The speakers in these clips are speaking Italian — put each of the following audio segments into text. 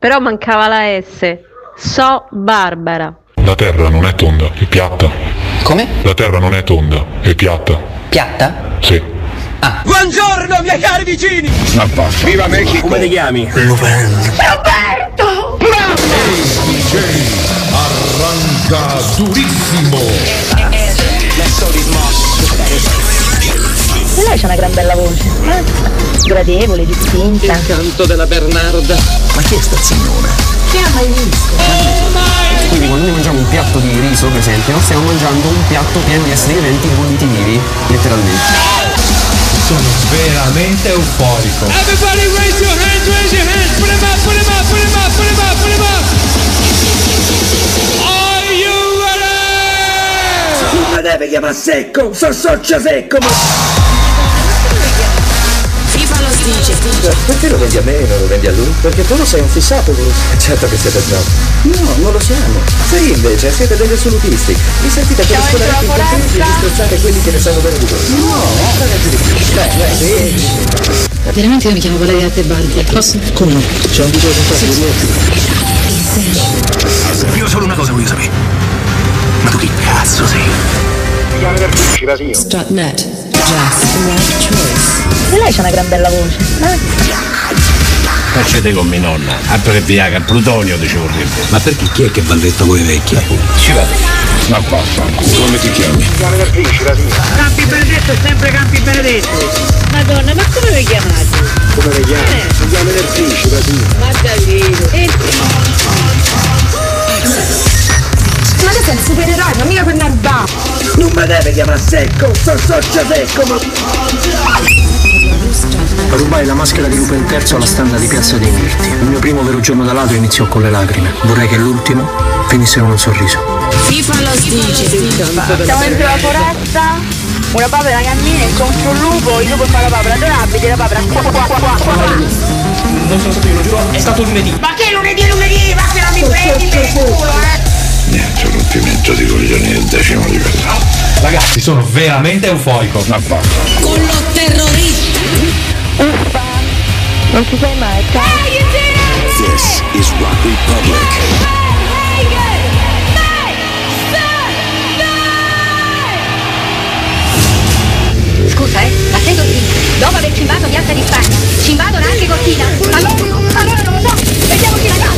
Però mancava la S. So Barbara. La terra non è tonda, è piatta. Come? La terra non è tonda, è piatta. Piatta? Sì. Buongiorno miei cari vicini! Viva Mexico! Come ti chiami? Roberto! Arranca durissimo. Lei c'ha una gran bella voce. eh? Gradevole, distinta. Canto della Bernarda. Ma chi è sta signora? Che ha mai visto? Quindi quando noi mangiamo un piatto di riso, per esempio, stiamo mangiando un piatto pieno di esseri viventi bolliti vivi, letteralmente. Sono veramente euforico. Everybody raise your hands, raise your hands, put them up, put them up, put them up, put them up, put them up. Are you ready? Non mi deve chiamare secco, so socio secco, ma... Dice. Perché lo vendi a me e non lo vendi a lui? Perché tu lo sei un fissato, Bruce. Certo che siete snob. No, non lo siamo. Voi invece siete degli assolutisti. Vi sentite come scolaretti incontenti e disprezzate quelli che ne sanno bene di voi. No, ragazzi di. Beh, beh, sì. Veramente io mi chiamo Valeria Tebaldi. Posso? Come? C'è un video di Io solo una cosa voglio sapere. Ma tu chi cazzo sei? Strutnet. Choice. E lei c'ha una gran bella voce. eh? Facete con mia nonna, altro che Viagra, il plutonio ti ci vorrebbe. Ma perché chi è che balletta voi vecchi? Ci va. Ma basta. Come ti chiami? Campi Benedetto è sempre Campi Benedetto. Madonna, ma come vi chiamate? Come le chiami? Si chiama del principe, sì. Ma Ma tu sei un supereroe, ma mica per Narba. Non mi deve chiamare secco, so socio secco, ma... Rubai la maschera di Lupin III alla standa di Piazza dei Mirti. Il mio primo vero giorno da ladro iniziò con le lacrime. Vorrei che l'ultimo finisse con un sorriso. FIFA lo dice. Siamo dentro la foresta. Una papera cammina incontra un lupo, il lupo fa la papera, dove abiti la papera? Qua, qua, qua, qua, qua. Non sono stato io, lo giuro, è stato lunedì. Ma che lunedì lunedì? Ma che non mi prendi per il culo, eh? Niente, rompimento di coglioni del decimo livello. Ragazzi, sono veramente. Ma basta. Con lo terrorista. Uffa. Non ti sei mai, This is Rock Republic. Scusa, eh, ma sei Cortina. Dopo averci invaso Piazza di Spagna, ci invadono anche Cortina. Allora, allora non lo so. Vediamo chi la canta.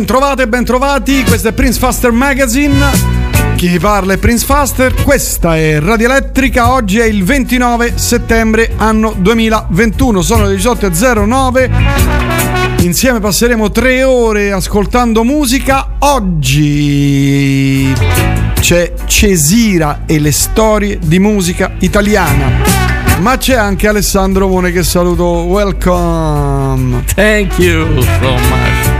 Ben trovate, ben trovati, questo è Prince Faster Magazine. Chi parla è Prince Faster, questa è Radio Elettrica, oggi è il 29 settembre anno 2021, sono le 18.09. Insieme passeremo tre ore ascoltando musica. Oggi c'è Cesira e le storie di musica italiana. Ma c'è anche Alessandro Mone che saluto. Welcome. Thank you so much.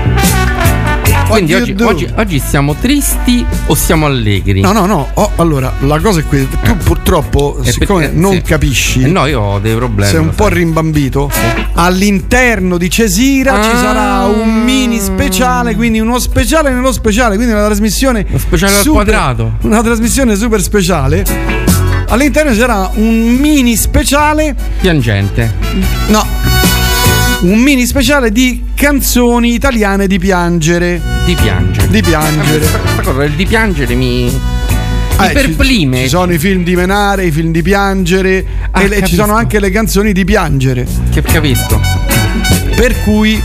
Quindi oggi, oggi- oggi siamo tristi o siamo allegri? No, no, no. oh, allora, la cosa è qui. Tu purtroppo, Eh, siccome perché- non sì. capisci, Eh, no, io ho dei problemi. sei un lo po' sai. rimbambito. All'interno di Cesira ci Ah. sarà un mini speciale, quindi uno speciale nello speciale, quindi una trasmissione speciale al super- quadrato. Una trasmissione super speciale. All'interno ci sarà un mini speciale. Piangente. No. Un mini speciale di canzoni italiane di piangere. Di piangere. Di piangere. Questa questa cosa del di piangere mi. mi Eh, ci- perplime. Ci, sono i film di menare, i film di piangere, e le- ci sono anche le canzoni di piangere. Che capisco. Per cui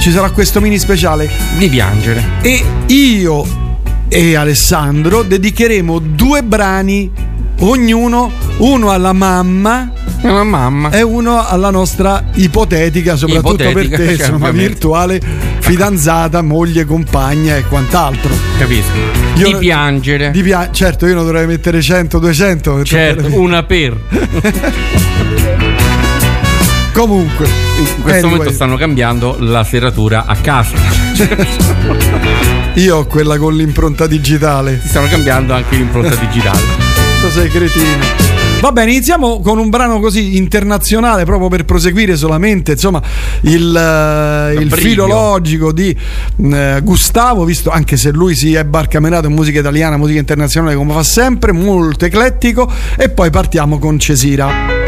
ci sarà questo mini speciale. Di piangere. E io e Alessandro dedicheremo due brani, ognuno, uno alla mamma. Mamma. E uno alla nostra ipotetica, soprattutto Ipotetica, per te, cioè, insomma, virtuale fidanzata, moglie, compagna e quant'altro. Capisco. Io- di piangere. Di pia- certo, io non dovrei mettere 100, 200. per tutte Certo, le- una per. Comunque, In questo Anyway. momento stanno cambiando la serratura a casa. io ho quella con l'impronta digitale. Stanno cambiando anche l'impronta digitale. Tu sei cretino. Va bene, iniziamo con un brano così internazionale proprio per proseguire solamente insomma il, eh, il Brivio. filo logico di eh, Gustavo, visto anche se lui si è barcamenato in musica italiana, musica internazionale come fa sempre, molto eclettico e poi partiamo con Cesira.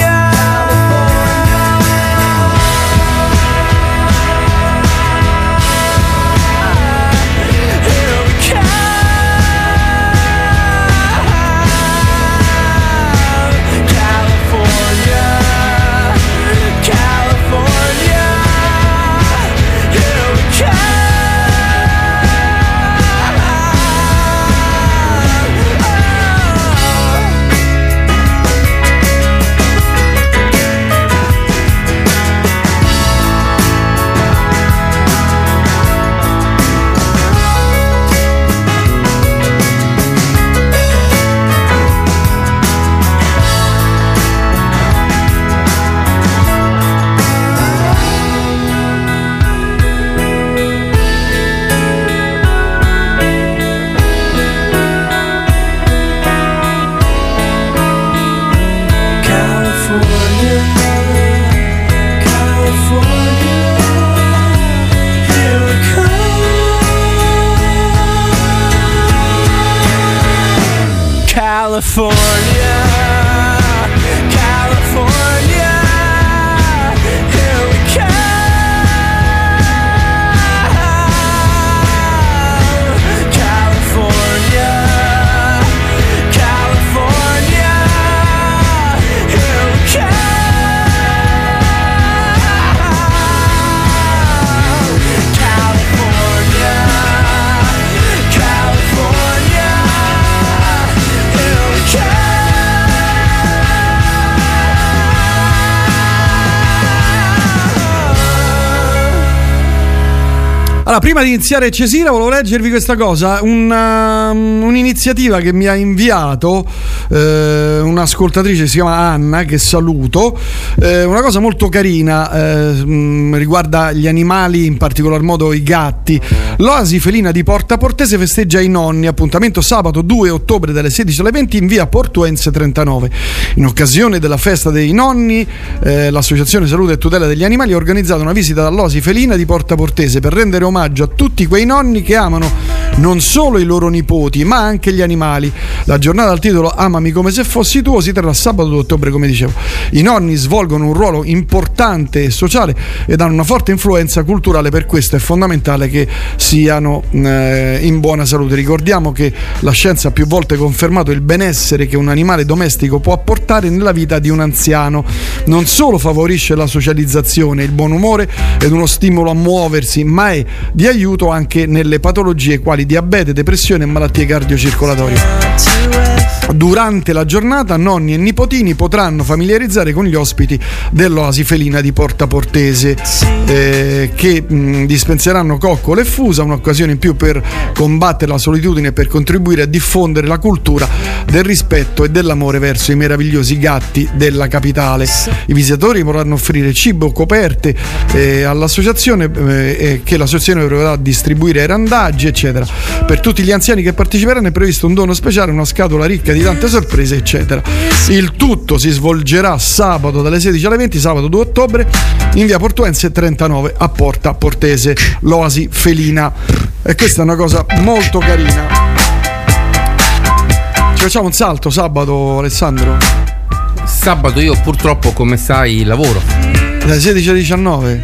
Allora, prima di iniziare Cesira, volevo leggervi questa cosa. Una- un'iniziativa che mi ha inviato eh, un'ascoltatrice, si chiama Anna, che saluto. Eh, una cosa molto carina, eh, mh, riguarda gli animali, in particolar modo i gatti. L'Oasi Felina di Porta Portese festeggia i nonni. Appuntamento sabato 2 ottobre dalle 16 alle 20 in via Portuense 39. In occasione della festa dei nonni, eh, l'Associazione Salute e Tutela degli Animali ha organizzato una visita dall'Osi Felina di Porta Portese per rendere omaggio a tutti quei nonni che amano non solo i loro nipoti, ma anche gli animali. La giornata dal titolo Amami come se fossi tuo si terrà sabato 2 ottobre, come dicevo. I nonni svolgono un ruolo importante e sociale ed hanno una forte influenza culturale, per questo è fondamentale che siano eh, in buona salute. Ricordiamo che la scienza ha più volte confermato il benessere che un animale domestico può apportare nella vita di un anziano. Non solo favorisce la socializzazione, il buon umore ed uno stimolo a muoversi, ma è di aiuto anche nelle patologie quali diabete, depressione e malattie cardiocircolatorie. Durante la giornata nonni e nipotini potranno familiarizzare con gli ospiti dell'oasi felina di Porta Portese eh, che mh, dispenseranno coccole e fusa, un'occasione in più per combattere la solitudine e per contribuire a diffondere la cultura del rispetto e dell'amore verso i meravigliosi gatti della capitale. I visitatori potranno offrire cibo, coperte eh, all'associazione eh, che l'associazione proverà a distribuire ai randaggi, eccetera. Per tutti gli anziani che parteciperanno è previsto un dono speciale, una scatola ricca di tante sorprese, eccetera. Il tutto si svolgerà sabato dalle 16 alle 20, sabato 2 ottobre, in via Portuense 39 a Porta Portese, l'oasi felina. E questa è una cosa molto carina. Ci facciamo un salto sabato, Alessandro? Sabato io purtroppo, come sai, lavoro. Dalle 16 alle 19?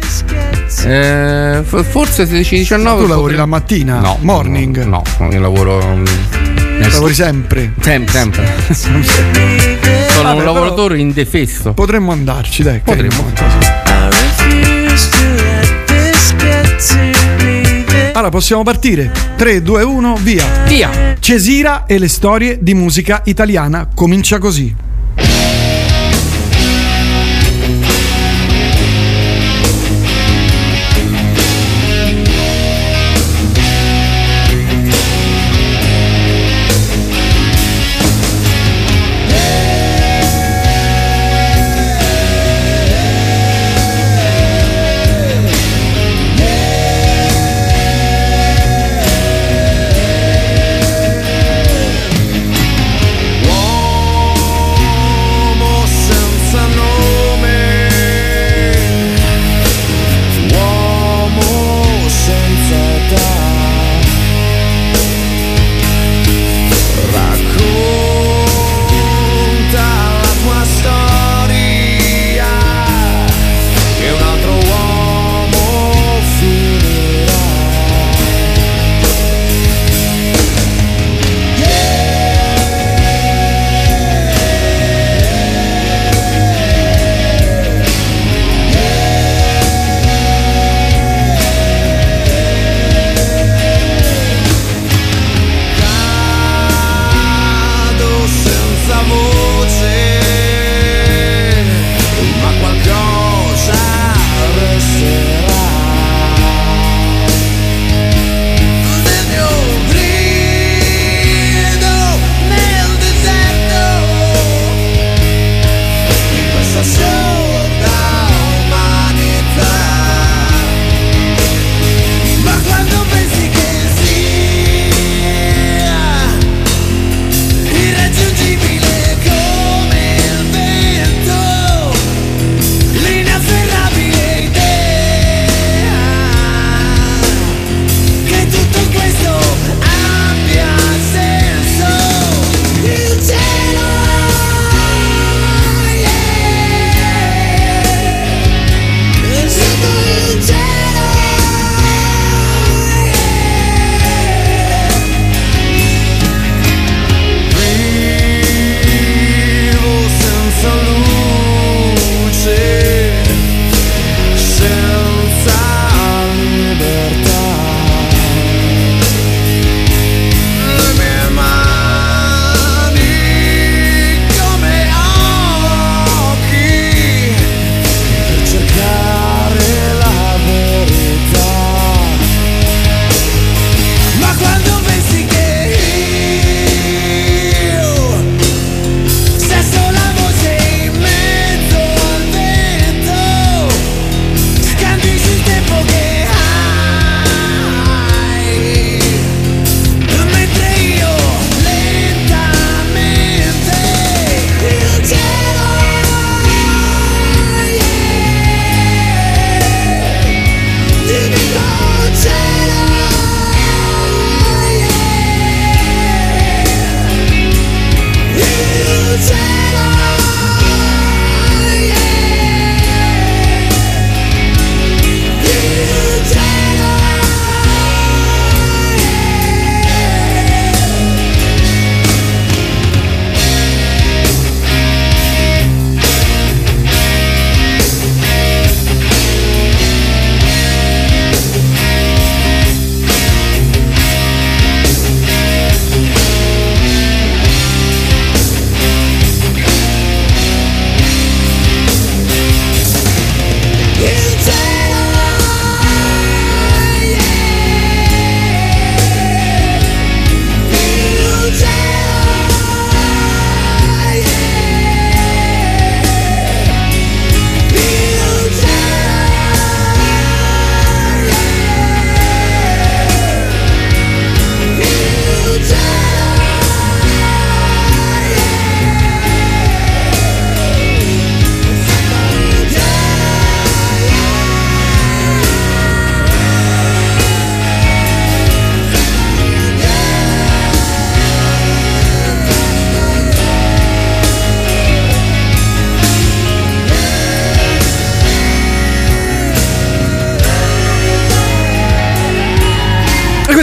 Eh, forse 16-19. Tu lavori la mattina? No. Morning? No, no, io lavoro. mm, nel- Lavori sempre? Sempre, sempre. Sono Vabbè, un però lavoratore indefesso. Potremmo andarci, dai. Potremmo. Allora possiamo partire. 3, 2, 1, via. Via. Cesira e le storie di musica italiana. Comincia così.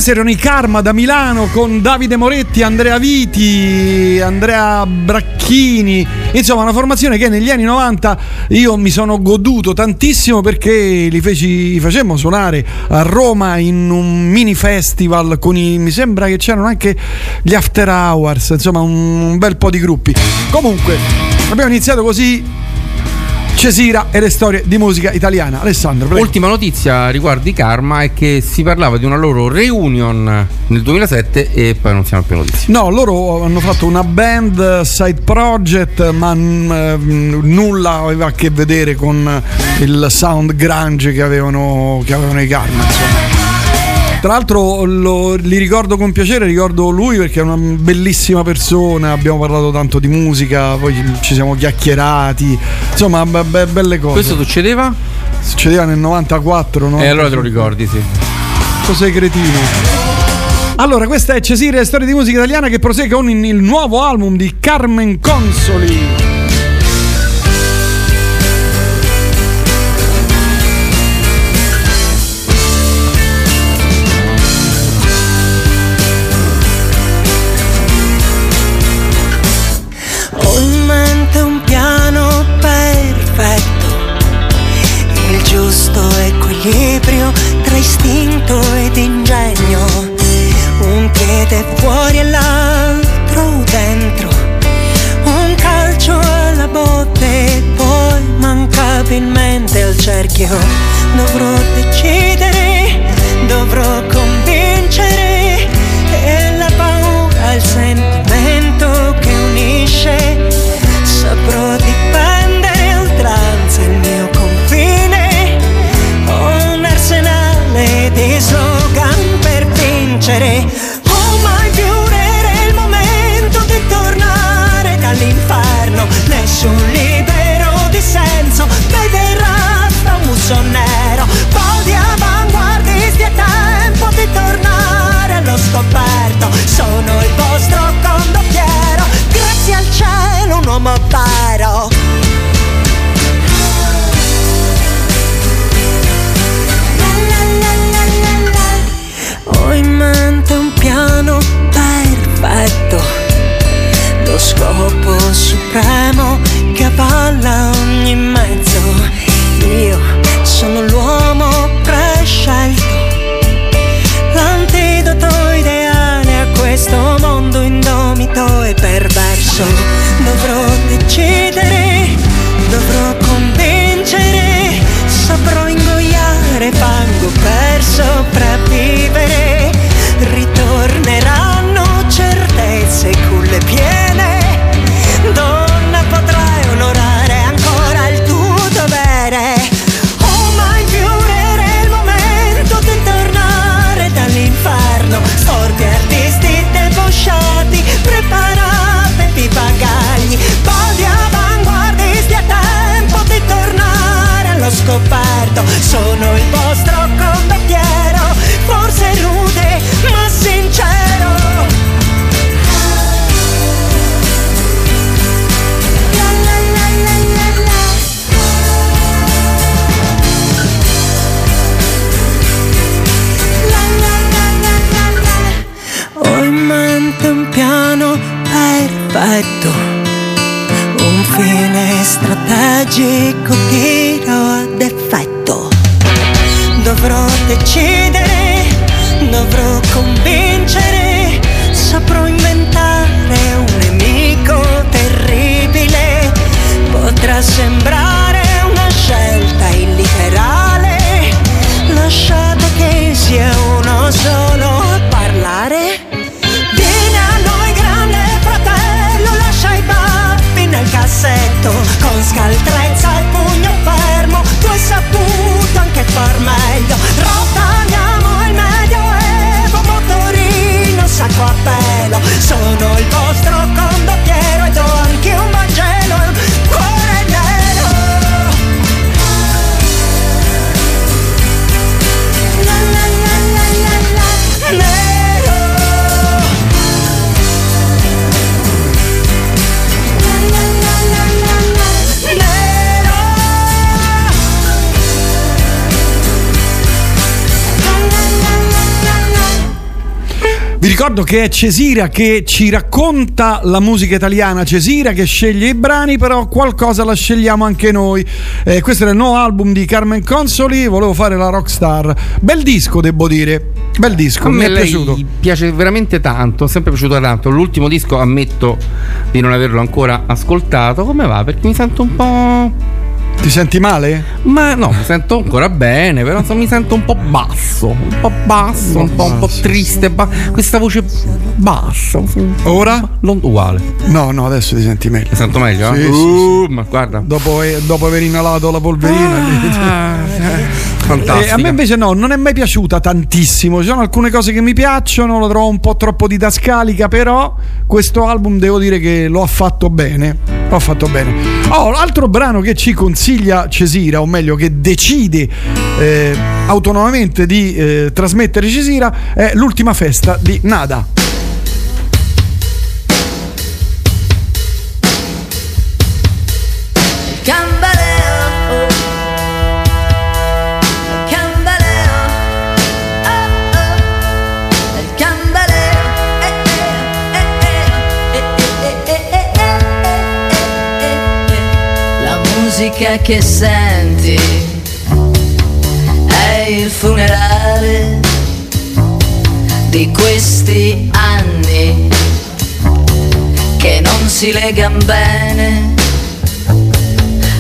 Questi erano i Karma da Milano con Davide Moretti, Andrea Viti, Andrea Bracchini. Insomma, una formazione che negli anni 90 io mi sono goduto tantissimo perché li, feci, li facemmo suonare a Roma in un mini festival con i. mi sembra che c'erano anche gli After Hours, insomma, un, un bel po' di gruppi. Comunque, abbiamo iniziato così. Cesira e le storie di musica italiana. Alessandro, prego. Ultima notizia riguardo i Karma è che si parlava di una loro reunion nel 2007 e poi non siamo più notizie. No, loro hanno fatto una band side project, ma mm, eh, nulla aveva a che vedere con il sound grunge che avevano, che avevano i Karma. Insomma. Tra l'altro lo- li ricordo con piacere, ricordo lui perché è una bellissima persona, abbiamo parlato tanto di musica, poi ci siamo chiacchierati, insomma be- be- belle cose. Questo succedeva? Succedeva nel 94, no? E allora te lo ricordi, sì. Cos'è cretino? Allora, questa è Cesire Storia di musica italiana che prosegue con il nuovo album di Carmen Consoli. Ricordo che è Cesira che ci racconta la musica italiana, Cesira che sceglie i brani, però qualcosa la scegliamo anche noi. Eh, questo era il nuovo album di Carmen Consoli, volevo fare la rockstar. Bel disco, devo dire. Bel disco, A mi me è piaciuto. piace veramente tanto, è sempre piaciuto tanto. L'ultimo disco ammetto di non averlo ancora ascoltato. Come va? Perché mi sento un po'. Ti senti male? Ma no, mi sento ancora bene, però mi sento un po' basso, un po' basso, un po', un po' triste, ba- questa voce bassa. Ora? Non uguale. No, no, adesso ti senti meglio. Mi sento meglio? Sì, eh? sì, Uh, Ma guarda. Dopo, eh, dopo aver inalato la polverina. Ah, Fantastica. a me invece no, non è mai piaciuta tantissimo. Ci sono alcune cose che mi piacciono, lo trovo un po' troppo didascalica, però questo album devo dire che lo ha fatto bene. Lo ha fatto bene. Oh, l'altro brano che ci consiglia Cesira, o meglio che decide eh, autonomamente di eh, trasmettere Cesira, è l'ultima festa di Nada. Musica che senti è il funerale di questi anni che non si legano bene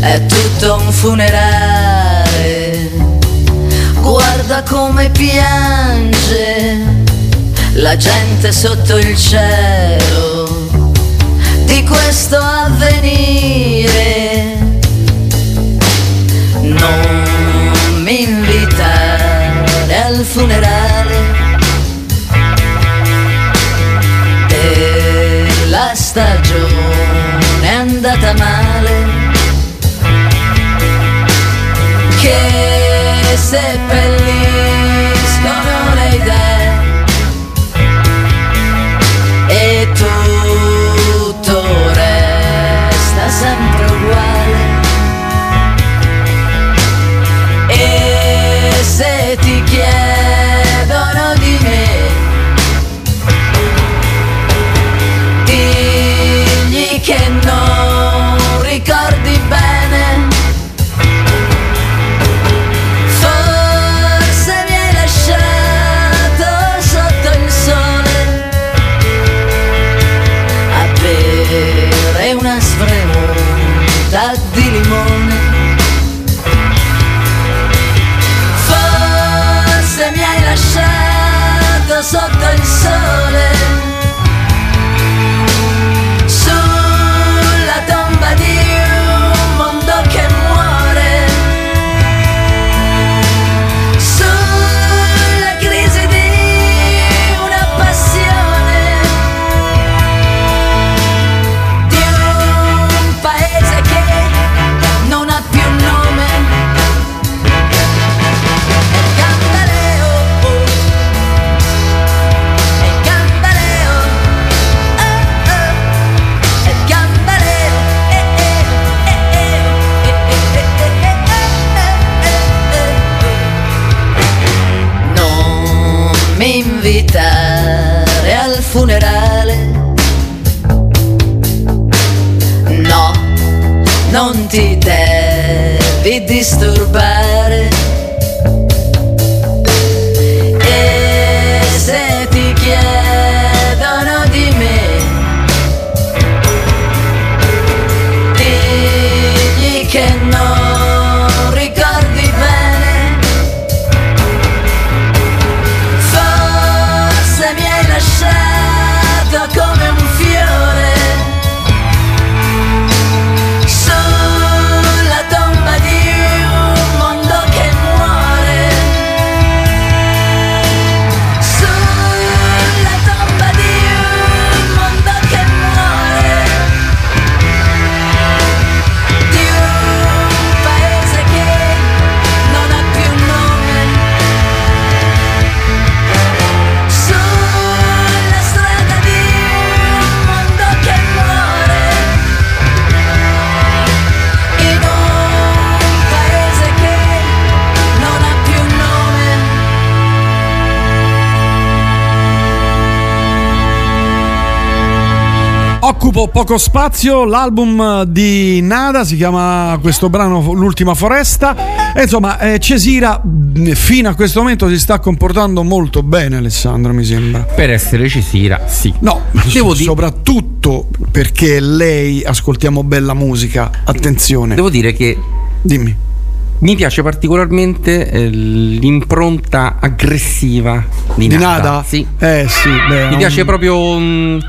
è tutto un funerale. Guarda come piange la gente sotto il cielo di questo avvenire. Non mi invitare al funerale della stagione è andata male. Che seppelliscono occupo poco spazio, l'album di Nada si chiama questo brano L'ultima foresta. E insomma, eh, Cesira mh, fino a questo momento si sta comportando molto bene, Alessandro, mi sembra. Per essere Cesira, sì. No, devo soprattutto perché lei ascoltiamo bella musica. Attenzione. Devo dire che. Dimmi. Mi piace particolarmente eh, l'impronta aggressiva di, Di Nada. Nada? Sì. Eh sì, beh, Mi un- piace proprio. mh,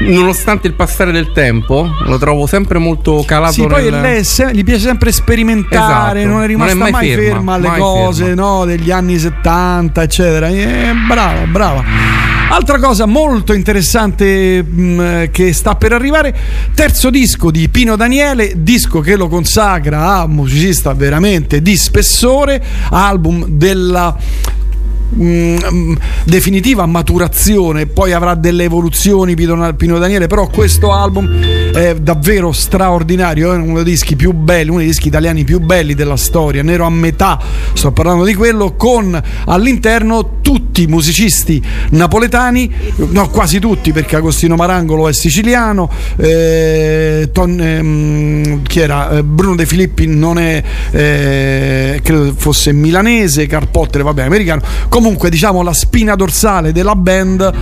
nonostante il passare del tempo, lo trovo sempre molto calato Sì, poi nel- lei se- gli piace sempre sperimentare, Esatto. non è rimasta Non è mai mai, ferma, ferma, alle mai cose ferma. no, degli anni 70, eccetera. Eh, brava, brava. Altra cosa molto interessante mh, che sta per arrivare, terzo disco di Pino Daniele, disco che lo consacra a musicista veramente di spessore, album della mm, definitiva maturazione, poi avrà delle evoluzioni Pino, Daniele, però questo album è davvero straordinario, è uno dei dischi più belli, uno dei dischi italiani più belli della storia, nero a metà, sto parlando di quello, con all'interno tutti i musicisti napoletani, no quasi tutti perché Agostino Marangolo è siciliano, eh, Ton- ehm, chi era? Eh, Bruno De Filippi non è, eh, credo fosse milanese, Carpottere vabbè americano, comunque diciamo la spina dorsale della band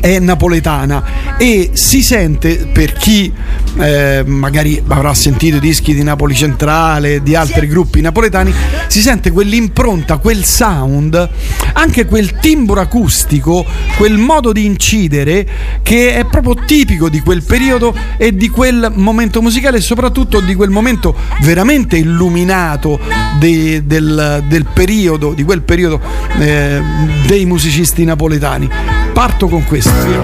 è napoletana e si sente per chi eh, magari avrà sentito i dischi di Napoli Centrale di altri gruppi napoletani si sente quell'impronta quel sound anche quel timbro acustico quel modo di incidere che è proprio tipico di quel periodo e di quel momento musicale e soprattutto di quel momento veramente illuminato de- del, del periodo di quel periodo eh, dei musicisti napoletani. Parto con questo. Io.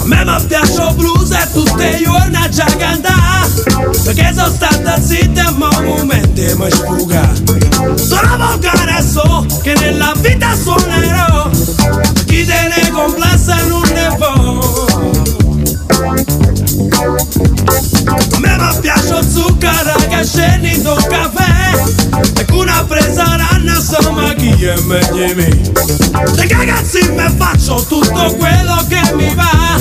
A me mi piace il blues e tutte giorni già cantare Perché sono stata zitta e ma momenti mi sfuga Sono volgare so che nella vita suonerò. Chi te ne complessa in un caffè E con una presa ranna insomma chi di me Se cagazzi mi faccio tutto quello che mi va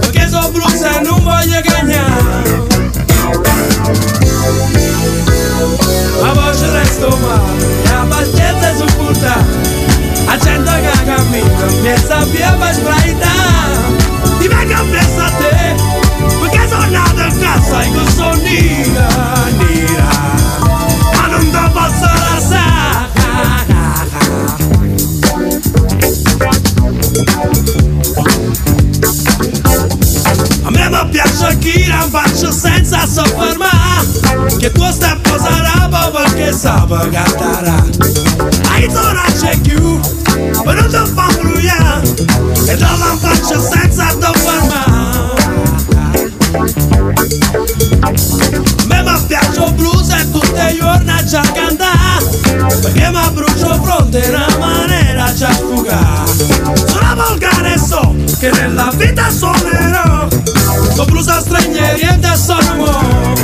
Perché sono blues e non voglio cagnare La voce resto male e la pazienza è supportata A gente che cammina mi sappia per sbraitare. Ti vengo presso a te Perché sono nato in casa e che sono nera, nera Ma non ti posso lasciare A me mi piace chi non faccio senza soffermare Che tuo steppo sarà perché sa cantare Hai zona c'è più Ma non ti fa brugliare E non la faccio senza ti fermare A me mi piace il blues e tutte i giorni a già cantare Perché mi brucio fronte in una maniera già sfugare Sono volgare so che nella vita suonerò Con blues a stranieri e da sono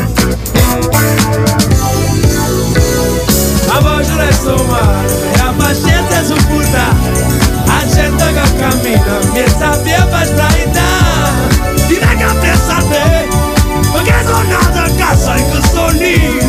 La voce resto male e la pazienza è supportata A gente che cammina mi sappia per sbraitare Ti venga presso a te Perché sono nato a casa e che sono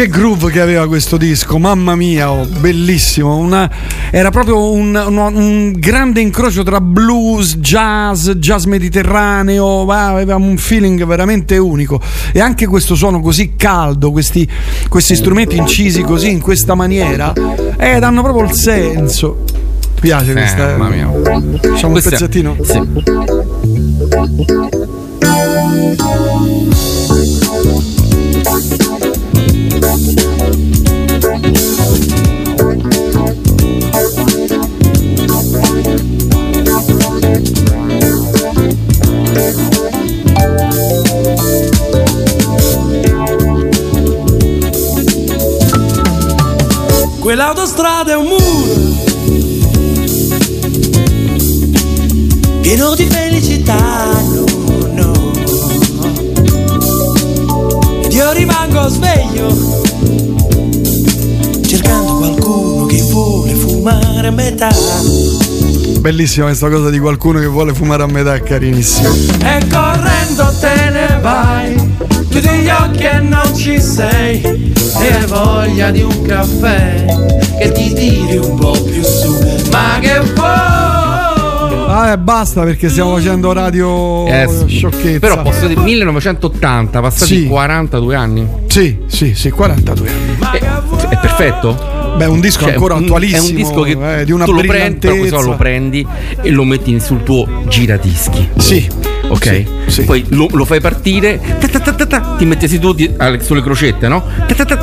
Che groove che aveva questo disco, mamma mia, oh, bellissimo. Una- era proprio un, un- un grande incrocio tra blues, jazz, jazz mediterraneo. va, Aveva un feeling veramente unico. E anche questo suono così caldo, questi, questi strumenti incisi così in questa maniera, eh, danno proprio il senso. Ti piace questa? Eh, mamma mia. Facciamo un Questa- pezzettino? Sì. Quell'autostrada è un muro pieno di felicità, no, no. Ed io rimango sveglio cercando qualcuno che vuole fumare a metà. Bellissima questa cosa di qualcuno che vuole fumare a metà, carinissimo. E correndo te ne vai, chiudi gli occhi e non ci sei. E hai voglia di un caffè che ti tiri un po' più su. Ma che vuoi? Ah, eh, basta perché stiamo facendo radio Eh, sì. sciocchezza. Però posso dire 1980, passati Sì. 42 anni. Sì, sì, sì, 42 anni. È perfetto? Beh, un disco Cioè, ancora attualissimo. È un disco che eh, di una tu lo prendi, però lo prendi e lo metti sul tuo giradischi. Sì. Ok? Poi lo, lo fai partire, ta ta ta ti metti seduti alle- sulle crocette, no?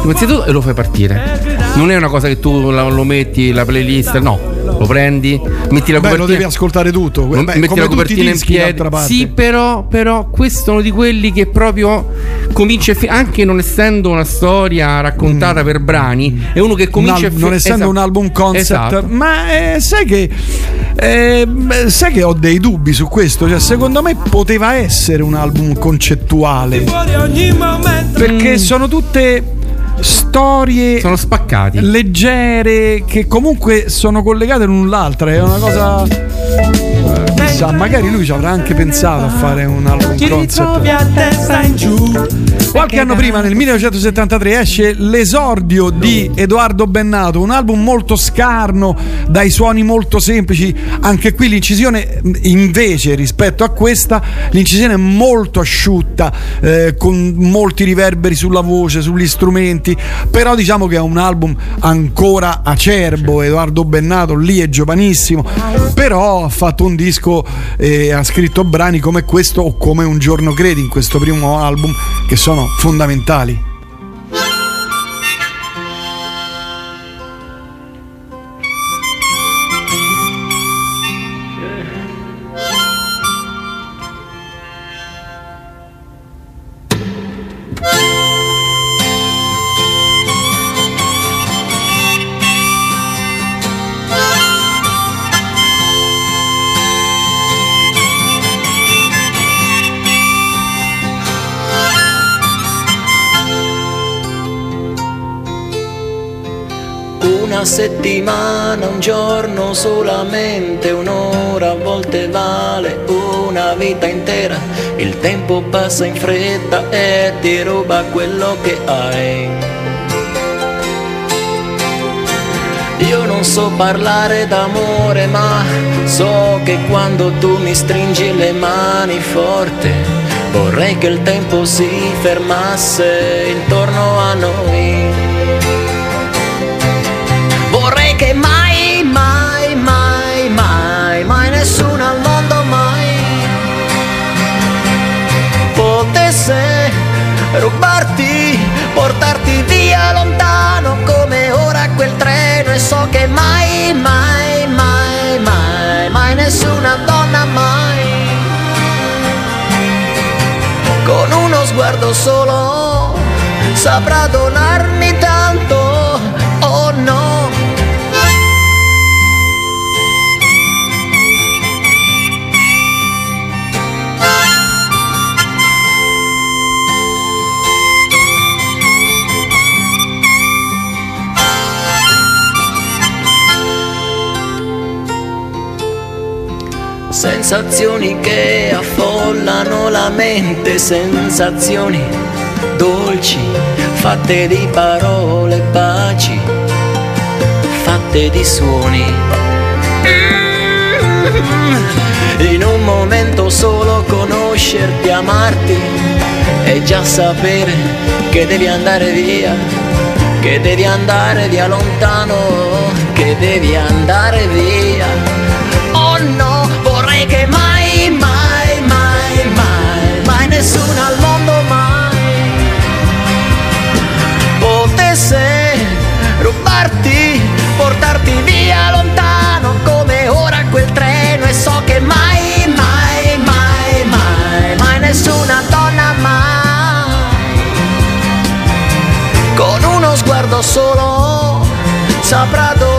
Ti metti seduto e lo fai partire. Non è una cosa che tu lo metti, la playlist, no. Lo prendi, metti la Beh, copertina. lo devi ascoltare tutto. Beh, Beh, metti come la tutti i copertina in piedi. Sì, però, però questo è uno di quelli che proprio comincia, fi- anche non essendo una storia raccontata per brani, è uno che comincia Un al- e fi- non essendo esatto. un album concept, Esatto. ma eh, sai che eh, beh, sai che ho dei dubbi su questo. Cioè, secondo me poteva essere un album concettuale Fuori ogni momento. perché sono tutte storie sono spaccati leggere che comunque sono collegate l'un l'altra. È una cosa. eh, Chissà, magari lui ci avrà anche pensato a fare un album Ti concept. Qualche anno prima, nel 1973, esce l'esordio di Edoardo Bennato, un album molto scarno, dai suoni molto semplici. Anche qui l'incisione, invece, rispetto a questa, l'incisione è molto asciutta, eh, con molti riverberi sulla voce, sugli strumenti. Però diciamo che è un album ancora acerbo. Edoardo Bennato lì è giovanissimo, però ha fatto un disco e ha scritto brani come questo o come Un giorno credi in questo primo album che sono fondamentali. Tempo passa in fretta e ti ruba quello che hai. Io non so parlare d'amore, ma so che quando tu mi stringi le mani forte, vorrei che il tempo si fermasse intorno a noi. Che mai, mai, mai, mai, mai nessuna donna mai. Con uno sguardo solo saprà donarmi tanto, Sensazioni che affollano la mente, sensazioni dolci, fatte di parole, baci, fatte di suoni. In un momento solo conoscerti, amarti e già sapere che devi andare via, che devi andare via lontano, che devi andare via. Solo saprà donarmi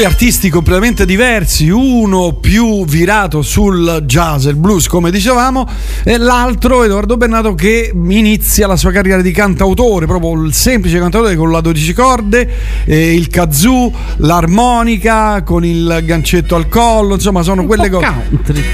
Due artisti completamente diversi, uno più virato sul jazz e il blues, come dicevamo, e l'altro Edoardo Bennato che inizia la sua carriera di cantautore, proprio il semplice cantautore con la 12 corde, eh, il kazoo, l'armonica con il gancetto al collo, insomma, sono quelle cose. Country.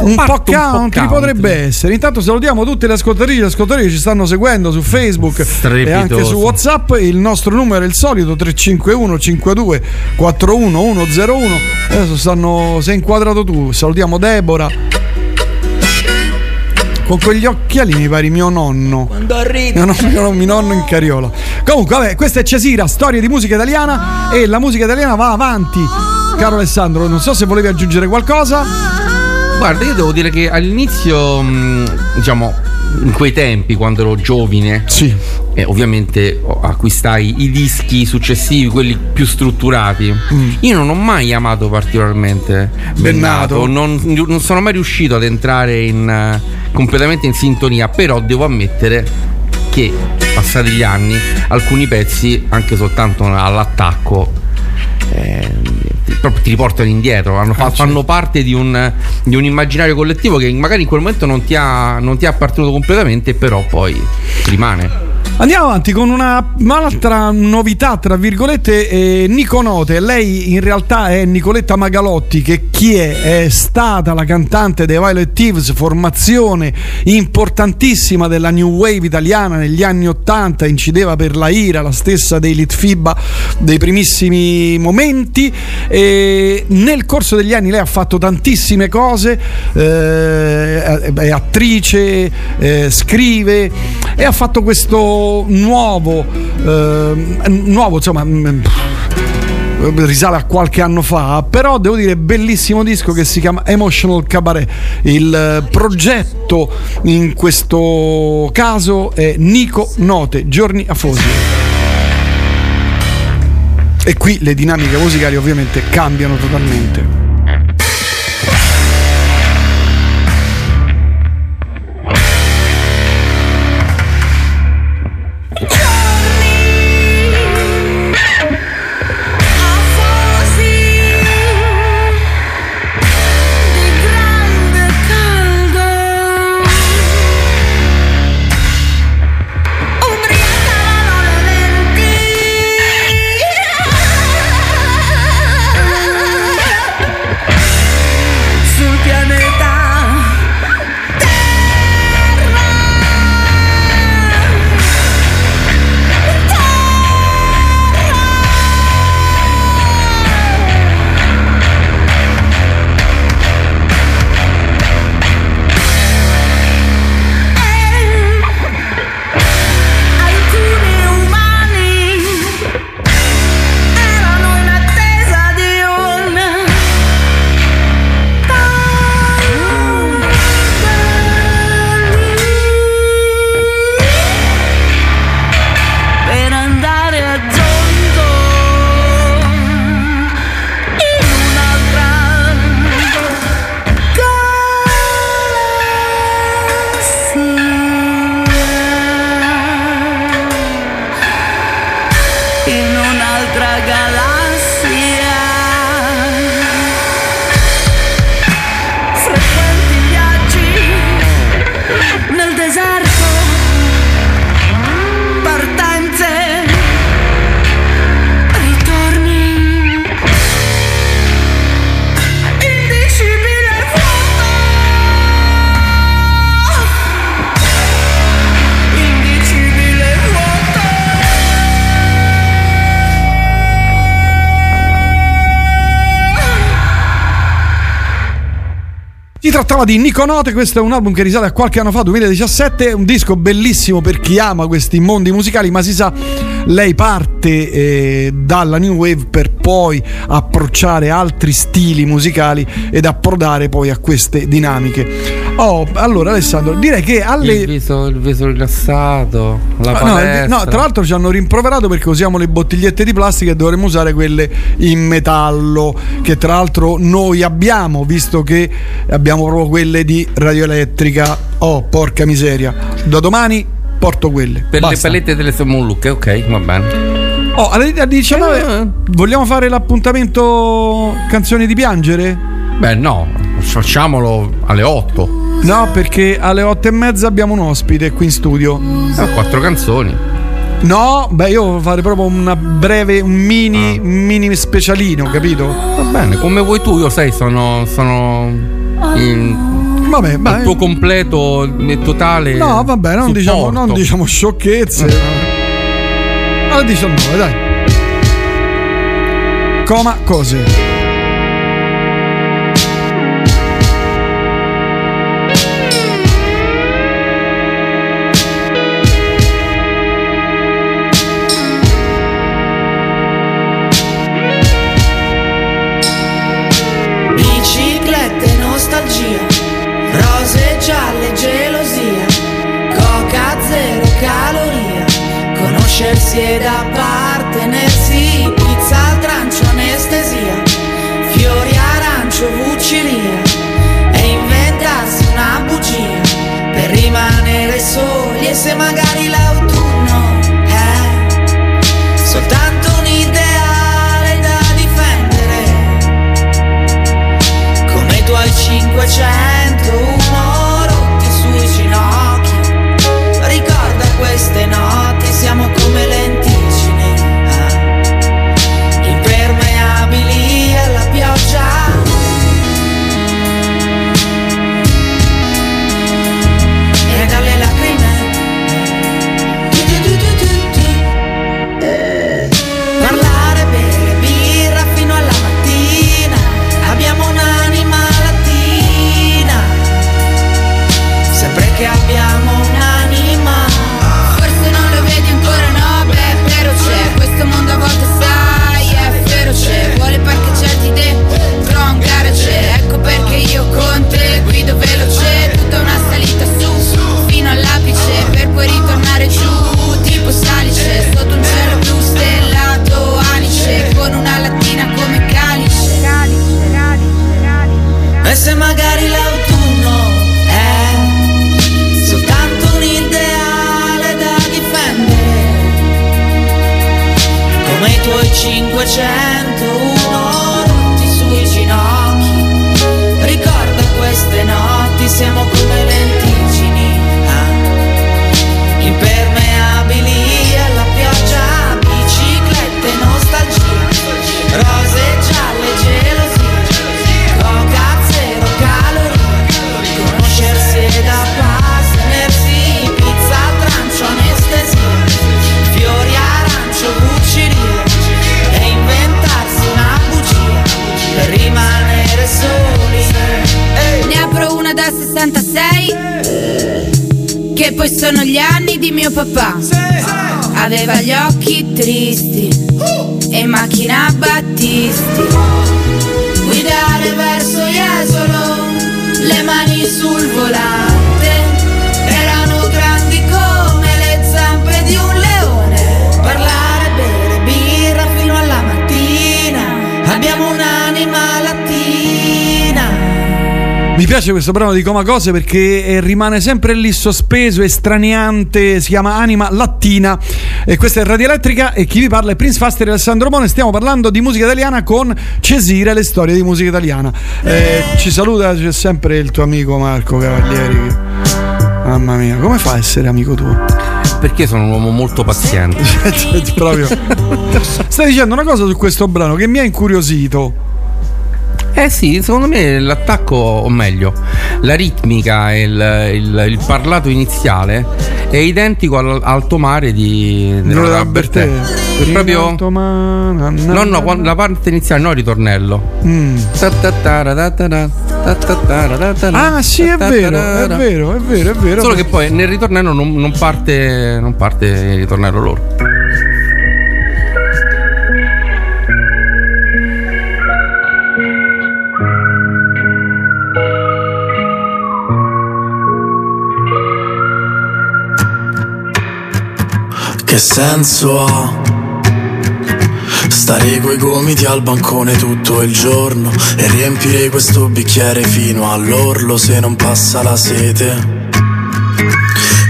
Un po' country country. potrebbe essere. Intanto salutiamo tutte le ascoltatrici e gli ascoltatori che ci stanno seguendo su Facebook e Strepitoso. anche su WhatsApp. Il nostro numero è il solito 351 52 41 101. Adesso stanno sei inquadrato tu. Salutiamo Deborah. Con quegli occhiali mi pari mio nonno. Quando arrivi mio nonno- mio nonno in cariola. Comunque, vabbè, questa è Cesira, storia di musica italiana e la musica italiana va avanti. Caro Alessandro, non so se volevi aggiungere qualcosa. Guarda, io devo dire che all'inizio, mh, diciamo, in quei tempi, quando ero giovine, sì. e ovviamente oh, acquistai i dischi successivi, quelli più strutturati. Io non ho mai amato particolarmente Bennato. Bennato, non, non sono mai riuscito ad entrare in, eh, completamente in sintonia, però devo ammettere che passati gli anni alcuni pezzi, anche soltanto all'attacco, eh, proprio ti riportano indietro, hanno fa- fanno parte di un, di un immaginario collettivo che magari in quel momento non ti ha, non ti ha appartenuto completamente, però poi rimane. Andiamo avanti con una, un'altra novità, tra virgolette, eh, Nico Note. Lei in realtà è Nicoletta Magalotti, che chi è? È stata la cantante dei Violet Thieves, formazione importantissima della New Wave italiana negli anni Ottanta, incideva per la Ira, la stessa dei Litfiba dei primissimi momenti. E nel corso degli anni lei ha fatto tantissime cose, eh, è attrice, eh, scrive e ha fatto questo nuovo, eh, nuovo insomma, mm, risale a qualche anno fa, però devo dire bellissimo disco che si chiama Emotional Cabaret. Il eh, progetto in questo caso è Nico Note, Giorni Afosi. E qui le dinamiche musicali ovviamente cambiano totalmente. Trattava di Nico Note, questo è un album che risale a qualche anno fa, 2017, un disco bellissimo per chi ama questi mondi musicali, ma si sa, lei parte eh, dalla New Wave per poi approcciare altri stili musicali ed approdare poi a queste dinamiche. Oh, allora Alessandro, direi che alle... Il viso, il viso rilassato, la Ah, palestra. No, no, tra l'altro ci hanno rimproverato perché usiamo le bottigliette di plastica e dovremmo usare quelle in metallo, che tra l'altro noi abbiamo, visto che abbiamo proprio quelle di radioelettrica. Oh, porca miseria. Da domani porto quelle. Per le Basta. palette delle Mollucche, ok, va bene. Oh, alle alle 19 vogliamo fare l'appuntamento canzoni di piangere? Beh, no, facciamolo alle 8. No, perché alle 8 e mezza abbiamo un ospite qui in studio. Ah, quattro canzoni. No, beh, io volevo fare proprio una breve, un mini, Ah. mini specialino, capito? Va bene, come vuoi tu, io sai, sono. sono in, Vabbè, il vai. tuo completo e totale. No, vabbè, non diciamo, non diciamo sciocchezze. Alle 19, dai. Coma cose. Conoscersi ed appartenersi, pizza al trancio, anestesia, fiori arancio, vucilia, e inventarsi una bugia per rimanere soli e se magari 501 rotti sui ginocchi. Ricorda queste notti, siamo come poi sono gli anni di mio papà. Aveva gli occhi tristi E in macchina Battisti. Guidare verso Jesolo Le mani sul volante Mi piace questo brano di Coma Cose perché eh, rimane sempre lì sospeso, estraniante, si chiama Anima Lattina e questa è Radio Elettrica e chi vi parla è Prince Faster e Alessandro Mone, stiamo parlando di musica italiana con Cesire, le storie di musica italiana. Eh, ci saluta, c'è sempre il tuo amico Marco Cavalieri. Mamma mia, come fa a essere amico tuo? Perché sono un uomo molto paziente. Cioè, proprio. Stai dicendo una cosa su questo brano che mi ha incuriosito. Eh sì, secondo me l'attacco, o meglio, la ritmica e il, il- il parlato iniziale è identico al alto mare di della Bertè. Proprio. No, no, la parte iniziale, no, il ritornello. Mm. Ah, sì, è vero, è vero, è vero, è vero. Solo che poi nel ritornello non, non parte, non parte il ritornello loro. Che senso ha? Stare coi gomiti al bancone tutto il giorno e riempire questo bicchiere fino all'orlo se non passa la sete.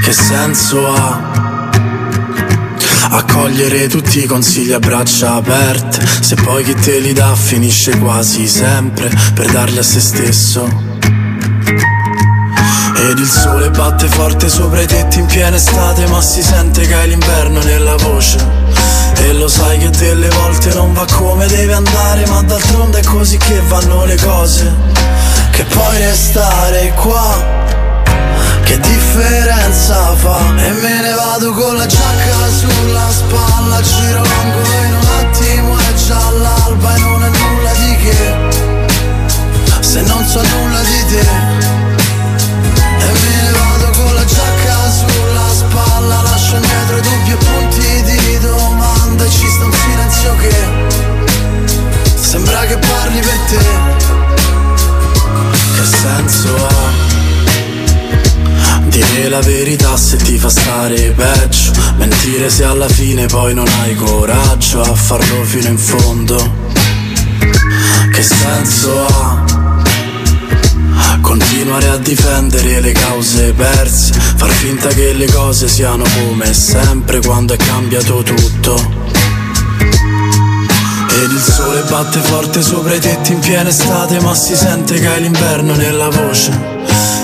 Che senso ha? Accogliere tutti i consigli a braccia aperte se poi chi te li dà finisce quasi sempre per darli a se stesso. Ed il sole batte forte sopra i tetti in piena estate Ma si sente che hai l'inverno nella voce. E lo sai che delle volte non va come deve andare Ma d'altronde è così che vanno le cose. Che puoi restare qua Che differenza fa? E me ne vado con la giacca sulla spalla Giro l'angolo in un attimo è già l'alba E non è nulla di che. Se non so nulla di te e me ne con la giacca sulla spalla Lascio indietro dubbi e punti di domanda ci sta un silenzio che Sembra che parli per te Che senso ha? Dire la verità se ti fa stare peggio Mentire se alla fine poi non hai coraggio A farlo fino in fondo Che senso ha? Continuare a difendere le cause perse, far finta che le cose siano come sempre quando è cambiato tutto. Ed il sole batte forte sopra i tetti in piena estate, ma si sente che hai l'inverno nella voce.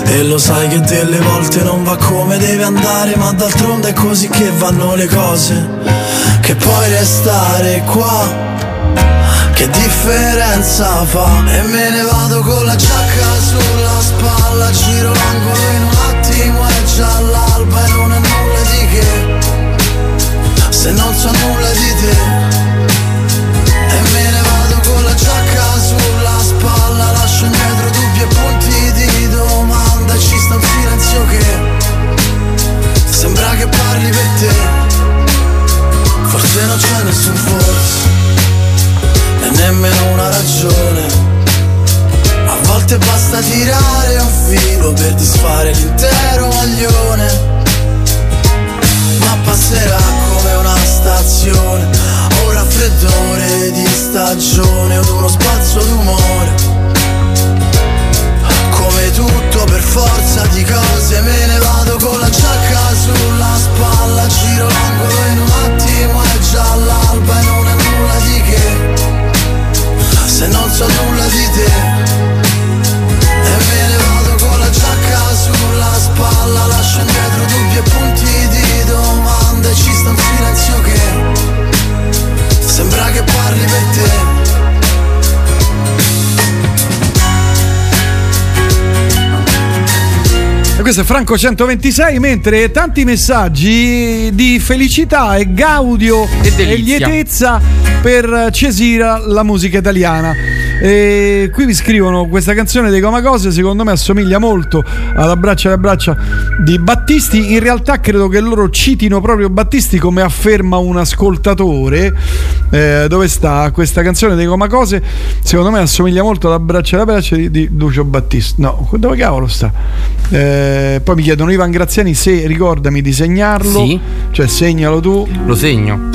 E lo sai che delle volte non va come deve andare, ma d'altronde è così che vanno le cose. Che puoi restare qua che differenza fa? E me ne vado con la giacca sulla spalla Giro l'angolo in un attimo è già l'alba E non è nulla di che. Se non so nulla di te. E me ne vado con la giacca sulla spalla Lascio indietro dubbi e punti di domanda E ci sta un silenzio che Sembra che parli per te. Forse non c'è nessun forse e nemmeno una ragione. A volte basta tirare un filo per disfare l'intero maglione. Ma passerà come una stazione, un raffreddore di stagione, o uno spazio d'umore. Come tutto per forza di cose me ne vado con la giacca sulla spalla Giro l'angolo in un attimo è già l'alba e non è nulla di che se non so nulla di te. E me ne vado con la giacca sulla spalla Lascio indietro dubbi e punti di domanda E ci sta un silenzio che Sembra che parli per te E questo è Franco 126, mentre tanti messaggi di felicità e gaudio e, delizia. lietezza per Cesira, la musica italiana. E qui vi scrivono questa canzone dei Comacose, secondo me assomiglia molto ad Abbraccia le braccia di Battisti. In realtà credo che loro citino proprio Battisti come afferma un ascoltatore. Eh, dove sta questa canzone dei Comacose? Secondo me assomiglia molto ad Abbraccia le braccia di, di Lucio Battisti. No, dove cavolo sta? Eh, poi mi chiedono Ivan Graziani se ricordami di segnarlo, Sì. cioè segnalo tu. Lo segno.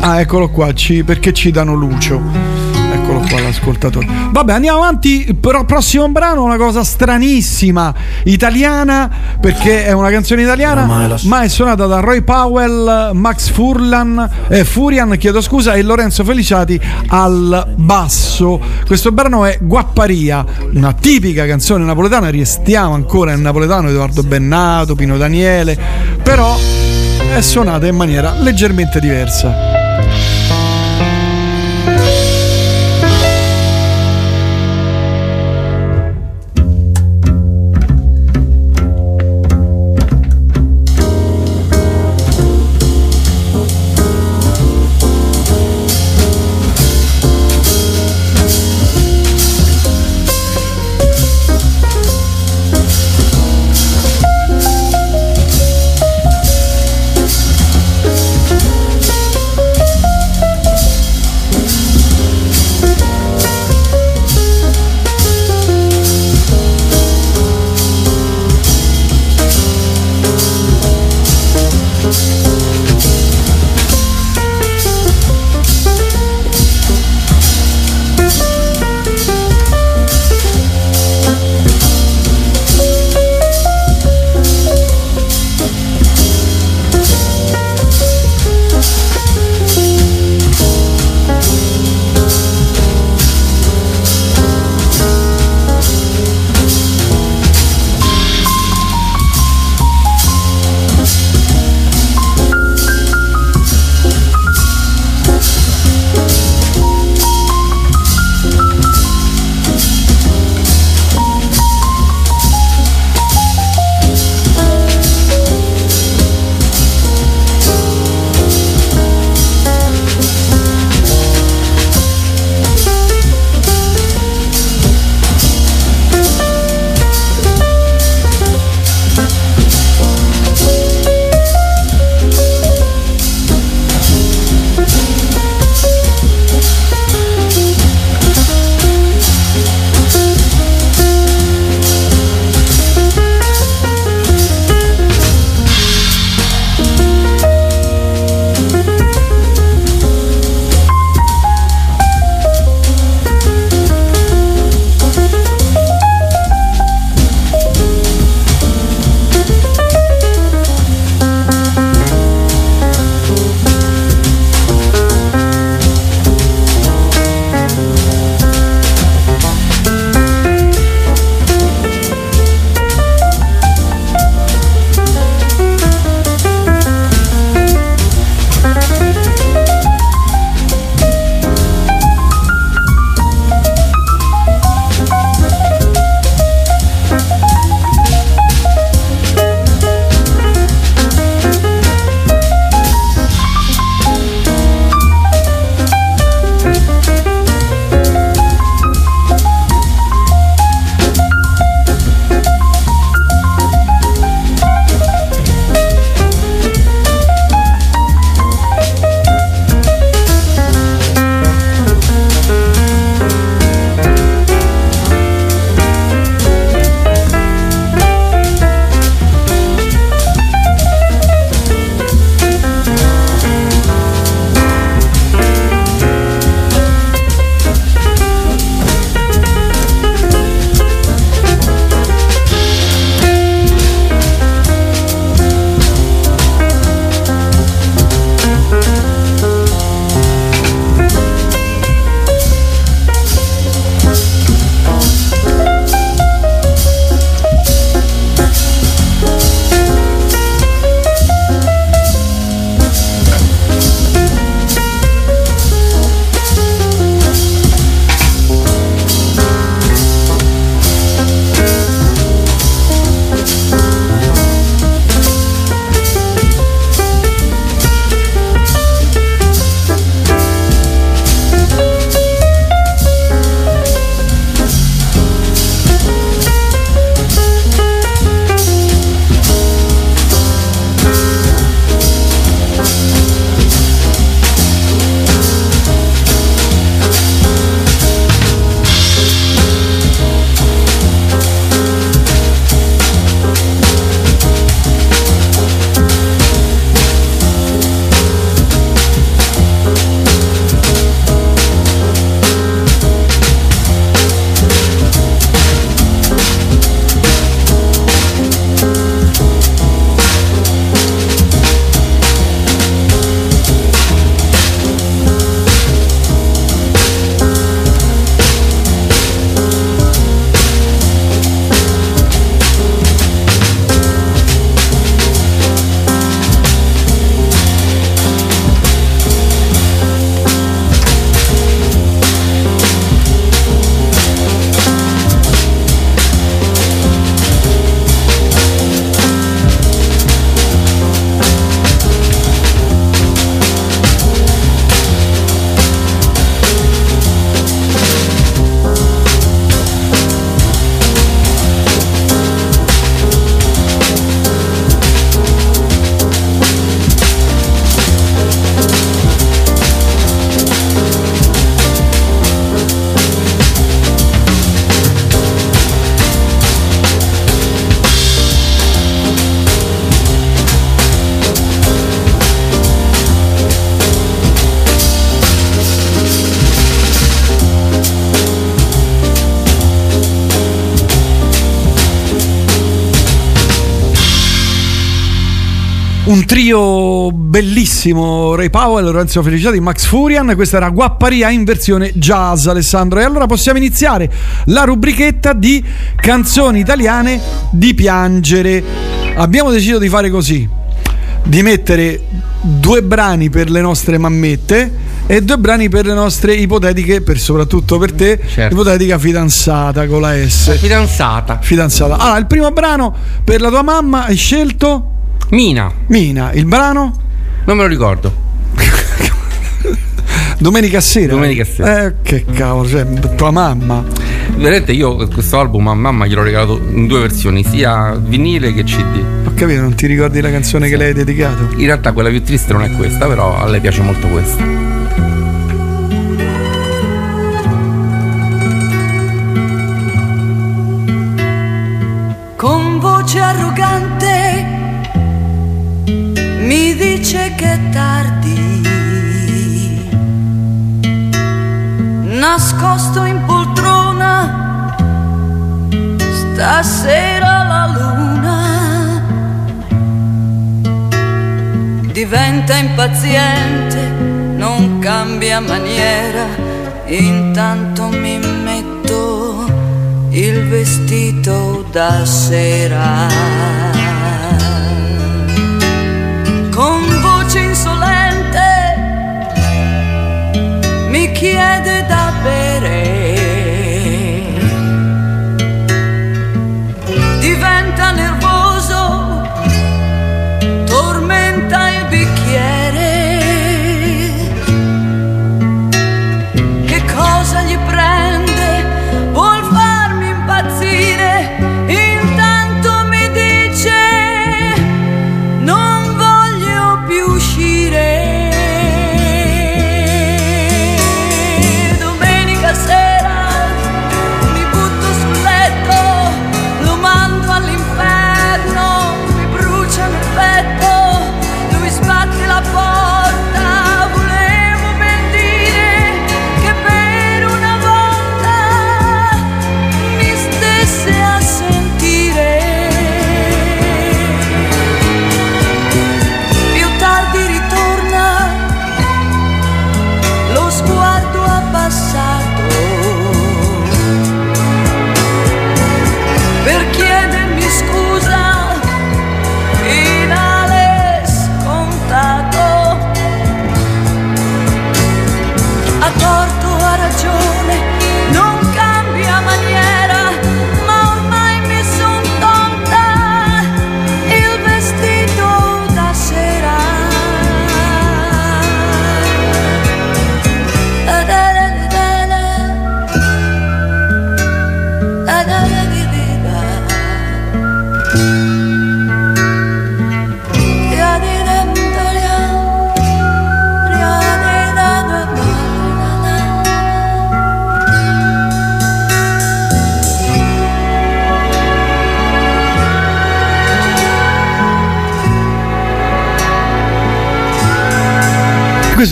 Ah, eccolo qua, ci- perché ci danno Lucio. Eccolo qua l'ascoltatore. Vabbè, andiamo avanti. Però prossimo brano una cosa stranissima, italiana, perché è una canzone italiana, ma è suonata da Roy Powell, Max Furlan, eh, Furian, chiedo scusa, e Lorenzo Feliciati al basso. Questo brano è Guapparia, una tipica canzone napoletana, restiamo ancora in napoletano, Edoardo Bennato, Pino Daniele, però è suonata in maniera leggermente diversa. Trio bellissimo, Ray Powell, Lorenzo Felicitati, Max Furian, questa era Guapparia in versione jazz Alessandro. E allora possiamo iniziare la rubrichetta di canzoni italiane di piangere. Abbiamo deciso di fare così, di mettere due brani per le nostre mammette e due brani per le nostre ipotetiche, per soprattutto per te, ipotetica fidanzata con la S. Fidanzata. Fidanzata. Allora, il primo brano per la tua mamma hai scelto? Mina. Mina. Il brano? Non me lo ricordo. Domenica sera. Domenica sera. Eh, che cavolo, cioè, tua mamma. Vedete, io questo album a mamma gliel'ho regalato in due versioni, sia vinile che CD. Ho capito, non ti ricordi la canzone che lei hai dedicato? In realtà quella più triste non è questa, però a lei piace molto questa. Tardi, nascosto in poltrona, stasera la luna diventa impaziente, non cambia maniera, intanto mi metto il vestito da sera. Mi chiede da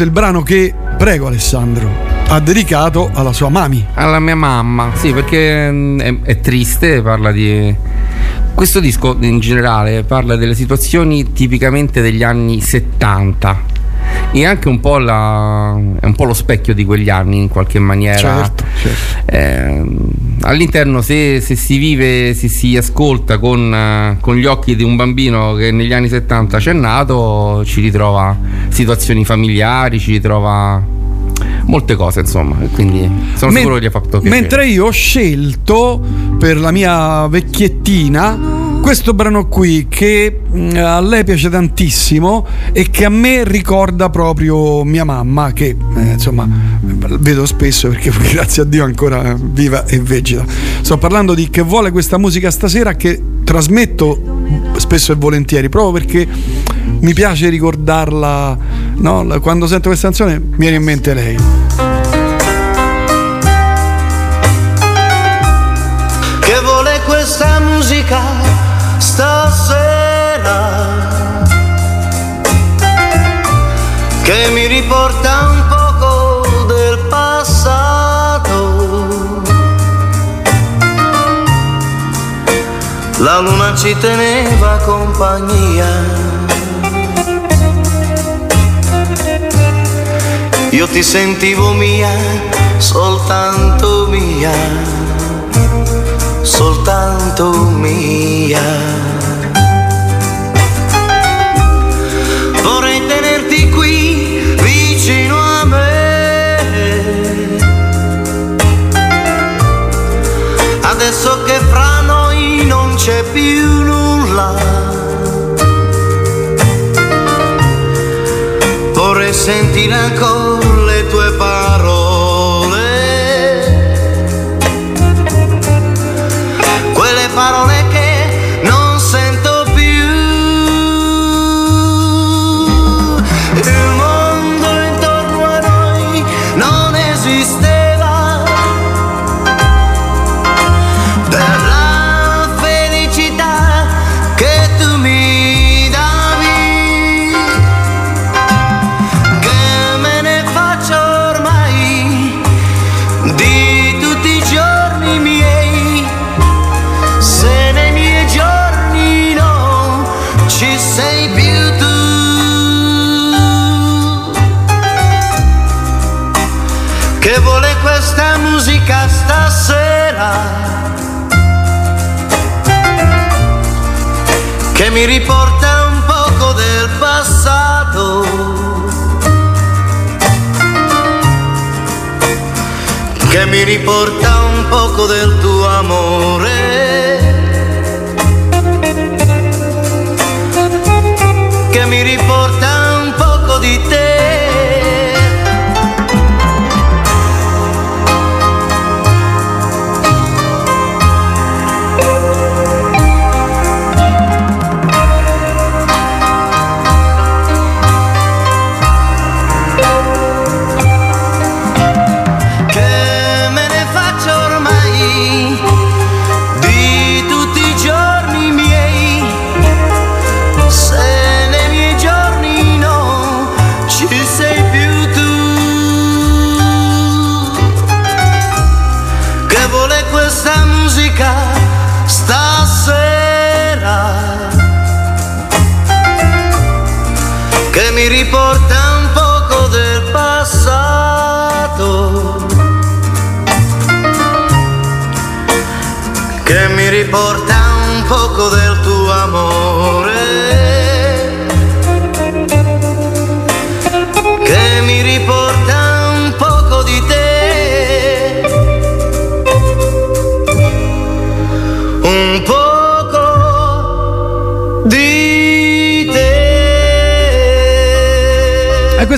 il brano che, prego Alessandro, ha dedicato alla sua mami. Alla mia mamma, sì, perché mm, è, è triste, parla di... Questo disco in generale parla delle situazioni tipicamente degli anni 70 e anche un po', la, è un po' lo specchio di quegli anni in qualche maniera. Certo, certo. Eh, all'interno se, se si vive, se si ascolta con, eh, con gli occhi di un bambino che negli anni 70 c'è nato, ci ritrova situazioni familiari, ci ritrova molte cose insomma, quindi sono Men- sicuro che gli ha fatto piacere. Mentre io ho scelto per la mia vecchiettina questo brano qui che mh, a lei piace tantissimo e che a me ricorda proprio mia mamma che eh, insomma vedo spesso perché grazie a Dio ancora viva e vegeta. Sto parlando di che vuole questa musica stasera che trasmetto spesso e volentieri proprio perché mi piace ricordarla no? quando sento questa canzone mi viene in mente lei. che vuole questa musica stasera che mi riporta un poco del passato la luna ci teneva compagnia io ti sentivo mia, soltanto mia, soltanto mia. Vorrei tenerti qui vicino a me. Adesso che fra noi non c'è più nulla. Sentire ancora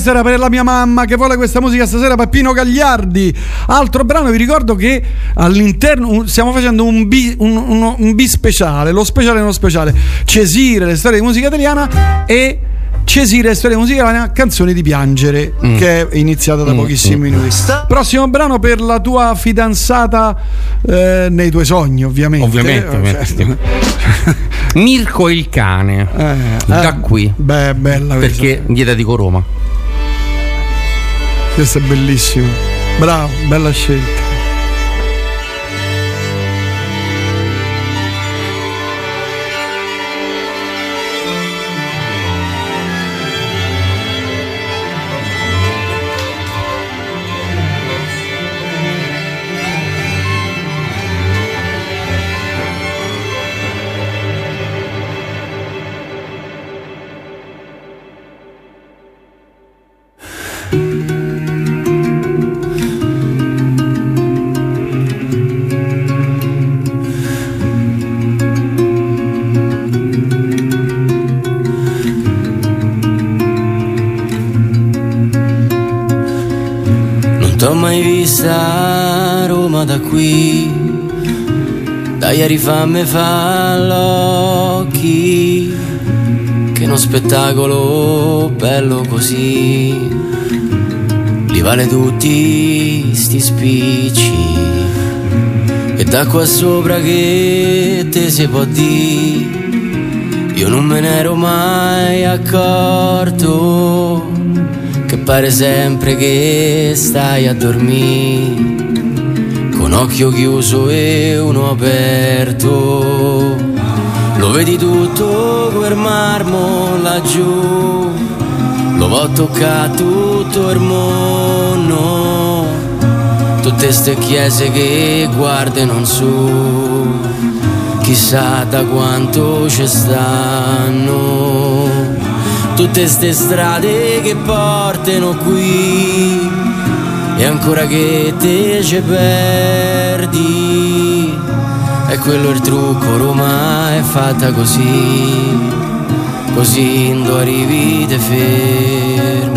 questa era per la mia mamma che vuole questa musica stasera, Peppino Gagliardi. Altro brano, vi ricordo che all'interno un- stiamo facendo un B, un, uno- un B speciale, lo speciale nello speciale. Cesire, le storie di musica italiana e Cesire, le storie di musica italiana, canzoni di piangere, Mm. che è iniziata da Mm, pochissimi mm. minuti. Prossimo brano per la tua fidanzata eh, nei tuoi sogni, ovviamente. Ovviamente, Eh, ovviamente. certo. Mirko il cane. da eh, qui. Beh, bella questa. Perché dieta di Roma. Questo è bellissimo. Bravo, bella scelta. Mai vista a Roma da qui, da ieri fammi fa l'occhi, che uno spettacolo bello così, li vale tutti sti spicci, e da qua sopra che te si può dire, io non me ne ero mai accorto pare sempre che stai a dormire. Con occhio chiuso e uno aperto. Lo vedi tutto quel marmo laggiù, lo dove ho toccato tutto il mondo, tutte ste chiese che guardano su, chissà da quanto ci stanno, tutte ste strade che portano qui, e ancora che te ci perdi, è quello il trucco, Roma è fatta così così quando arrivi te fermi.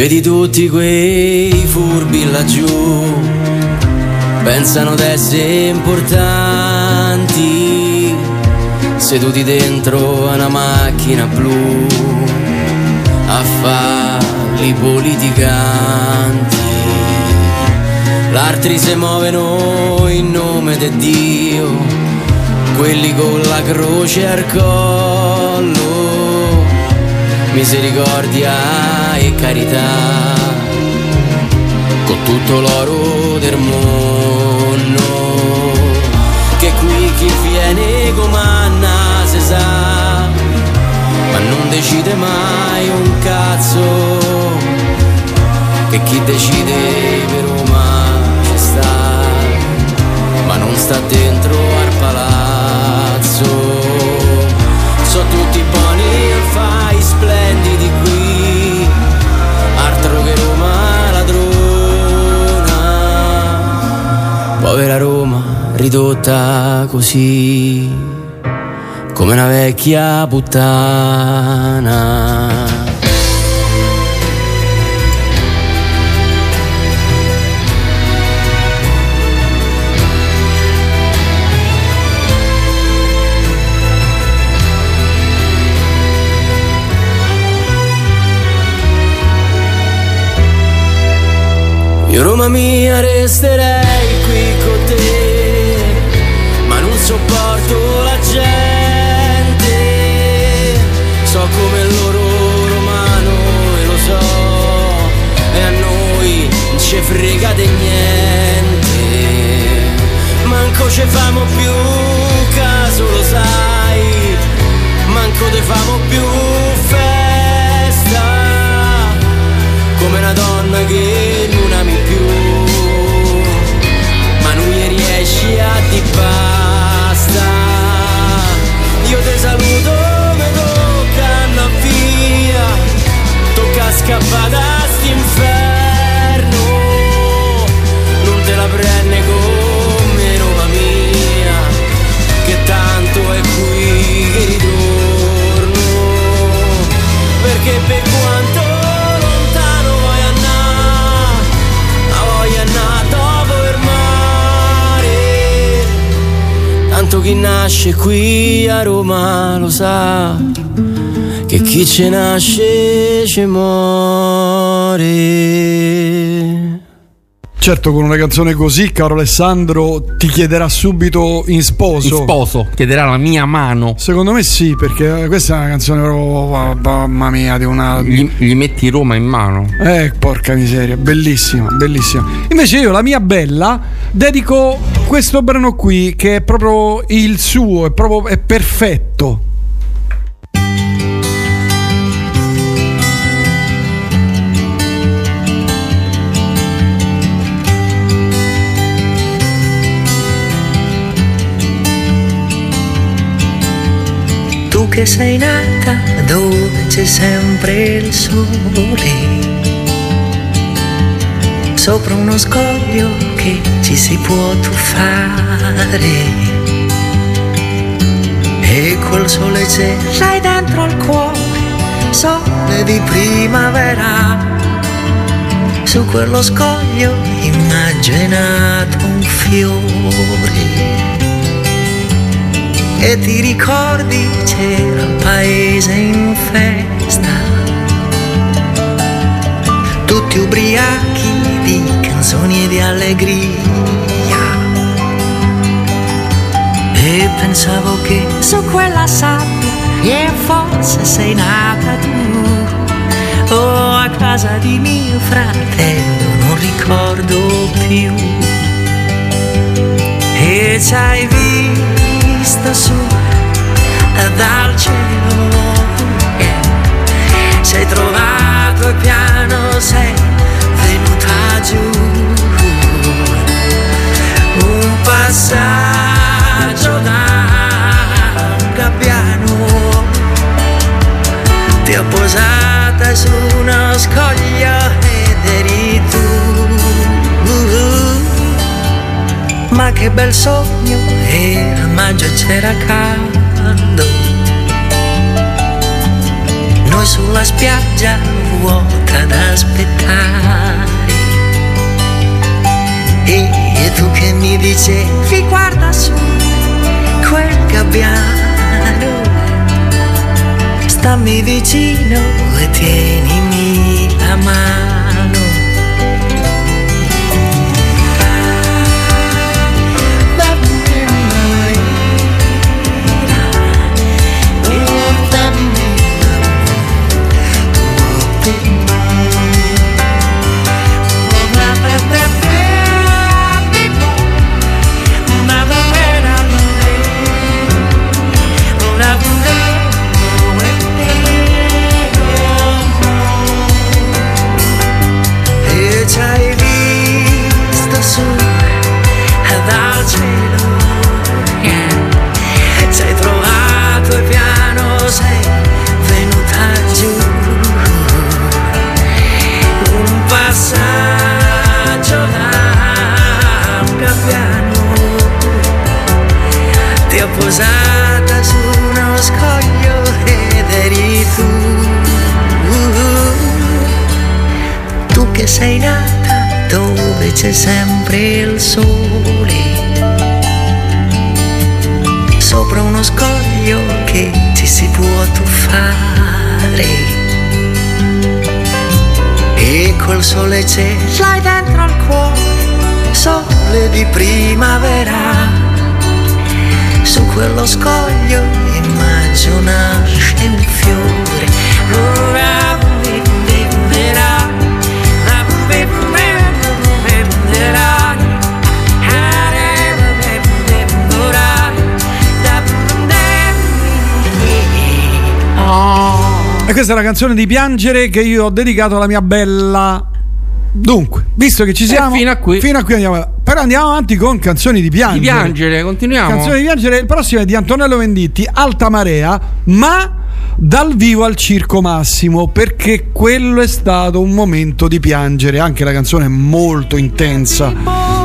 Vedi tutti quei furbi laggiù pensano d'essere importanti, seduti dentro a una macchina blu, a farli politicanti. L'altri se muovono in nome di Dio, quelli con la croce al collo, misericordia e carità. Con tutto l'oro del mondo che qui chi viene comanna se sa ma non decide mai un cazzo che chi decide per Roma ci sta ma non sta dentro al palazzo. So tutti buoni povera Roma ridotta così come una vecchia puttana. Io Roma mia resterei ci frega di niente. Manco ci famo più caso, lo sai, manco te famo più nasce qui a Roma lo sa, che chi ci nasce ci muore. Certo, con una canzone così, caro Alessandro, ti chiederà subito in sposo. In sposo, chiederà la mia mano. Secondo me sì, perché questa è una canzone proprio, mamma mia, di una... Gli, gli metti Roma in mano. Eh, porca miseria, bellissima, bellissima. Invece io, la mia bella, dedico questo brano qui, che è proprio il suo, è proprio è perfetto. Che sei nata dove c'è sempre il sole, sopra uno scoglio che ci si può tuffare. E quel sole c'è, l'hai dentro al cuore, sole di primavera. Su quello scoglio immaginato un fiore e ti ricordi c'era il paese in festa, tutti ubriachi di canzoni e di allegria. e pensavo che su quella sabbia e forse sei nata tu o a casa di mio fratello non ricordo più. E ci hai visto su dal cielo yeah. sei trovato il piano sei venuta giù un passaggio da gabbiano ti ho posata su uno scoglio ed eri tu ma che bel sogno era maggio e c'era caldo. Noi sulla spiaggia vuota ad aspettare. E, e tu che mi dicevi guarda su quel gabbiano. Stammi vicino e tienimi la mano sei nata dove c'è sempre il sole, sopra uno scoglio che ci si può tuffare. E col sole ce l'hai dentro al cuore, sole di primavera. Su quello scoglio immagino nasce un fiore. E questa è la canzone di Piangere che io ho dedicato alla mia bella. Dunque, visto che ci siamo, fino a qui. fino a qui andiamo. Però andiamo avanti con canzoni di piangere. Di piangere, continuiamo. Canzoni di piangere. Il prossimo è di Antonello Venditti, Alta Marea, ma dal vivo al Circo Massimo, perché quello è stato un momento di piangere. Anche la canzone è molto intensa.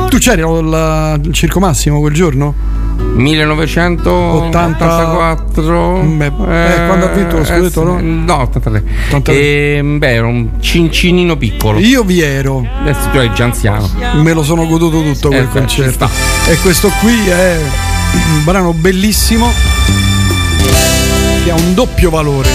Tu c'eri al al Circo Massimo quel giorno? 1984 Beh, eh, quando ha vinto lo scudetto, no? No, 83. 83. E, beh, era un cincinino piccolo. Io vi ero. Adesso tu eri già anziano. Me lo sono goduto tutto quel Eh, concerto. E questo qui è un brano bellissimo che ha un doppio valore.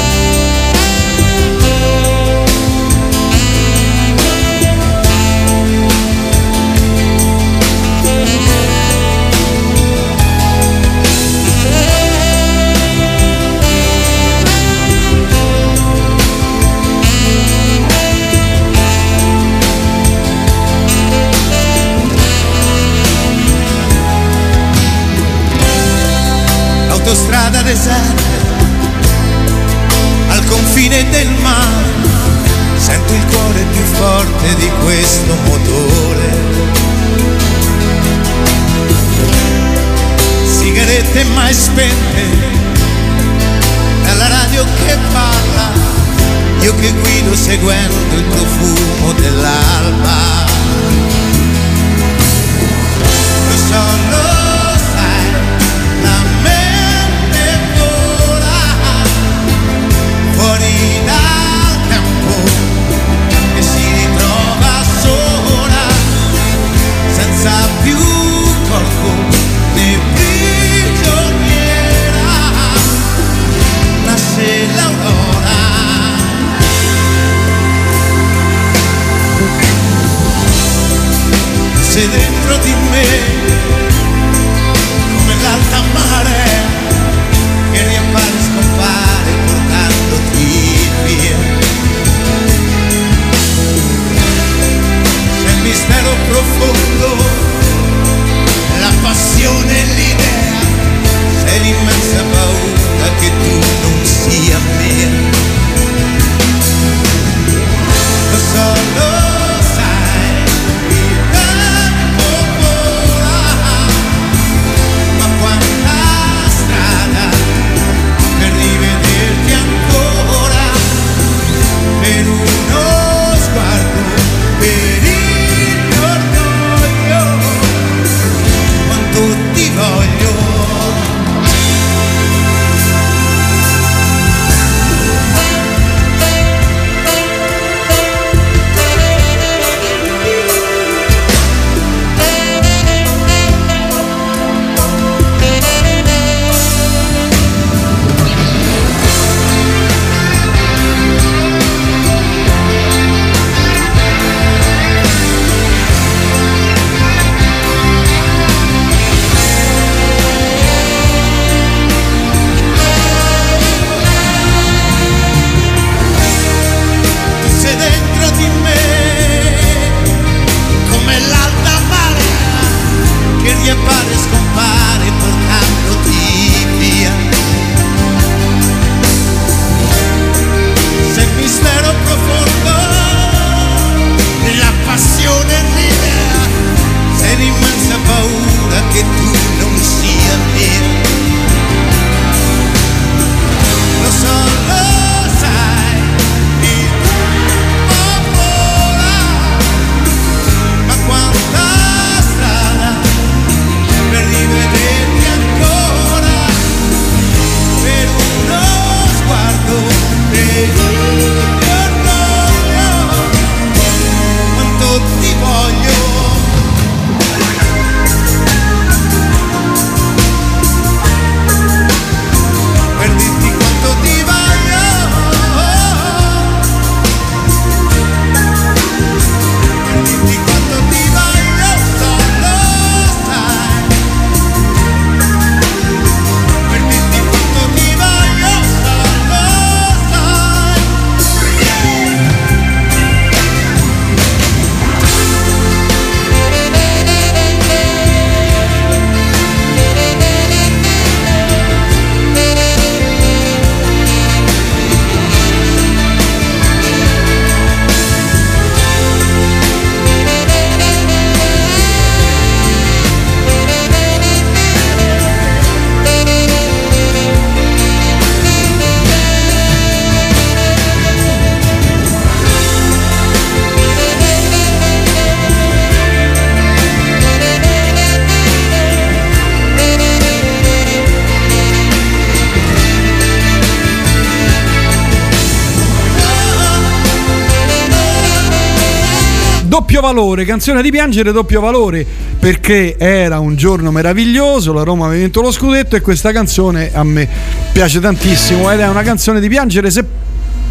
Valore, canzone di piangere, doppio valore perché era un giorno meraviglioso, la Roma aveva vinto lo scudetto e questa canzone a me piace tantissimo ed è una canzone di piangere se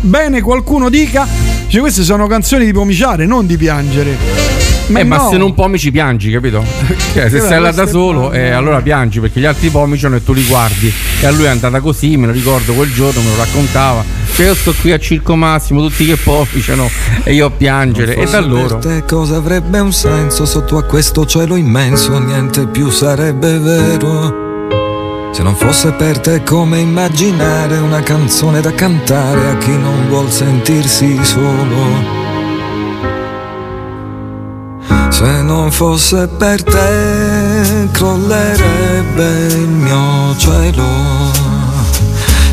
bene qualcuno dica, cioè queste sono canzoni di pomiciare, non di piangere. Eh, ma no. se non pomici piangi, capito? Cioè, se sei là da solo, eh, allora piangi perché gli altri pomiciano e tu li guardi. E a lui è andata così, me lo ricordo quel giorno, me lo raccontava. Cioè, io sto qui a Circo Massimo, tutti che pomiciano e io a piangere. E da loro. Per te cosa avrebbe un senso sotto a questo cielo immenso? Niente più sarebbe vero. Se non fosse per te come immaginare una canzone da cantare a chi non vuol sentirsi solo. Se non fosse per te crollerebbe il mio cielo.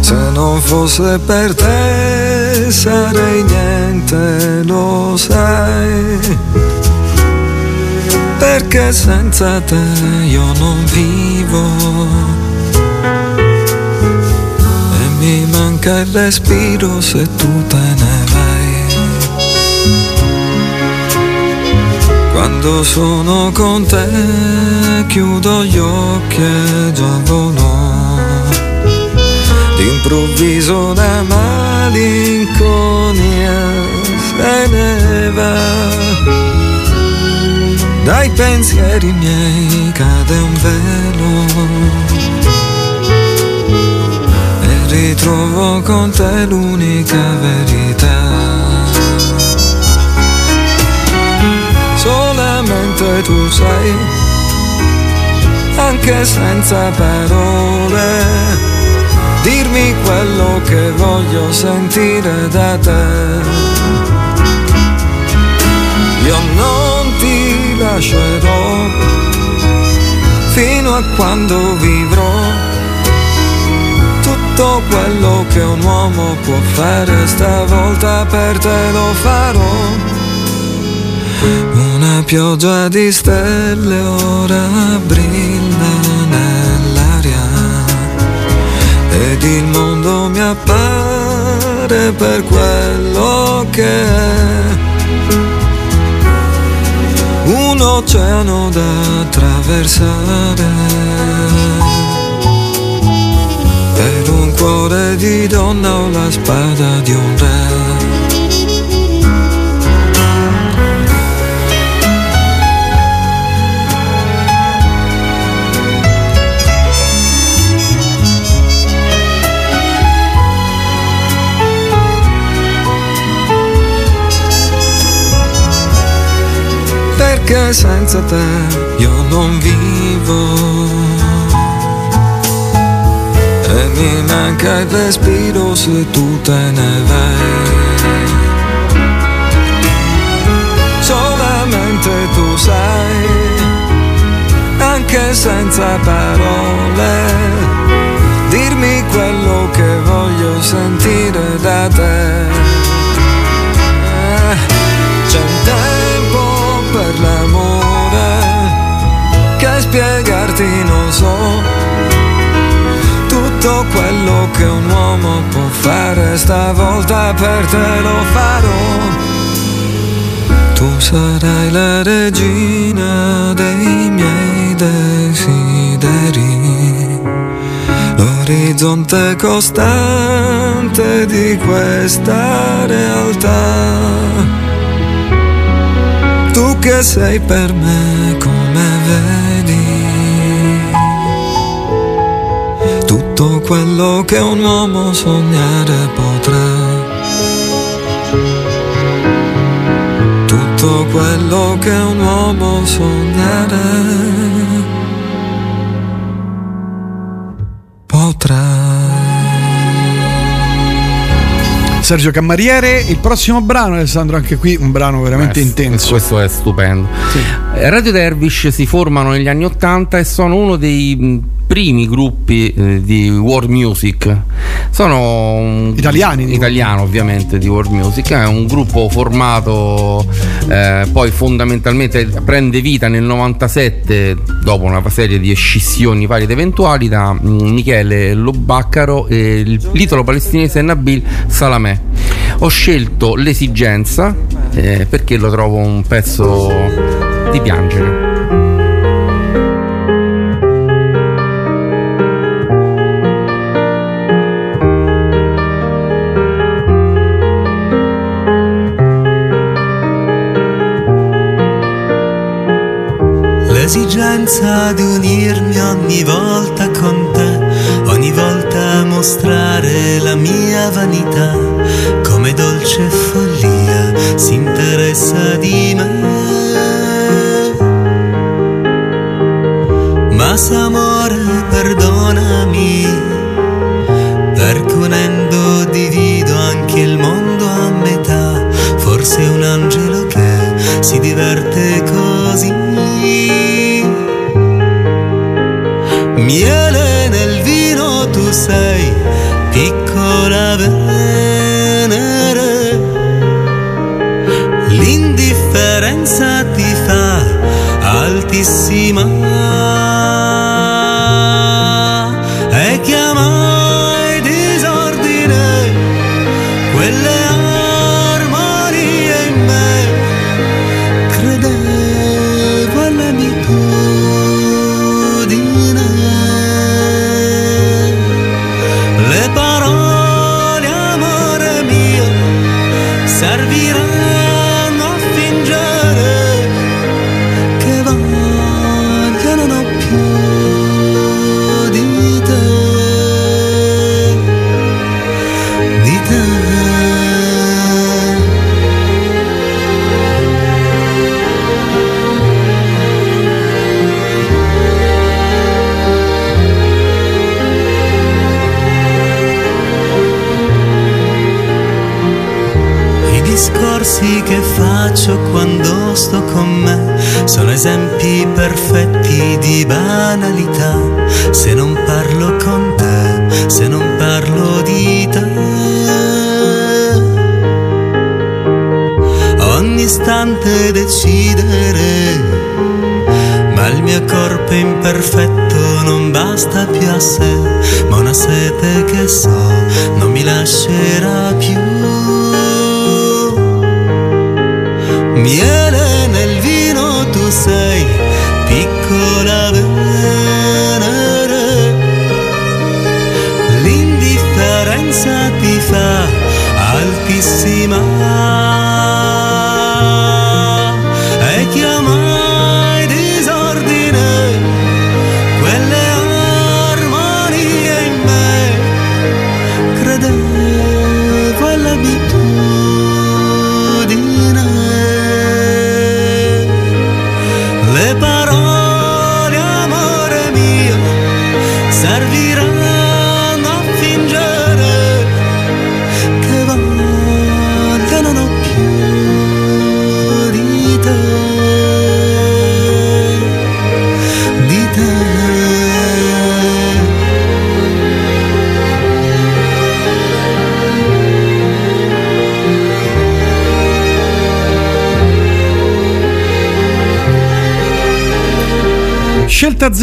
Se non fosse per te sarei niente, lo sai. Perché senza te io non vivo. E mi manca il respiro se tu te ne vai. Quando sono con te chiudo gli occhi e già volo. D'improvviso la malinconia se ne va. Dai pensieri miei cade un velo. E ritrovo con te l'unica verità. Solamente tu sai, anche senza parole, dirmi quello che voglio sentire da te. Io non ti lascerò fino a quando vivrò tutto quello che un uomo può fare stavolta per te lo farò. Una pioggia di stelle ora brilla il mondo mi appare per quello che è. Un oceano da attraversare per un cuore di donna o la spada di un re. Perché senza te io non vivo e mi manca il respiro se tu te ne vai. Solamente tu sai, anche senza parole, dirmi quello che voglio sentire da te. C'è un tempo per l'amore che spiegarti non so tutto quello che un uomo può fare stavolta per te lo farò. Tu sarai la regina dei miei desideri, l'orizzonte costante di questa realtà. Che sei per me come vedi, tutto quello che un uomo sognare potrà. tutto quello che un uomo sognare Sergio Cammariere, il prossimo brano, Alessandro, anche qui un brano veramente Eh, intenso. Questo è stupendo. Eh, Radio Dervish si formano negli anni 80 e sono uno dei primi gruppi eh, di world music. Sono un- Italiani, Italiano ovviamente di world music. È un gruppo formato eh, poi fondamentalmente prende vita nel 97 dopo una serie di scissioni varie ed eventuali da mh, Michele Lobaccaro e l'italo palestinese Nabil Salamè. Ho scelto l'esigenza eh, perché lo trovo un pezzo di piangere. L'esigenza di unirmi ogni volta con te, ogni volta mostrare la mia vanità, come dolce follia si interessa di me. Ma se altissima.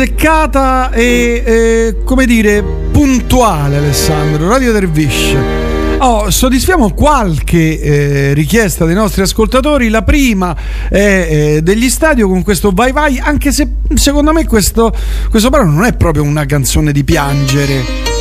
Azzeccata e, eh, come dire, puntuale, Alessandro. Radio Dervish. Oh, soddisfiamo qualche eh, richiesta dei nostri ascoltatori. La prima è eh, degli stadio con questo vai vai, anche se secondo me questo, questo brano non è proprio una canzone di piangere.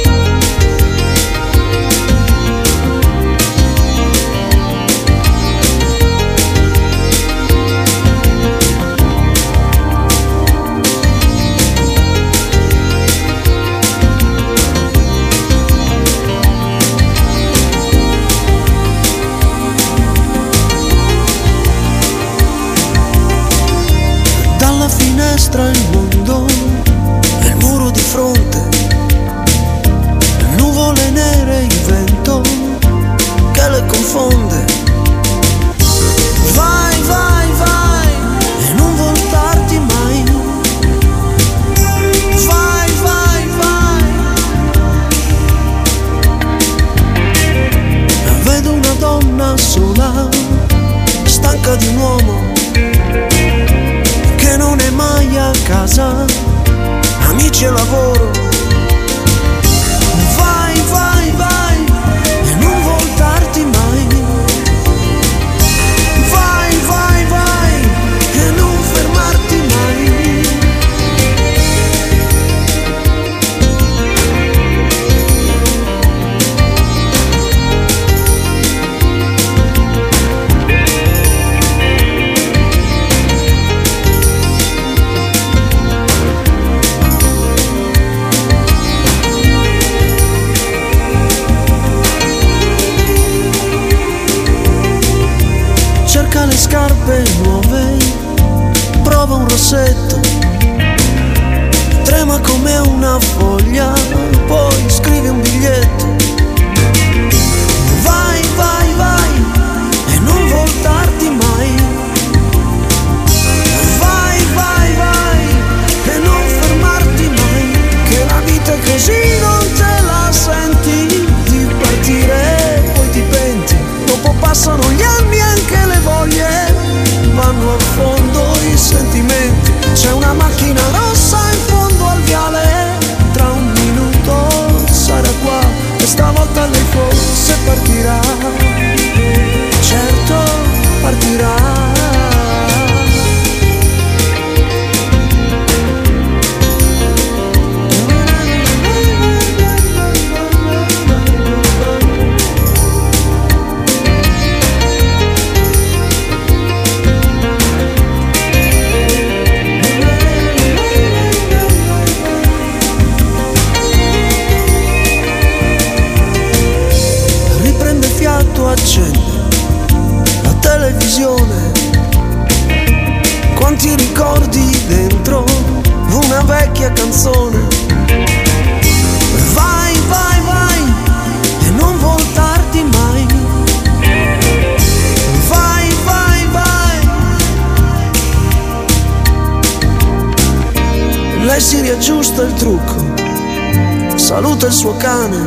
Saluta il suo cane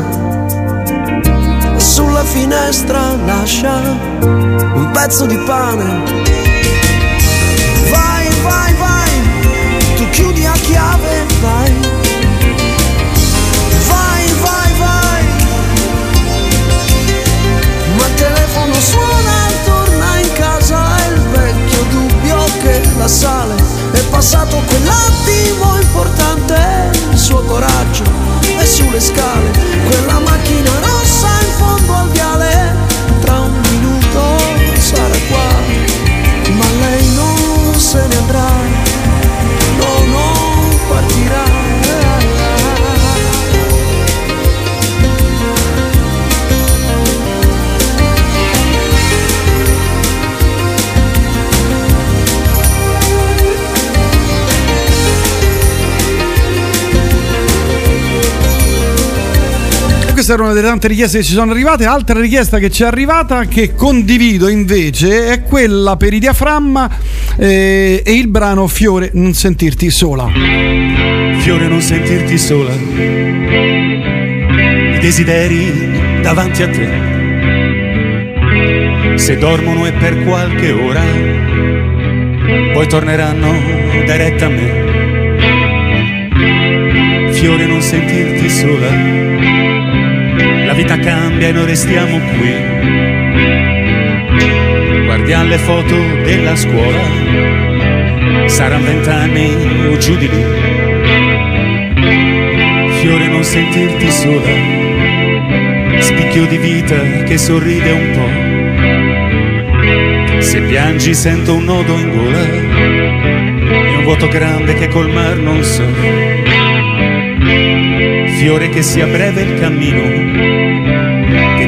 sulla finestra lascia un pezzo di pane. Vai, vai, vai, tu chiudi a chiave, vai. Vai, vai, vai. Ma il telefono suona, torna in casa, il vecchio dubbio che la sale. È passato quell'attimo importante, il suo coraggio è sulle scale, Questa era una delle tante richieste che ci sono arrivate. Altra richiesta che ci è arrivata, che condivido invece, è quella per i diaframma eh, e il brano Fiore, non sentirti sola. Fiore non sentirti sola, i desideri davanti a te. Se dormono è per qualche ora, poi torneranno diretta a me. Fiore non sentirti sola, la vita cambia e noi restiamo qui. Guardiamo le foto della scuola, saranno vent'anni o giù di lì. Fiore non sentirti sola, spicchio di vita che sorride un po'. Se piangi sento un nodo in gola e un vuoto grande che colmar non so. Fiore che sia breve il cammino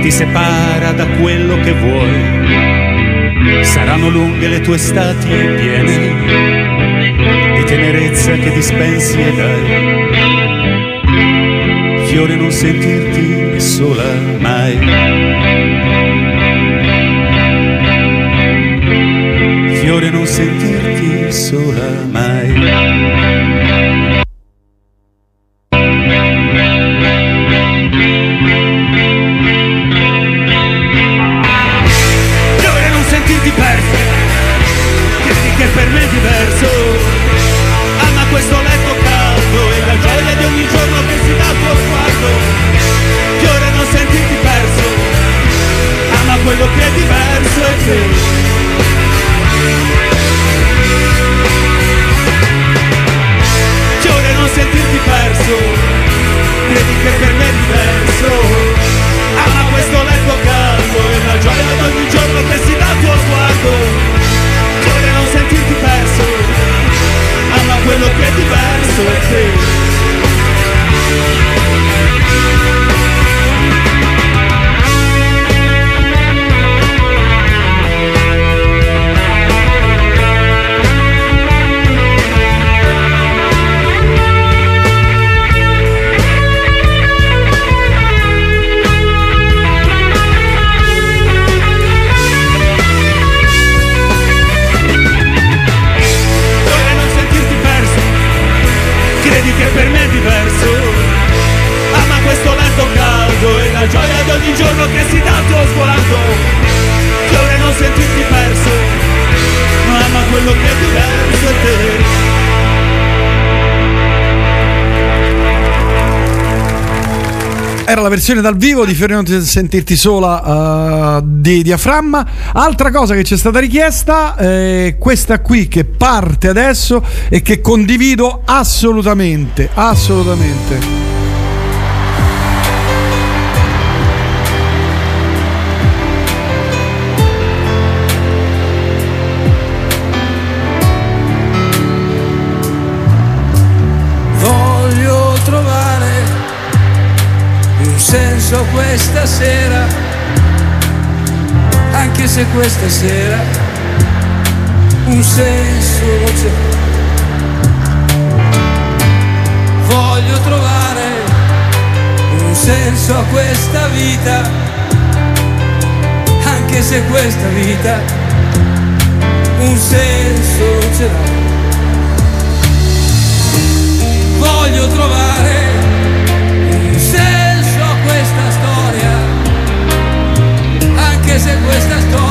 ti separa da quello che vuoi. Saranno lunghe le tue estati piene di tenerezza che dispensi e dai. Fiore non sentirti sola mai. Fiore non sentirti sola mai. Versione dal vivo di ti sentirti sola eh, di Diaframma. Altra cosa che ci è stata richiesta è questa qui che parte adesso e che condivido assolutamente, assolutamente. Se questa sera un senso c'è. Voglio trovare un senso a questa vita, anche se questa vita un senso ce l'ha. Voglio trovare un senso a questa storia, anche se questa storia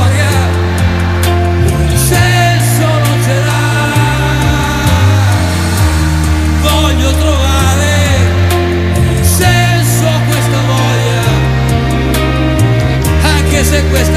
anche se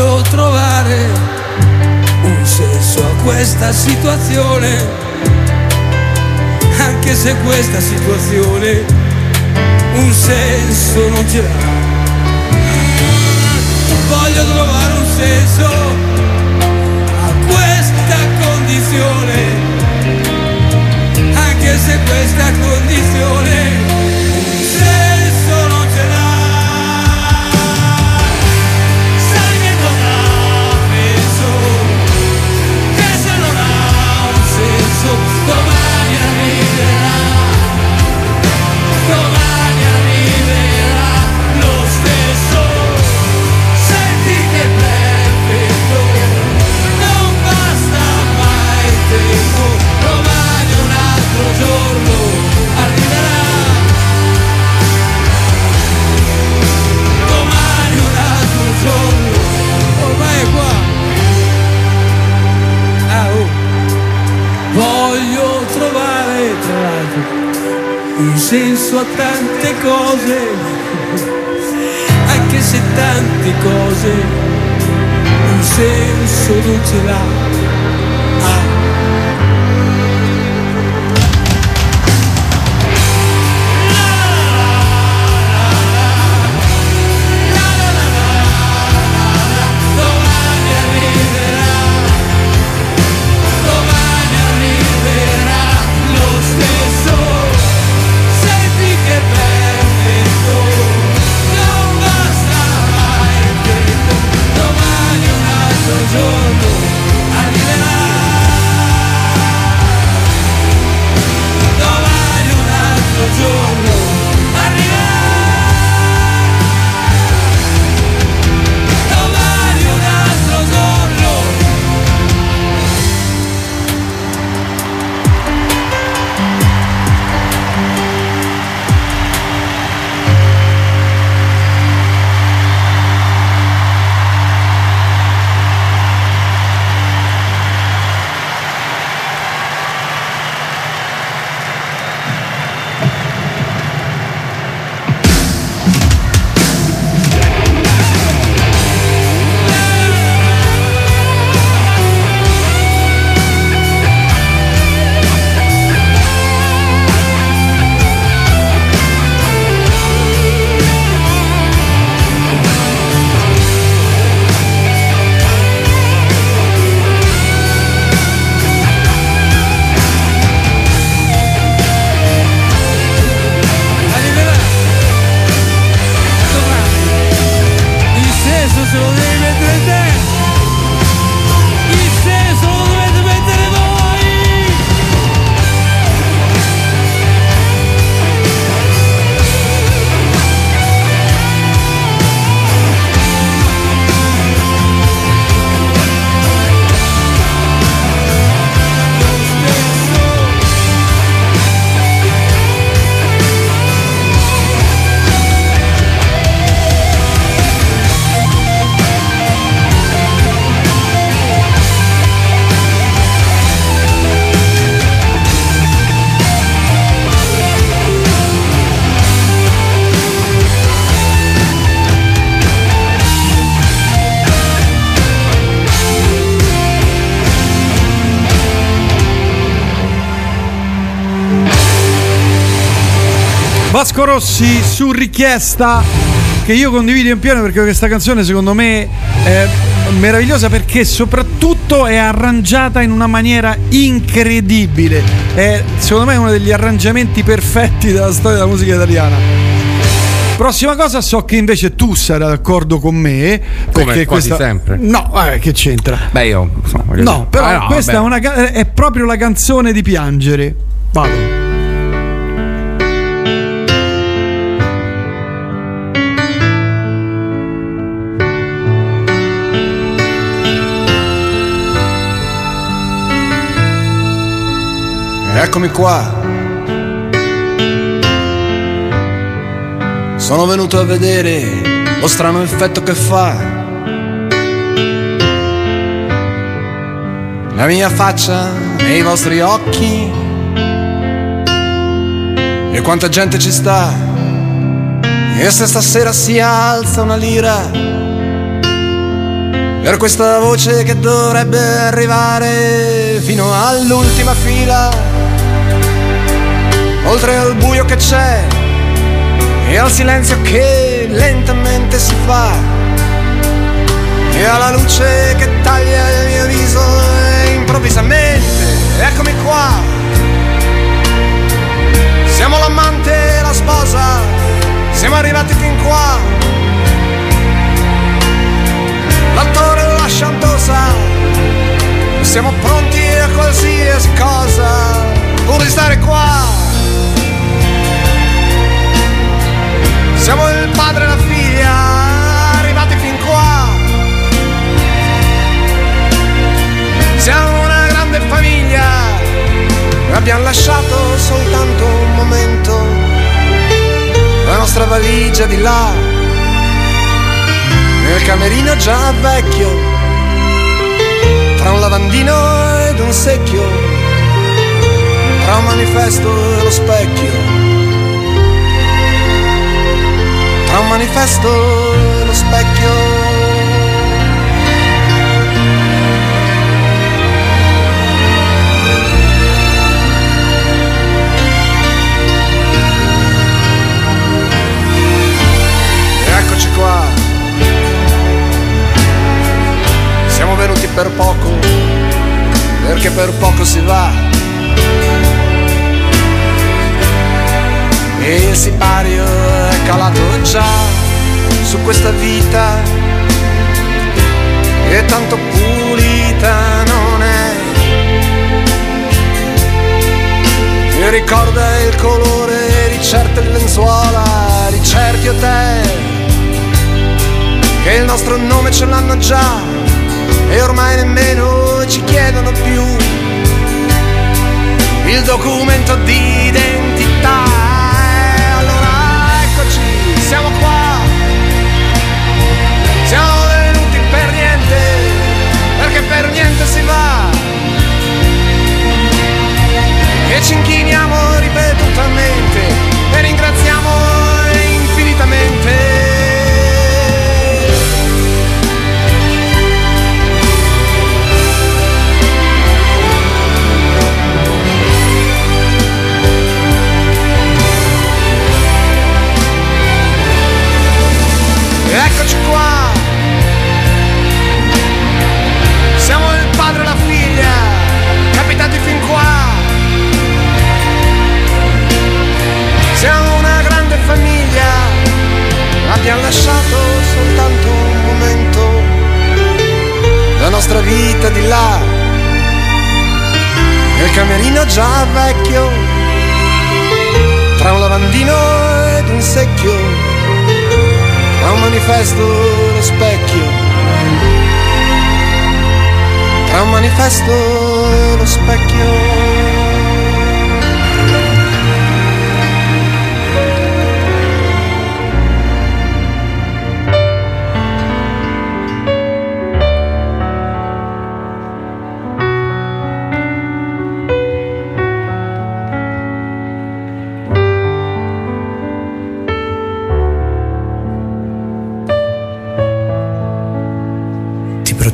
Voglio trovare un senso a questa situazione, anche se questa situazione un senso non ce l'ha. Voglio trovare un senso a questa condizione, anche se questa condizione senso a tante cose, anche se tante cose un senso non ce l'ha. Rossi su richiesta che io condivido in pieno perché questa canzone secondo me è meravigliosa perché soprattutto è arrangiata in una maniera incredibile. È secondo me uno degli arrangiamenti perfetti della storia della musica italiana. Prossima cosa, so che invece tu sarai d'accordo con me. Come perché quasi questa... sempre. No, eh, che c'entra? Beh, io insomma, No, dire- però Ah, no, questa è, vabbè. una è proprio la canzone di piangere. Vado. Eccomi qua. Sono venuto a vedere lo strano effetto che fa. La mia faccia nei vostri occhi. E quanta gente ci sta. E se stasera si alza una lira. Per questa voce che dovrebbe arrivare fino all'ultima fila oltre al buio che c'è e al silenzio che lentamente si fa e alla luce che taglia il mio viso e improvvisamente eccomi qua. Siamo l'amante e la sposa siamo arrivati fin qua. L'attore e la chantosa siamo pronti a qualsiasi cosa. Pur di stare qua Siamo il padre e la figlia, arrivati fin qua. Siamo una grande famiglia, abbiamo lasciato soltanto un momento. La nostra valigia di là, nel camerino già vecchio, tra un lavandino ed un secchio, tra un manifesto e lo specchio un manifesto lo specchio. Eccoci qua. Siamo venuti per poco, perché per poco si va. E il sipario è calato già su questa vita che tanto pulita non è. Mi ricorda il colore di certe lenzuola, di certi hotel, che il nostro nome ce l'hanno già e ormai nemmeno ci chiedono più il documento di niente si va. E ci inchiniamo ripetutamente e ringraziamo infinitamente. Eccoci qua. Abbiamo lasciato soltanto un momento, la nostra vita di là, nel camerino già vecchio, tra un lavandino ed un secchio tra un manifesto e lo specchio, tra un manifesto e lo specchio.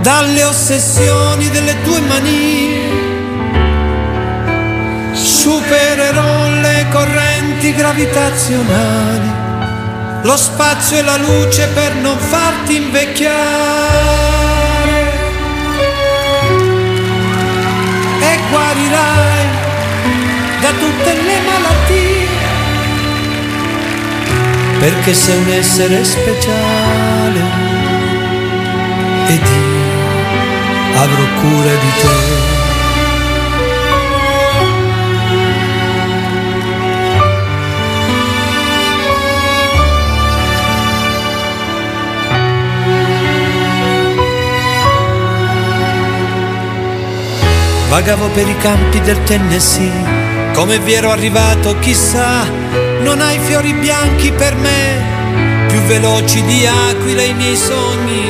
dalle ossessioni delle tue manie. Supererò le correnti gravitazionali, lo spazio e la luce per non farti invecchiare. E guarirai da tutte le malattie, perché sei un essere speciale ed io avrò cura di te. Vagavo per i campi del Tennessee, come vi ero arrivato chissà, non hai fiori bianchi per me, più veloci di aquila i miei sogni,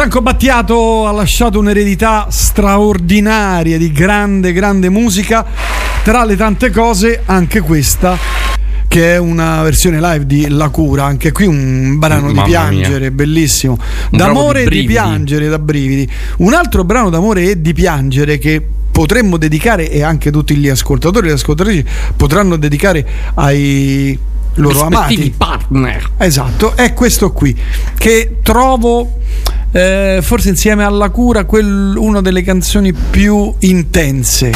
Franco Battiato ha lasciato un'eredità straordinaria di grande, grande musica. Tra le tante cose, anche questa, che è una versione live di La Cura. Anche qui un brano Mamma di piangere, mia. bellissimo. Un D'amore di e di brividi. piangere, da brividi. Un altro brano d'amore e di piangere che potremmo dedicare, e anche tutti gli ascoltatori e le ascoltatrici potranno dedicare ai loro amati. partner. Esatto, è questo qui che trovo eh, forse insieme alla cura quel- una delle canzoni più intense.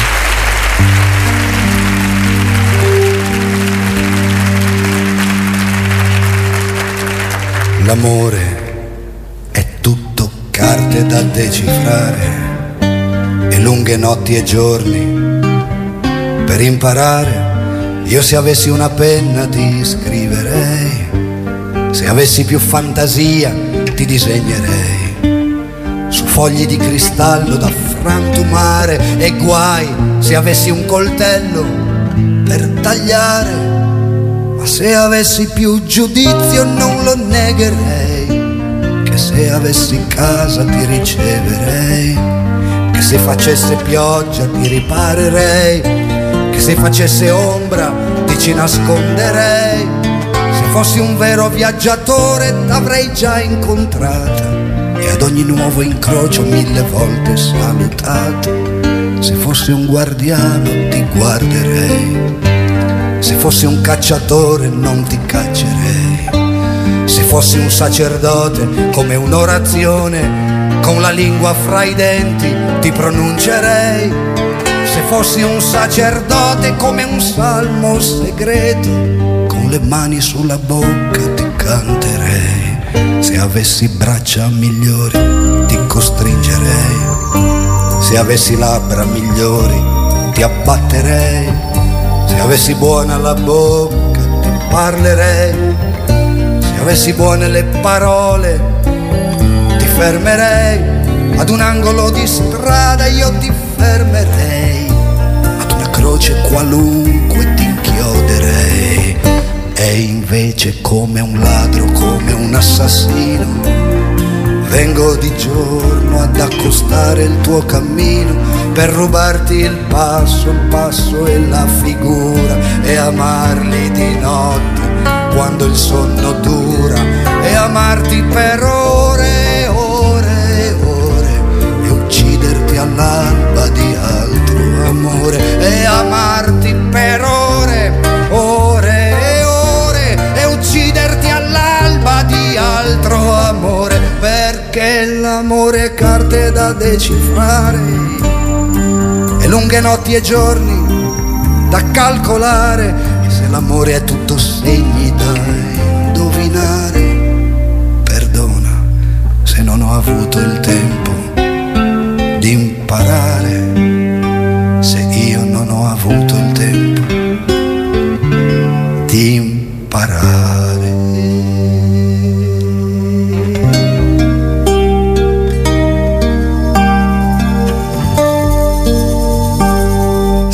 L'amore è tutto carte da decifrare e lunghe notti e giorni per imparare. Io se avessi una penna ti scriverei, se avessi più fantasia ti disegnerei fogli di cristallo da frantumare e guai se avessi un coltello per tagliare. Ma se avessi più giudizio non lo negherei, che se avessi casa ti riceverei, che se facesse pioggia ti riparerei, che se facesse ombra ti ci nasconderei, se fossi un vero viaggiatore t'avrei già incontrata e ad ogni nuovo incrocio mille volte salutato, se fossi un guardiano ti guarderei. Se fossi un cacciatore non ti caccerei. Se fossi un sacerdote come un'orazione, con la lingua fra i denti ti pronuncerei. Se fossi un sacerdote come un salmo segreto, con le mani sulla bocca ti canterei. Se avessi braccia migliori ti costringerei. Se avessi labbra migliori ti abbatterei. Se avessi buona la bocca ti parlerei, se avessi buone le parole ti fermerei, ad un angolo di strada io ti fermerei, ad una croce qualunque ti inchioderei. E invece come un ladro, come un assassino, Vengo di giorno ad accostare il tuo cammino per rubarti il passo, il passo e la figura e amarli di notte quando il sonno dura e amarti per ore e ore e ore e ucciderti all'alba di altro amore e amarti decifrare. E lunghe notti e giorni da calcolare. E se l'amore è tutto segni da indovinare. Perdona se non ho avuto il tempo di imparare. Se io non ho avuto il tempo di imparare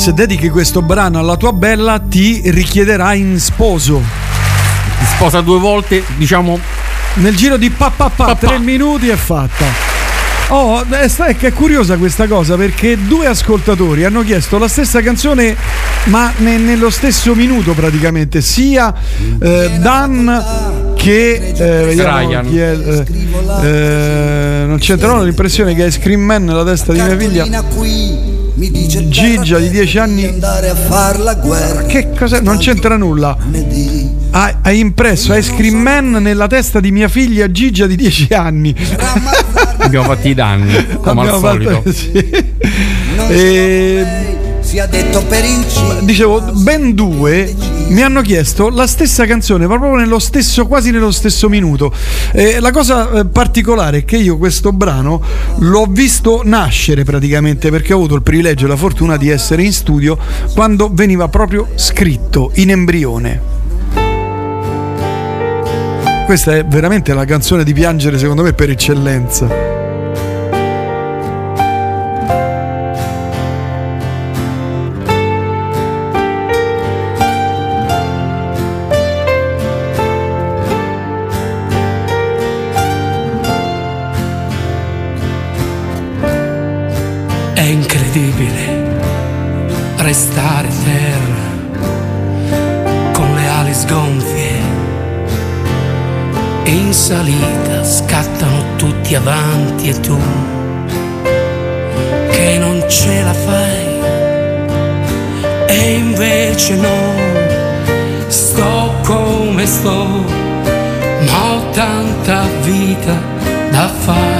Se dedichi questo brano alla tua bella, ti richiederà in sposo. Ti sposa due volte, diciamo. Nel giro di pa pa pa, tre minuti è fatta. Oh, è curiosa questa cosa perché due ascoltatori hanno chiesto la stessa canzone, ma ne- nello stesso minuto praticamente, sia eh, Dan che eh, vediamo Ryan. chi è, eh, eh, non c'entra no, l'impressione che è Scream Man nella testa di mia figlia Mi dice Gigia di 10 anni andare a far la guerra. che cos'è? Non c'entra nulla. Ha- Hai impresso Ice Cream Man nella testa di mia figlia Gigia di 10 anni. Abbiamo fatti i danni, come al Abbiamo solito. fatto- sì. E- Sia detto per inciso. Dicevo, ben due mi hanno chiesto la stessa canzone, ma proprio nello stesso, quasi nello stesso minuto. Eh, la cosa eh, particolare è che io questo brano l'ho visto nascere praticamente perché ho avuto il privilegio e la fortuna di essere in studio quando veniva proprio scritto in embrione. Questa è veramente la canzone di piangere, secondo me, per eccellenza. Invece no, sto come sto, ma ho tanta vita da fare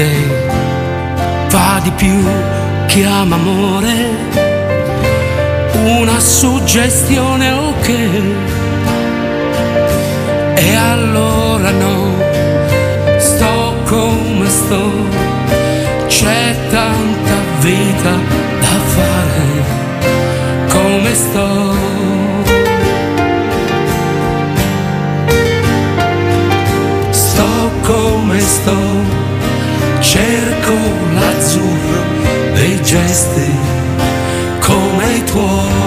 dei, fa di più che ama amore. Una suggestione ok. E allora no, sto come sto, c'è tanta vita da fare come. Sto cerco l'azzurro dei gesti come i tuoi.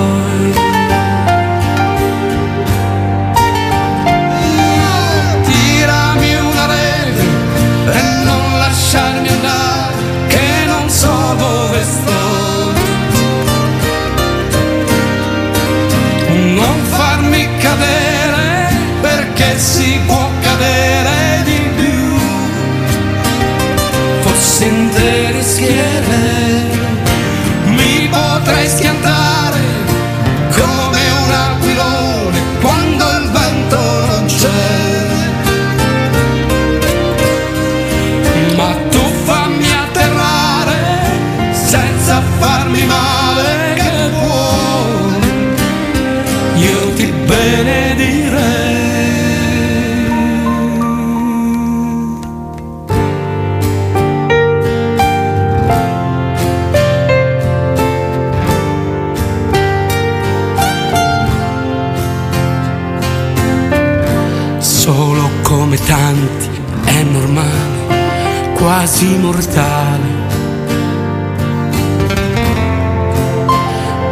Quasi mortale.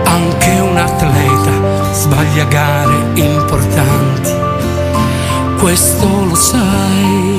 Anche un atleta sbaglia gare importanti, questo lo sai.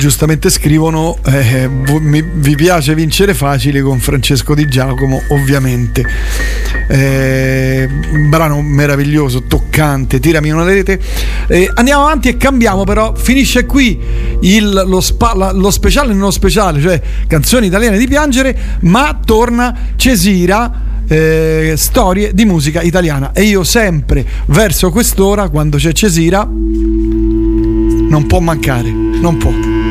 giustamente scrivono eh, eh mi, vi piace vincere facile con Francesco Di Giacomo ovviamente. Eh, brano meraviglioso toccante tirami una rete. Eh, andiamo avanti e cambiamo però finisce qui il, lo, spa, la, lo, speciale nello speciale cioè canzoni italiane di piangere ma torna Cesira eh, storie di musica italiana. E io sempre verso quest'ora quando c'è Cesira non può mancare non può.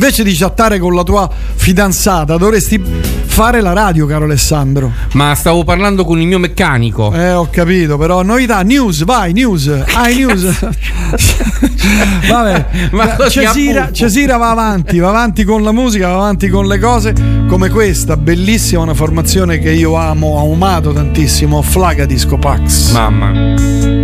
invece di chattare con la tua fidanzata dovresti fare la radio, caro Alessandro. Ma stavo parlando con il mio meccanico. Eh, ho capito, però novità, news, vai, news, hai news. Vabbè, Ma eh, Cesira, Cesira va avanti, va avanti con la musica, va avanti con le cose come questa, bellissima, una formazione che io amo, ho amato tantissimo, Flaga Disco Pax. Mamma.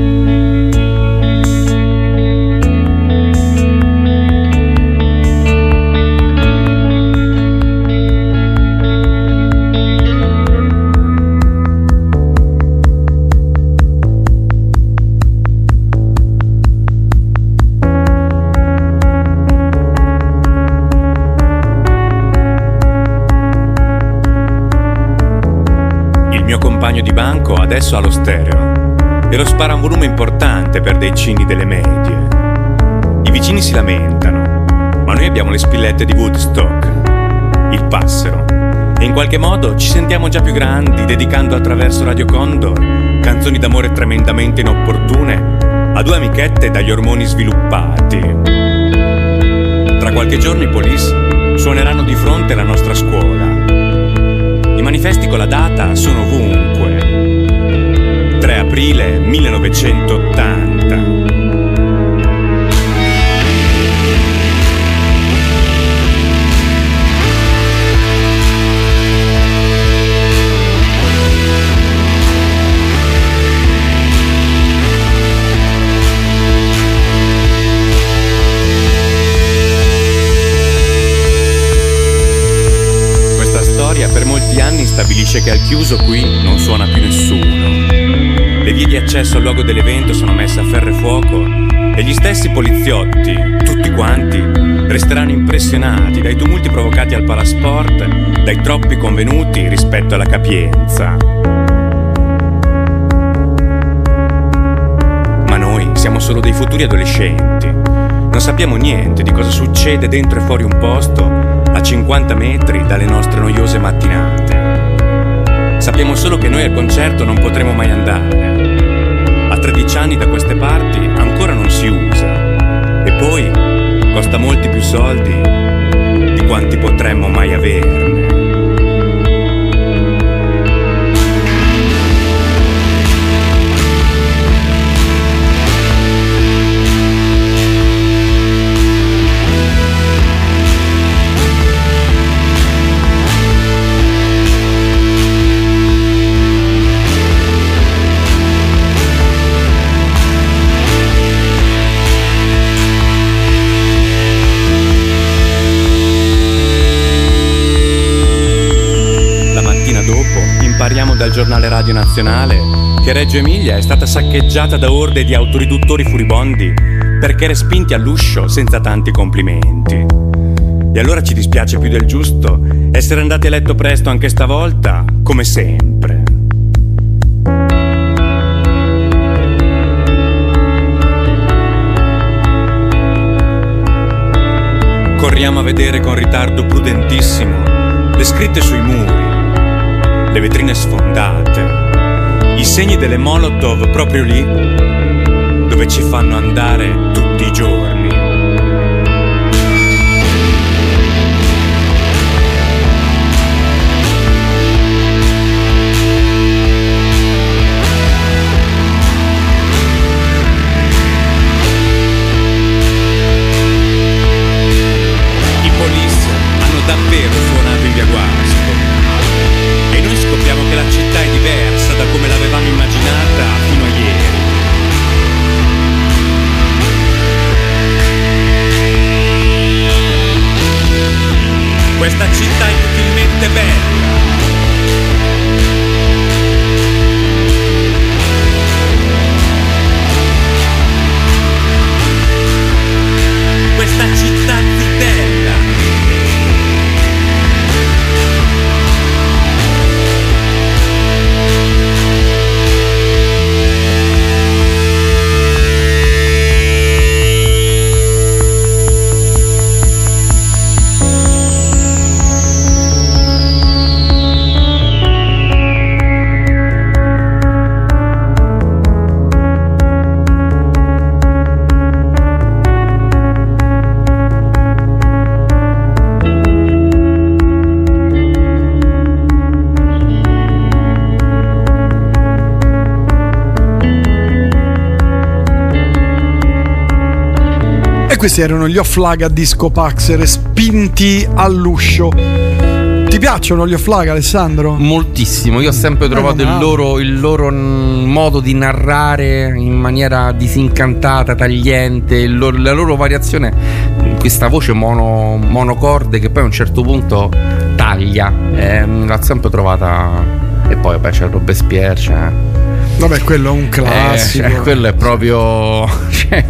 Adesso ha lo stereo e lo spara un volume importante per dei cini delle medie. I vicini si lamentano, ma noi abbiamo le spillette di Woodstock, il passero, e in qualche modo ci sentiamo già più grandi dedicando attraverso Radio Condor canzoni d'amore tremendamente inopportune a due amichette dagli ormoni sviluppati. Tra qualche giorno i police suoneranno di fronte alla nostra scuola. I manifesti con la data sono ovunque. 3 aprile 1980. Questa storia per molti anni stabilisce che al chiuso qui non suona più nessuno. Le vie di accesso al luogo dell'evento sono messe a ferro e fuoco e gli stessi poliziotti, tutti quanti, resteranno impressionati dai tumulti provocati al palasport, dai troppi convenuti rispetto alla capienza. Ma noi siamo solo dei futuri adolescenti. Non sappiamo niente di cosa succede dentro e fuori un posto a 50 metri dalle nostre noiose mattinate. Sappiamo solo che noi al concerto non potremo mai andare. A 13 anni da queste parti ancora non si usa. E poi costa molti più soldi di quanti potremmo mai averne. Radio nazionale che Reggio Emilia è stata saccheggiata da orde di autoriduttori furibondi perché respinti all'uscio senza tanti complimenti. E allora ci dispiace più del giusto essere andati a letto presto anche stavolta, come sempre. Corriamo a vedere con ritardo prudentissimo le scritte sui muri, le vetrine sfondate, i segni delle Molotov proprio lì dove ci fanno andare tutti i giorni. Questi erano gli off-lag a Disco Pax, respinti all'uscio. Ti piacciono gli off-lag, Alessandro? Moltissimo, io ho sempre trovato il loro, il loro, modo di narrare in maniera disincantata, tagliente, loro- la loro variazione, questa voce mono, monocorde che poi a un certo punto taglia, ehm, l'ho sempre trovata. E poi vabbè c'è Robespierre, c'è. Vabbè, quello è un classico. Eh, cioè, quello è proprio. cioè,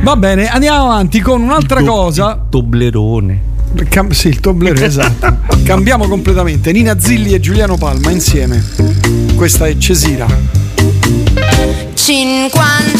Va bene, andiamo avanti con un'altra cosa. Toblerone. Cam- sì, il Toblerone, esatto. Cambiamo completamente. Nina Zilli e Giuliano Palma insieme. Questa è Cesira. 50.000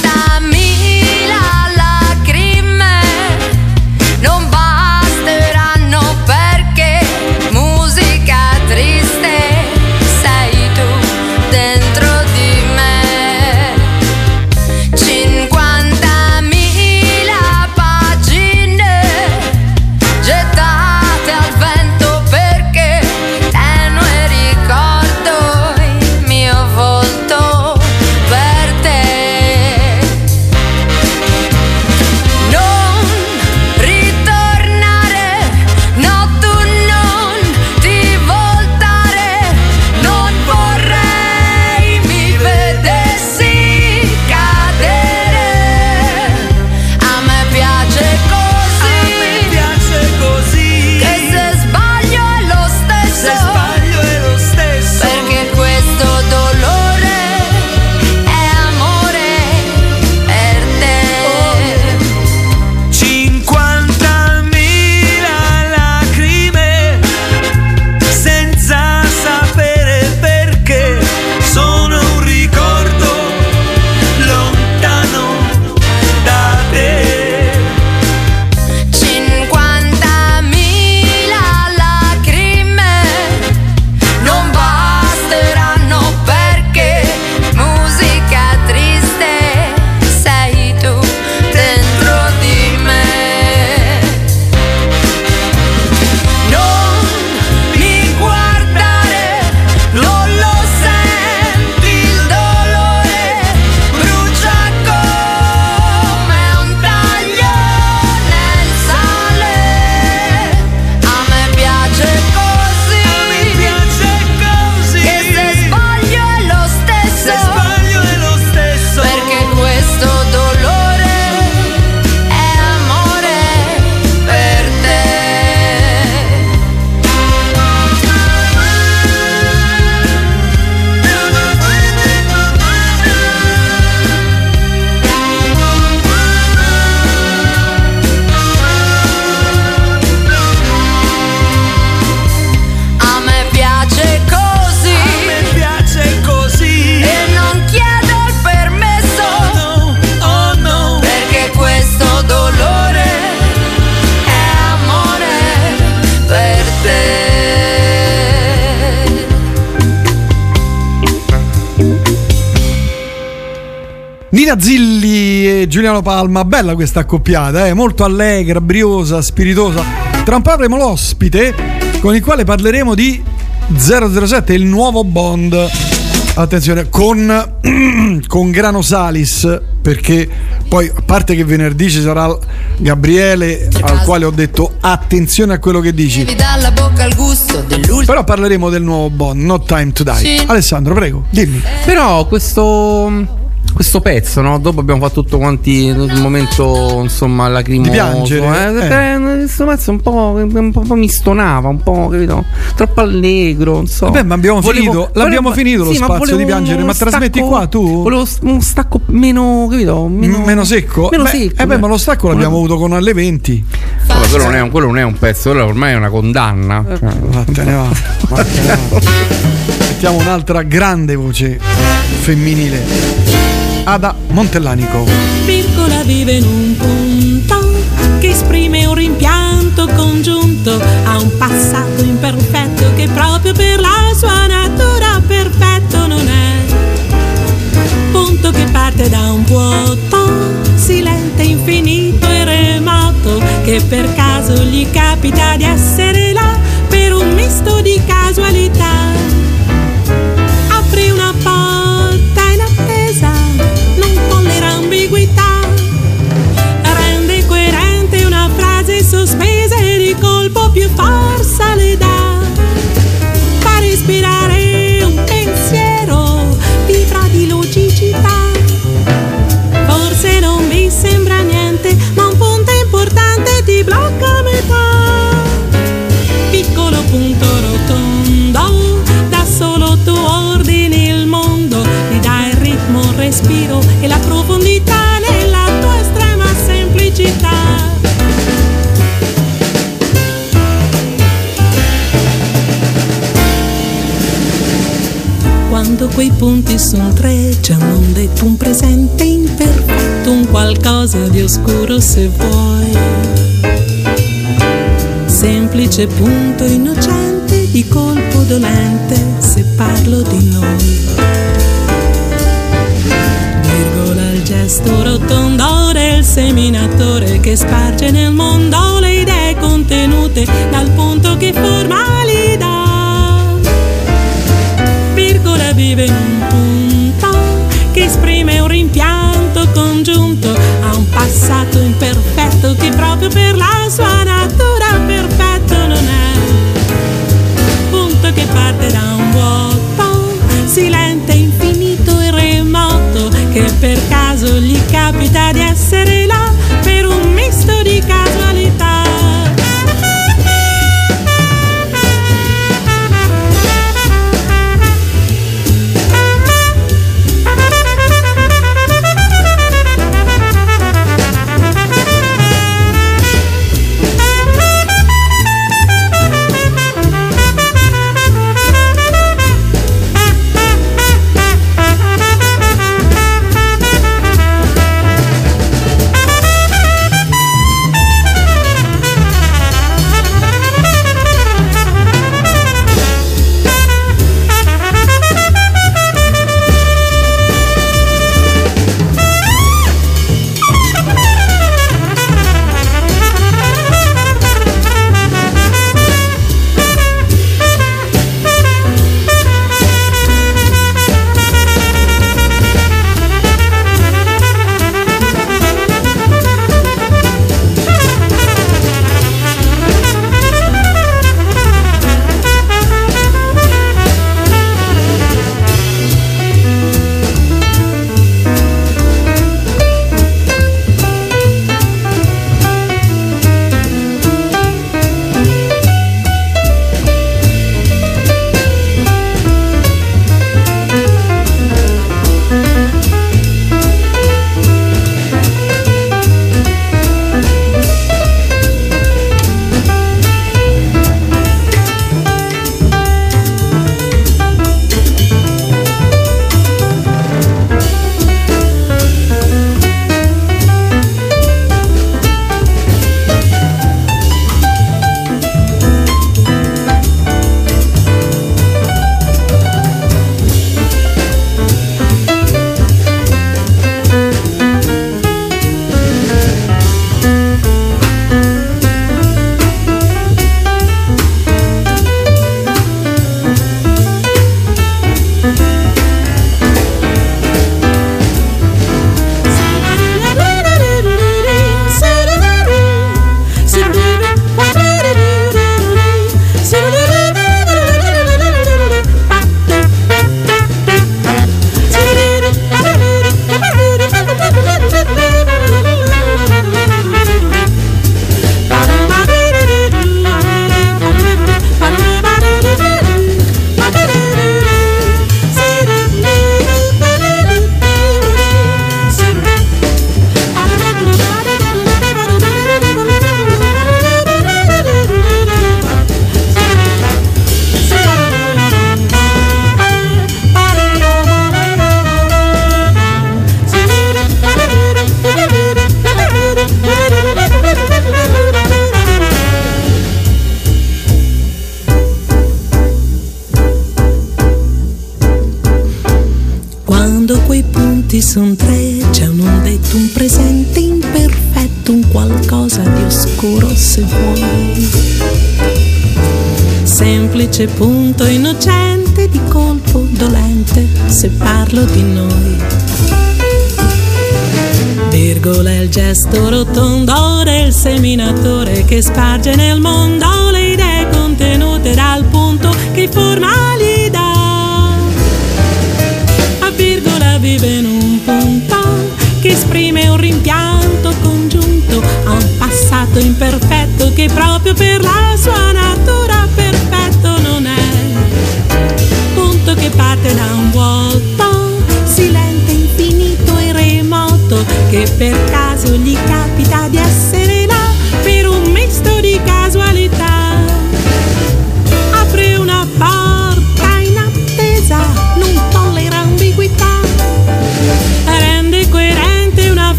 Nina Zilli e Giuliano Palma, bella questa accoppiata, eh? molto allegra, briosa, spiritosa. Tra un po' avremo l'ospite con il quale parleremo di 007, il nuovo Bond. Attenzione, con, con Grano Salis, perché poi a parte che venerdì ci sarà Gabriele al quale ho detto attenzione a quello che dici. Mi dà la bocca al gusto dell'ultimo. Però parleremo del nuovo Bond, No Time to Die. Sì. Alessandro, prego, dimmi. Però questo. Questo pezzo, no? Dopo abbiamo fatto tutto quanti il momento, insomma, lacrimoso. Di piangere, Eh, eh, questo pezzo un po', un po', mi stonava, un po', capito? Troppo allegro, non so. Vabbè, ma abbiamo Volevo- finito, l'abbiamo volevo- finito lo sì, spazio di piangere, ma trasmetti stacco- qua tu? Volevo uno stacco meno, capito? Meno, meno secco? Meno Beh, secco. eh beh, ma lo stacco l'abbiamo avuto con alle 20. Vabbè, quello, non è un, quello non è un pezzo, quello ormai è una condanna. Eh, Cioè, Vattene va, vattene va. Mettiamo un'altra grande voce femminile. Ada Montellanico. Virgola vive in un punto che esprime un rimpianto congiunto a un passato imperfetto che proprio per la sua natura perfetto non è. Punto che parte da un vuoto silente, infinito e remoto che per caso gli capita di essere là respiro e la profondità nella tua estrema semplicità. Quando quei punti sono tre, c'è un un presente imperfetto, un qualcosa di oscuro se vuoi. Semplice punto innocente, di colpo dolente, se parlo di noi. Gesto rotondo del seminatore che sparge nel mondo le idee contenute dal punto che forma l'idea virgola vive in un punto che esprime un rimpianto congiunto a un passato imperfetto che proprio per la sua natura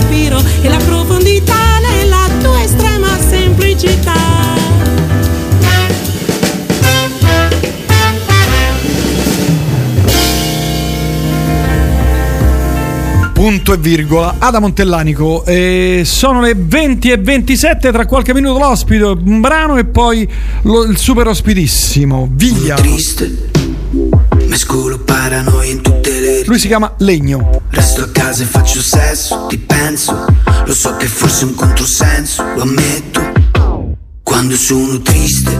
respiro e la profondità nella tua estrema semplicità. Punto e virgola. Ada Montellanico. eh, sono le 20 e 27. Tra qualche minuto l'ospite, un brano e poi lo- il super ospitissimo. Via. Triste, mescolo paranoia in tutte le Lui si chiama Legno. Resto a casa e faccio sesso, ti penso. Lo so che forse è un controsenso, lo ammetto. Quando sono triste,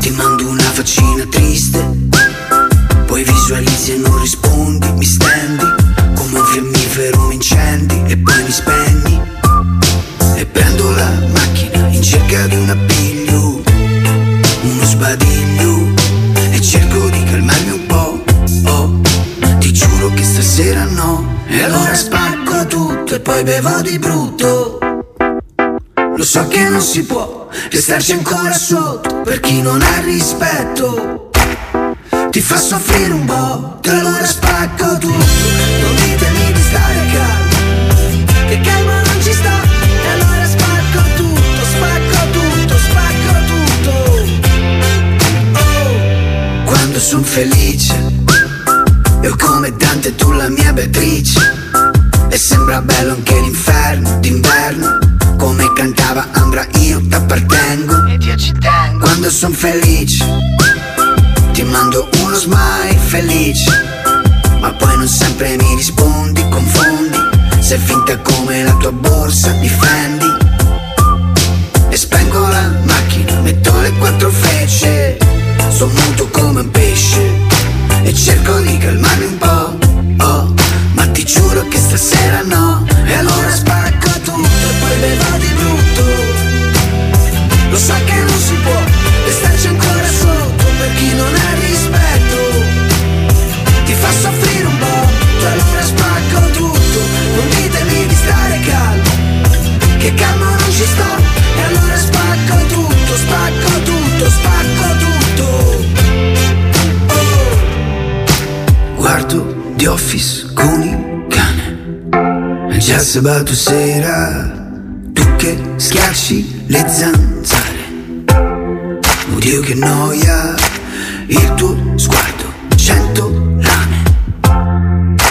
ti mando una faccina triste. Poi visualizzi e non rispondi, mi stendi come un fiammifero, mi incendi e poi bevo di brutto. Lo so che non si può restarci ancora sotto per chi non ha rispetto. Ti fa soffrire un po', e allora spacco tutto. Non ditemi di stare calmo, che calma non ci sta. E allora spacco tutto, spacco tutto, spacco tutto. Oh, quando son felice, io come Dante tu la mia Beatrice. E sembra bello anche l'inferno d'inverno. Come cantava Ambra io t'appartengo. Ed io ci tengo Quando son felice Ti mando uno smile felice. Ma poi non sempre mi rispondi Confondi. Sei finta come la tua borsa Difendi. E spengo la macchina Metto le quattro frecce. Sono muto come un pesce. E cerco di calmarmi un po' giuro che stasera no. E allora spacco tutto e poi bevo di brutto. Lo sa che non si può restarci ancora sotto Per chi non ha rispetto. Ti fa soffrire un po' E allora spacco tutto. Non ditemi di stare calmo Che calmo non ci sto. E allora spacco tutto, spacco tutto, spacco tutto. Oh. Guardo The Office con È già sabato sera Tu che schiacci le zanzare. Oddio che noia Il tuo sguardo Cento lame.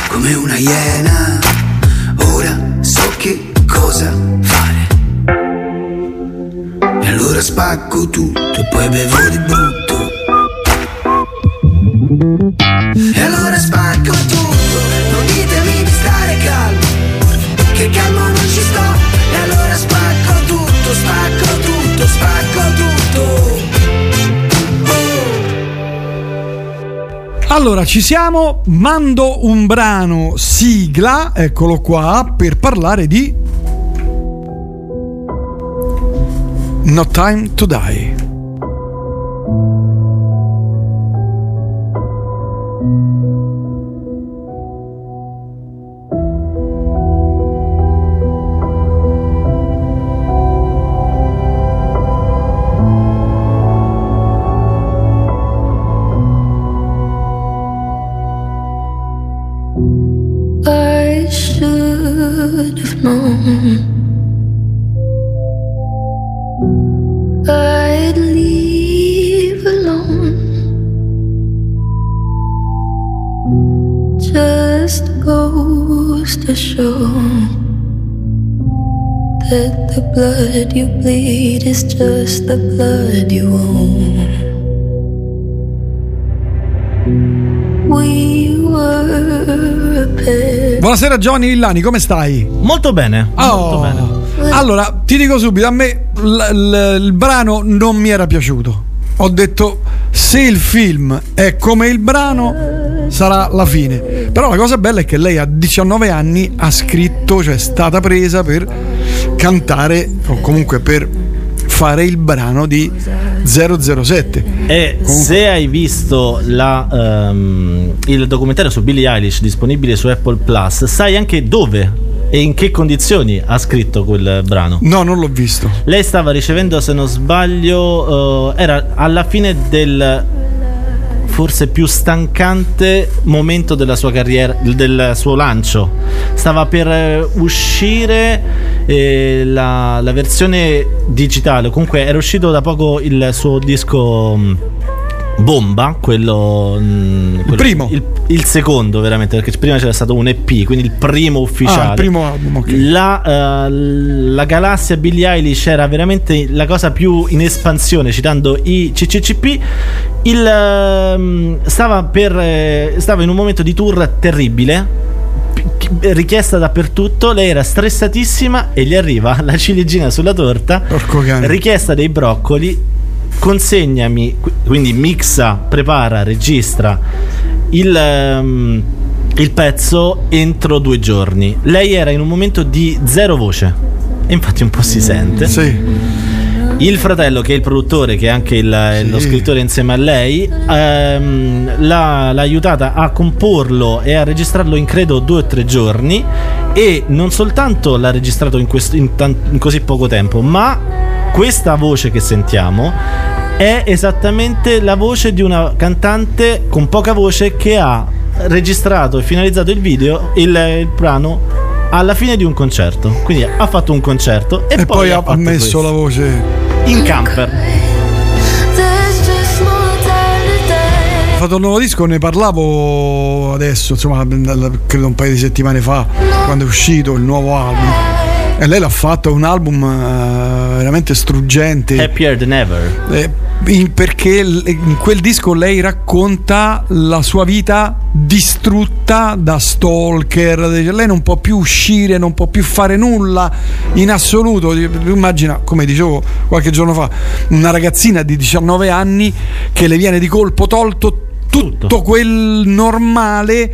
Come una iena Ora so che cosa fare. E allora spacco tutto E poi bevo di brutto. E allora spacco Allora, ci siamo. Mando un brano sigla, eccolo qua, per parlare di No Time to Die. Blood you bleed is just the blood you own We were a pair Buonasera Giovanni Villani, come stai? Molto bene. Oh. Molto bene. Allora, ti dico subito, a me l- l- il brano non mi era piaciuto. Ho detto se il film è come il brano sarà la fine. Però la cosa bella è che lei a 19 anni ha scritto, cioè è stata presa per cantare o comunque per fare il brano di 007. E se hai visto la, ehm, il documentario su Billie Eilish disponibile su Apple Plus, sai anche dove e in che condizioni ha scritto quel brano. No, non l'ho visto. Lei stava ricevendo, se non sbaglio, eh, era alla fine del forse più stancante momento della sua carriera, del suo lancio. Stava per eh, uscire eh, la, la versione digitale, comunque era uscito da poco il suo disco mh, Bomba, quello, mh, quello- primo. il, il secondo veramente, perché prima c'era stato un EP, quindi il primo ufficiale. Ah, il primo album, ok. La, eh, la galassia Billie Eilish era veramente la cosa più in espansione, citando i CCCP. Il, ehm, stava, per, eh, stava in un momento di tour terribile. Richiesta dappertutto, lei era stressatissima e gli arriva la ciliegina sulla torta. Richiesta dei broccoli. Consegnami, qu- quindi mixa, prepara, registra il, ehm, il pezzo entro due giorni. Lei era in un momento di zero voce, e infatti un po' si sente. Il fratello, che è il produttore, che è anche il- lo scrittore insieme a lei, ehm, l'ha, l'ha aiutata a comporlo e a registrarlo in credo due o tre giorni. E non soltanto l'ha registrato in, questo- in tan- in così poco tempo, ma questa voce che sentiamo è esattamente la voce di una cantante con poca voce che ha registrato e finalizzato il video, il, il brano alla fine di un concerto. Quindi ha fatto un concerto e, E poi ha, ha fatto messo questo. la voce. in camper. Ha fatto un nuovo disco, ne parlavo adesso, insomma, credo un paio di settimane fa, quando è uscito il nuovo album. E lei l'ha fatto, un album eh, veramente struggente. Happier than ever. Eh, in- perché l- in quel disco lei racconta la sua vita distrutta da stalker. Lei non può più uscire, non può più fare nulla in assoluto. Immagina, come dicevo qualche giorno fa, una ragazzina di 19 anni che le viene di colpo tolto tutto. Quel normale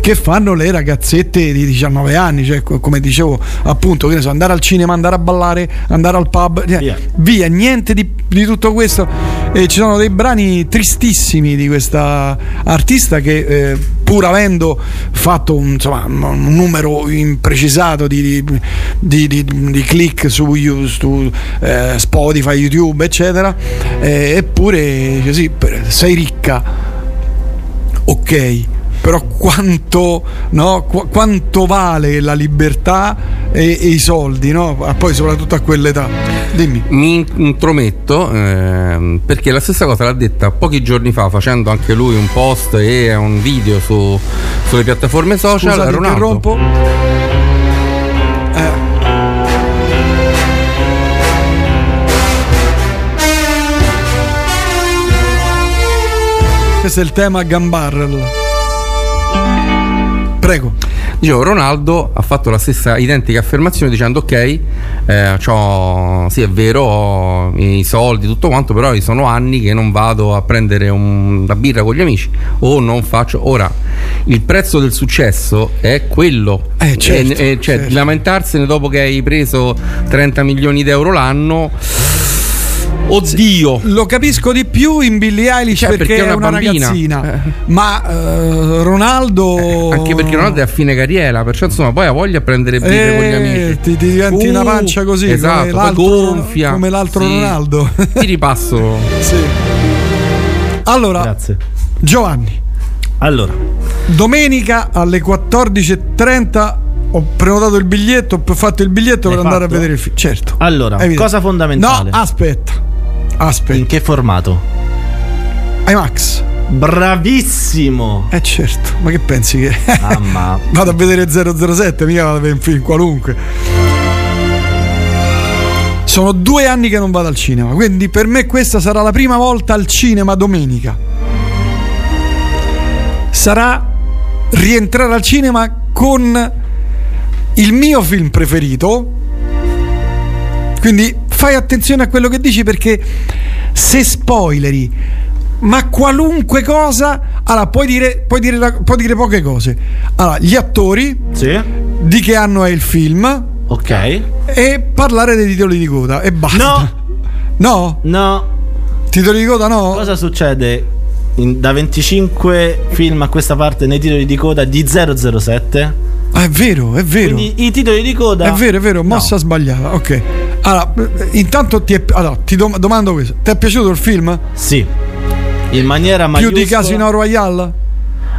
che fanno le ragazzette di 19 anni, cioè co- come dicevo appunto, che ne so, andare al cinema, andare a ballare, andare al pub, cioè, via, niente di, di tutto questo. E ci sono dei brani tristissimi di questa artista che eh, pur avendo fatto un, insomma, un numero imprecisato di, di- di- click su, su, eh, Spotify, YouTube, eccetera, eh, eppure così, sei ricca ok, però quanto, no? Qu- quanto vale la libertà e, e i soldi, no? Poi soprattutto a quell'età. Dimmi. Mi intrometto ehm, perché la stessa cosa l'ha detta pochi giorni fa facendo anche lui un post e un video su- sulle piattaforme social. Scusa, Ronaldo. Questo è il tema Gambarrel. Prego. Dicevo, Ronaldo ha fatto la stessa identica affermazione dicendo ok, eh, c'ho- sì è vero, ho i soldi, tutto quanto, però sono anni che non vado a prendere un- una birra con gli amici o non faccio... Ora, il prezzo del successo è quello. Eh, certo, E- e- cioè, certo. lamentarsene dopo che hai preso 30 milioni d'euro l'anno... Oddio! Lo capisco di più in Billie Eilish Cioè, perché, perché è una una, ragazzina. Ma eh, Ronaldo. Anche perché Ronaldo è a fine carriera, perciò insomma poi ha voglia di prendere birre con gli Eh, amici. Ti, ti diventi Uh, una pancia così esatto, come gonfia. come l'altro Sì. Ronaldo. Ti ripasso. Sì. Allora, Grazie. Giovanni, Allora, domenica alle 14.30 ho prenotato il biglietto, ho fatto il biglietto per L'hai andare a fatto? vedere il film. Certo. allora Evidente. cosa fondamentale? No, aspetta. Aspetta. In che formato? IMAX. Bravissimo! Eh certo, ma che pensi che Mamma. vado a vedere 007, mica vado a vedere un film qualunque. Sono due anni che non vado al cinema, quindi per me questa sarà la prima volta al cinema domenica. Sarà rientrare al cinema con il mio film preferito. Quindi fai attenzione a quello che dici perché se spoileri ma qualunque cosa allora puoi dire, puoi dire, la- puoi dire poche cose. Allora gli attori di che anno è il film ok. e parlare dei titoli di coda e basta. No. no? No. Titoli di coda no? Cosa succede in- da 25 film a questa parte nei titoli di coda di 007? Ah, è vero è vero Quindi i titoli di coda È vero, è vero, mossa sbagliata. Ok. Allora, intanto ti, è, allora, ti dom- domando questo: ti è piaciuto il film? Sì. In maniera Più maiuscola. di Casino Royale?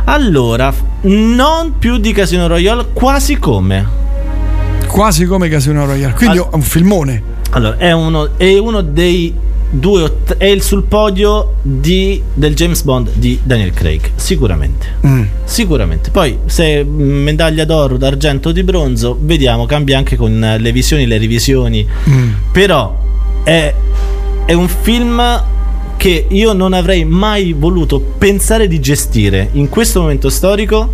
Allora, non più di Casino Royale, quasi come. Quasi come Casino Royale. Quindi Al- è un filmone. Allora, è uno, è uno dei due è il sul podio di- del James Bond di Daniel Craig, sicuramente. Mm. Sicuramente. Poi se mh, medaglia d'oro, d'argento o di bronzo, vediamo, cambia anche con eh, le visioni le revisioni. Mm. Però è, è un film che io non avrei mai voluto pensare di gestire in questo momento storico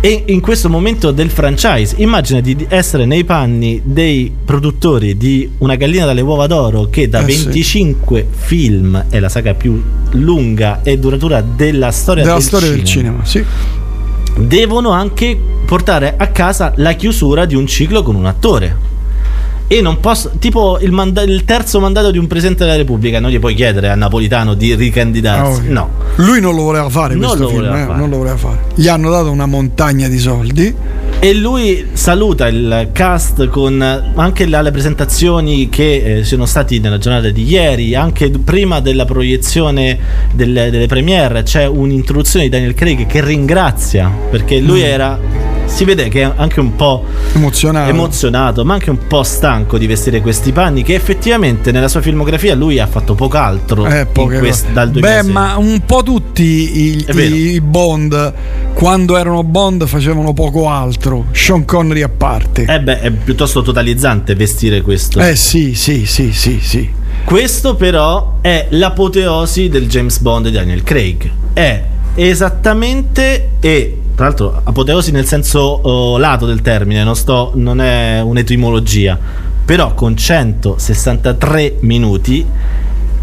e in questo momento del franchise. Immagina di essere nei panni dei produttori di Una gallina dalle uova d'oro che da Eh, sì. 25 film è la saga più lunga e duratura della storia, Della del, storia cinema. del cinema, sì. Devono anche portare a casa la chiusura di un ciclo con un attore. E non posso, tipo il, manda- il terzo mandato di un presidente della Repubblica, non gli puoi chiedere a Napolitano di ricandidarsi. Ah, ok. No. Lui non lo voleva fare Non questo lo film, voleva eh, fare. non lo voleva fare. Gli hanno dato una montagna di soldi. E lui saluta il cast con anche le, alle presentazioni che eh, sono stati nella giornata di ieri, anche prima della proiezione delle, delle premiere c'è un'introduzione di Daniel Craig che ringrazia perché lui Mm. era si vede che è anche un po' emozionato. emozionato, ma anche un po' stanco di vestire questi panni che effettivamente nella sua filmografia lui ha fatto poco altro Eh, quest- dal Beh, 2006. ma un po' tutti i, vero. i Bond, quando erano Bond, facevano poco altro. Sean Connery a parte. Eh beh, è piuttosto totalizzante vestire questo. Eh sì, sì, sì, sì, sì. Questo però è l'apoteosi del James Bond di Daniel Craig. È esattamente e tra l'altro apoteosi nel senso oh, lato del termine, non, sto, non è un'etimologia, però con 163 minuti,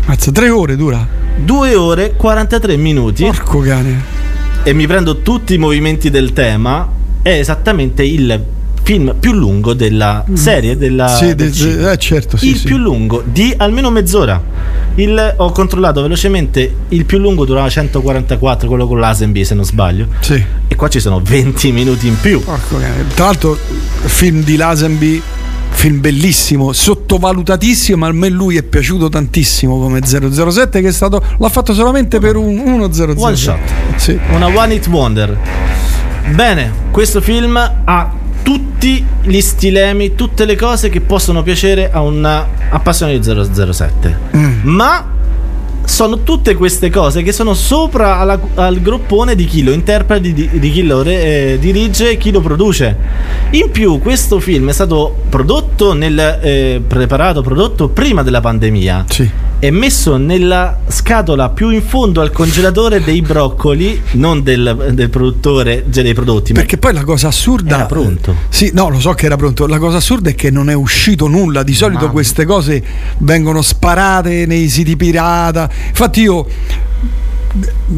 Mazza, tre ore dura. 2 ore 43 minuti Porco cane. e mi prendo tutti i movimenti del tema, è esattamente il film più lungo della serie della Mm. Sì, del de- eh, certo, sì, il sì. più lungo di almeno mezz'ora. Il- ho controllato velocemente, il più lungo durava 144, quello con l'Asenby se non sbaglio. Sì. E qua ci sono 20 minuti in più. Porco. Tra l'altro, film di Lazenby, film bellissimo, sottovalutatissimo, ma a me lui è piaciuto tantissimo come 007 che è stato l'ha fatto solamente per un 1-0-0. One shot. Sì. Una one hit wonder. Bene, questo film ha tutti gli stilemi, tutte le cose che possono piacere a un appassionato di 007. Mm. Ma sono tutte queste cose che sono sopra alla- al groppone di chi lo interpreta, di, di chi lo re- eh, dirige e chi lo produce. In più, questo film è stato prodotto nel eh, preparato, prodotto prima della pandemia. E messo nella scatola più in fondo al congelatore dei broccoli, non del, del produttore, cioè dei prodotti. Perché poi la cosa assurda. Era pronto. Sì, no, lo so che era pronto. La cosa assurda è che non è uscito nulla. Di solito Mamma. queste cose vengono sparate nei siti pirata. Infatti, io.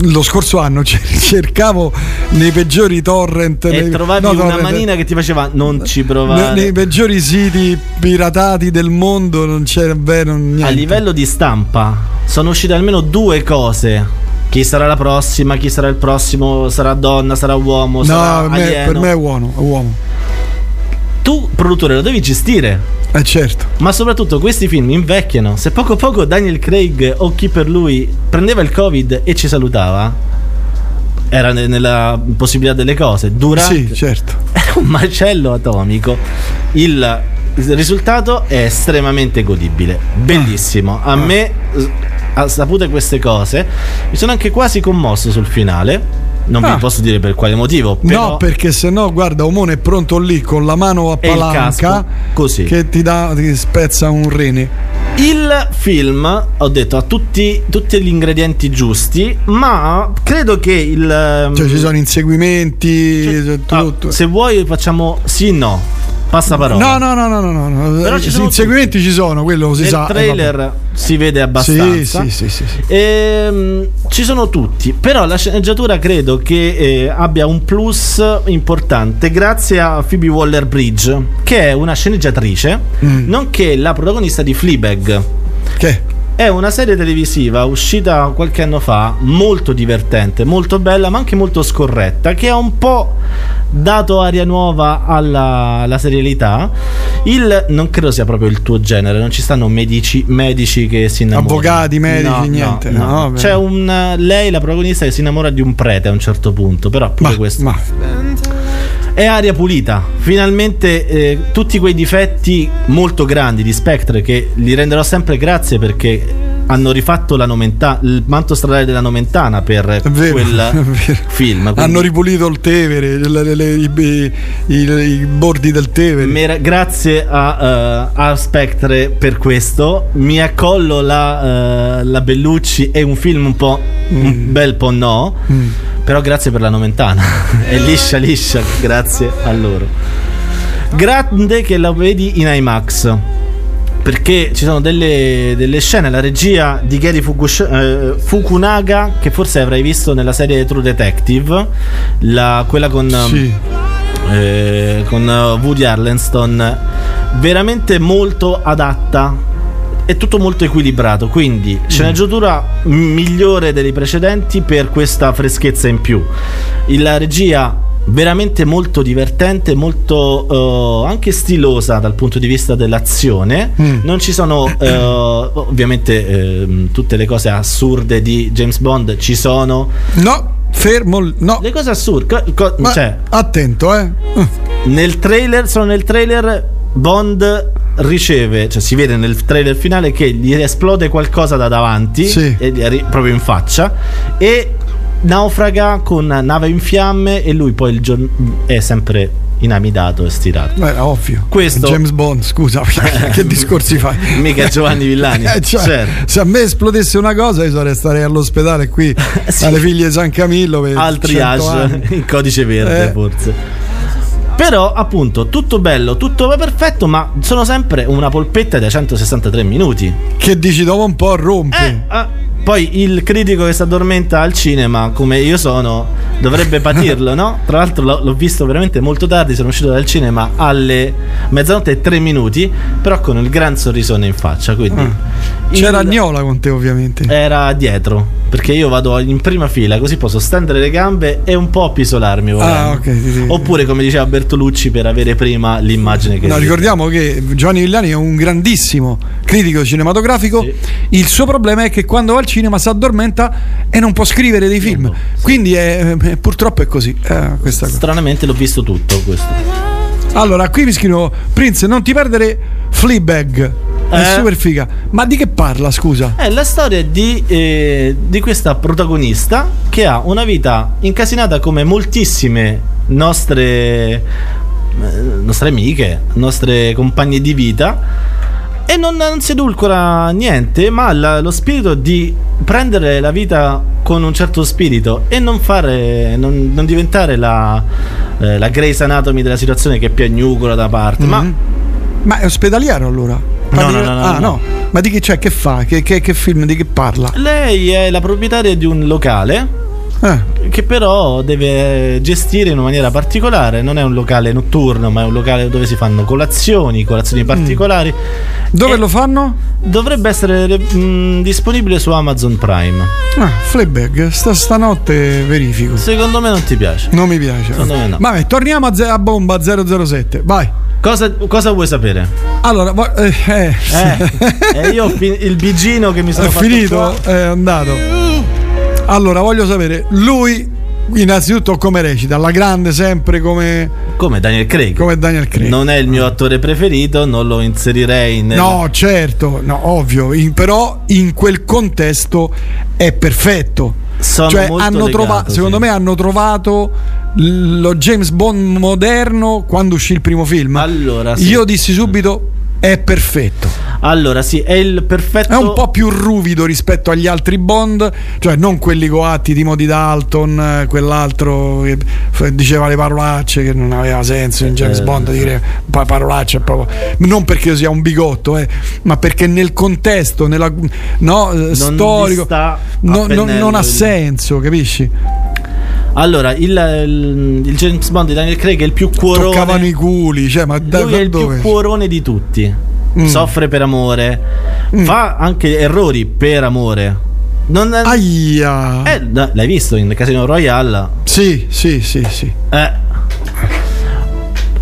Lo scorso anno cer- cercavo nei peggiori torrent E nei- trovavi no, una torrent, manina che ti faceva non ci nei, provare. nei peggiori siti piratati del mondo non c'era vero niente. A livello di stampa sono uscite almeno due cose. Chi sarà la prossima, chi sarà il prossimo, sarà donna, sarà uomo, no, sarà me, per me è uomo, è uomo. Tu, produttore, lo devi gestire. Eh certo. Ma soprattutto questi film invecchiano. Se poco a poco Daniel Craig o chi per lui prendeva il Covid e ci salutava, era ne- nella possibilità delle cose. Durante Sì, certo. era un macello atomico. Il risultato è estremamente godibile, bellissimo. A me, a sapute queste cose, mi sono anche quasi commosso sul finale. Non Ah. vi posso dire per quale motivo. Però No, perché se no, guarda, Omone è pronto lì con la mano a palanca così. che ti, dà, ti spezza un rene. Il film, ho detto, ha tutti, tutti gli ingredienti giusti, ma credo che il... ehm, Cioè ci sono inseguimenti, c'è ah, tutto. se vuoi facciamo sì no. Passaparola. No, no, no, no, no, no, no. Però ci sono inseguimenti ci sono, quello si Nel sa. eh, trailer vabbè. si vede abbastanza. Sì, sì, sì, sì, sì. Ehm, ci sono tutti, però la sceneggiatura credo che eh, abbia un plus importante grazie a Phoebe Waller Bridge, che è una sceneggiatrice, Mm. nonché la protagonista di Fleabag. Che? È una serie televisiva uscita qualche anno fa, molto divertente, molto bella, ma anche molto scorretta, che ha un po' dato aria nuova alla, alla serialità. Il, non credo sia proprio il tuo genere, non ci stanno medici, medici che si innamorano. Avvocati, medici, No, niente. no. No. C'è un, lei, la protagonista, che si innamora di un prete a un certo punto, però pure questo. È aria pulita. Finalmente eh, tutti quei difetti molto grandi di Spectre che gli renderò sempre grazie perché hanno rifatto la Nomenta- il manto stradale della Nomentana per vero, quel film. quindi Hanno ripulito il Tevere, le- le- le- i, i- i- bordi del Tevere. mera- grazie a, eh, a Spectre per questo. Mi accollo la, eh, la Bellucci. È un film un po'. un bel po' no. Mm. Però grazie per la Nomentana. è liscia liscia, grazie a loro. Grande che la vedi in IMAX. Perché ci sono delle, delle scene, la regia di Gary Fukush- eh, Fukunaga, che forse avrai visto nella serie True Detective, la- quella con, Sì. eh, con eh, Woody Arlenston, veramente molto adatta. È tutto molto equilibrato, quindi sceneggiatura m- migliore dei precedenti per questa freschezza in più. La regia veramente molto divertente, molto eh, anche stilosa dal punto di vista dell'azione. Mm. Non ci sono eh, ovviamente ehm, tutte le cose assurde di James Bond, ci sono. No, fermo. No. Le cose assurde, co- Ma cioè, attento, eh. nel trailer, solo nel trailer Bond riceve, cioè si vede nel trailer finale che gli esplode qualcosa da davanti, Sì. e proprio in faccia, e naufraga con nave in fiamme e lui poi il giorno è sempre inamidato e stirato. Beh, ovvio. Questo- James Bond, scusa, che discorsi fai? Mica Giovanni Villani, Eh, cioè, certo. Se a me esplodesse una cosa, io sarei starei all'ospedale qui alle figlie di San Camillo per al 100 triage in codice verde Eh. forse però appunto tutto bello tutto perfetto ma sono sempre una polpetta da 163 minuti Che dici dopo un po' rompe. Ah, poi il critico che si addormenta al cinema, come io sono, dovrebbe patirlo, no? Tra l'altro l'ho, l'ho visto veramente molto tardi, sono uscito dal cinema alle mezzanotte e tre minuti, però con il gran sorrisone in faccia, quindi... Ah. C'era il- Agnola con te, ovviamente. Era dietro, perché io vado in prima fila, così posso stendere le gambe e un po' appisolarmi. Ah, ok, sì, sì. Oppure, come diceva Bertolucci, per avere prima l'immagine che... No, ricordiamo che Giovanni Villani è un grandissimo critico cinematografico. Il suo problema è che quando va al cinema si addormenta e non può scrivere dei film. Quindi è- eh, purtroppo è così. eh, questa cosa. Stranamente l'ho visto tutto questo. Allora, qui mi scrivono Prince, non ti perdere Fleabag. È Eh? super figa. Ma di che parla, scusa? È la storia di, eh, di questa protagonista che ha una vita incasinata come moltissime nostre, eh, nostre amiche, nostre compagne di vita. E non, non si edulcora niente, ma ha la- lo spirito di prendere la vita con un certo spirito e non fare, non, non diventare la, eh, la Grey's Anatomy della situazione che piagnucola da parte, ma Mhm. Ma è ospedaliero allora? No, no, no, no, ah, no. Ma di che, cioè, che fa? Che, che- che film? Di che parla? lei è la proprietaria di un locale Eh. che però deve gestire in una maniera particolare. Non è un locale notturno, ma è un locale dove si fanno colazioni, colazioni particolari. Dove lo fanno? Dovrebbe essere mh, disponibile su Amazon Prime. Ah, Fleabag. Sta, stanotte verifico. Secondo me non ti piace. Non mi piace. Secondo me no. Vabbè, torniamo a, ze- a bomba 007. Vai. Cosa, cosa vuoi sapere? Allora, eh, eh. Eh, eh, io il bigino che mi sono è fatto finito? qua. È andato. Allora, voglio sapere, lui innanzitutto come recita? Alla grande sempre come, Come Daniel Craig. come Daniel Craig. Non è il mio attore preferito, non lo inserirei nel... No, certo, no, ovvio, in- però in quel contesto è perfetto. Sono cioè, hanno legato, trovato, secondo sì. me hanno trovato lo James Bond moderno quando uscì il primo film. Allora, sì. Io dissi subito è perfetto. Allora, sì, è il perfetto. È un po' più ruvido rispetto agli altri Bond, cioè non quelli coatti Timothy Dalton, eh, quell'altro che diceva le parolacce che non aveva senso in James Eh. Bond dire pa- parolacce proprio. Non perché io sia un bigotto, eh, ma perché nel contesto, nella, no, eh, Non storico, no- no- pennello non ha senso, capisci? Allora, il, il- il James Bond di Daniel Craig è il più cuorone. Toccavano i culi, cioè, ma da, Lui è il dove? più cuorone di tutti. Mm. Soffre per amore. Fa anche errori per amore. Non Aia. Eh, da- l'hai visto in Casino Royale? Sì, sì, sì, sì. Eh.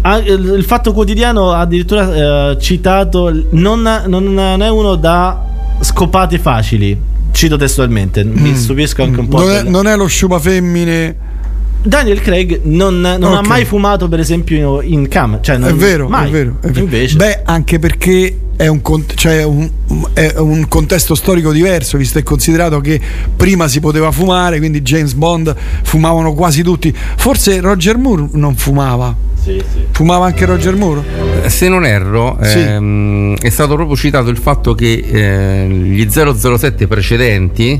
Ah, il il fatto quotidiano ha addirittura eh, citato non, non- non è uno da scopate facili. Cito testualmente, mi stupisco anche un po'. Mm. Non è, non è lo sciupa femmine. Daniel Craig non, non ha Ok. mai fumato, per esempio, in cam. Cioè, non- È vero, mai. è vero, è vero. Invece, Beh, anche perché è un, cioè un- è un contesto storico diverso, visto e considerato che prima si poteva fumare, quindi James Bond fumavano quasi tutti. Forse Roger Moore non fumava. Sì, sì. Fumava anche Roger Moore? Se non erro, Sì. ehm, è stato proprio citato il fatto che eh, gli 007 precedenti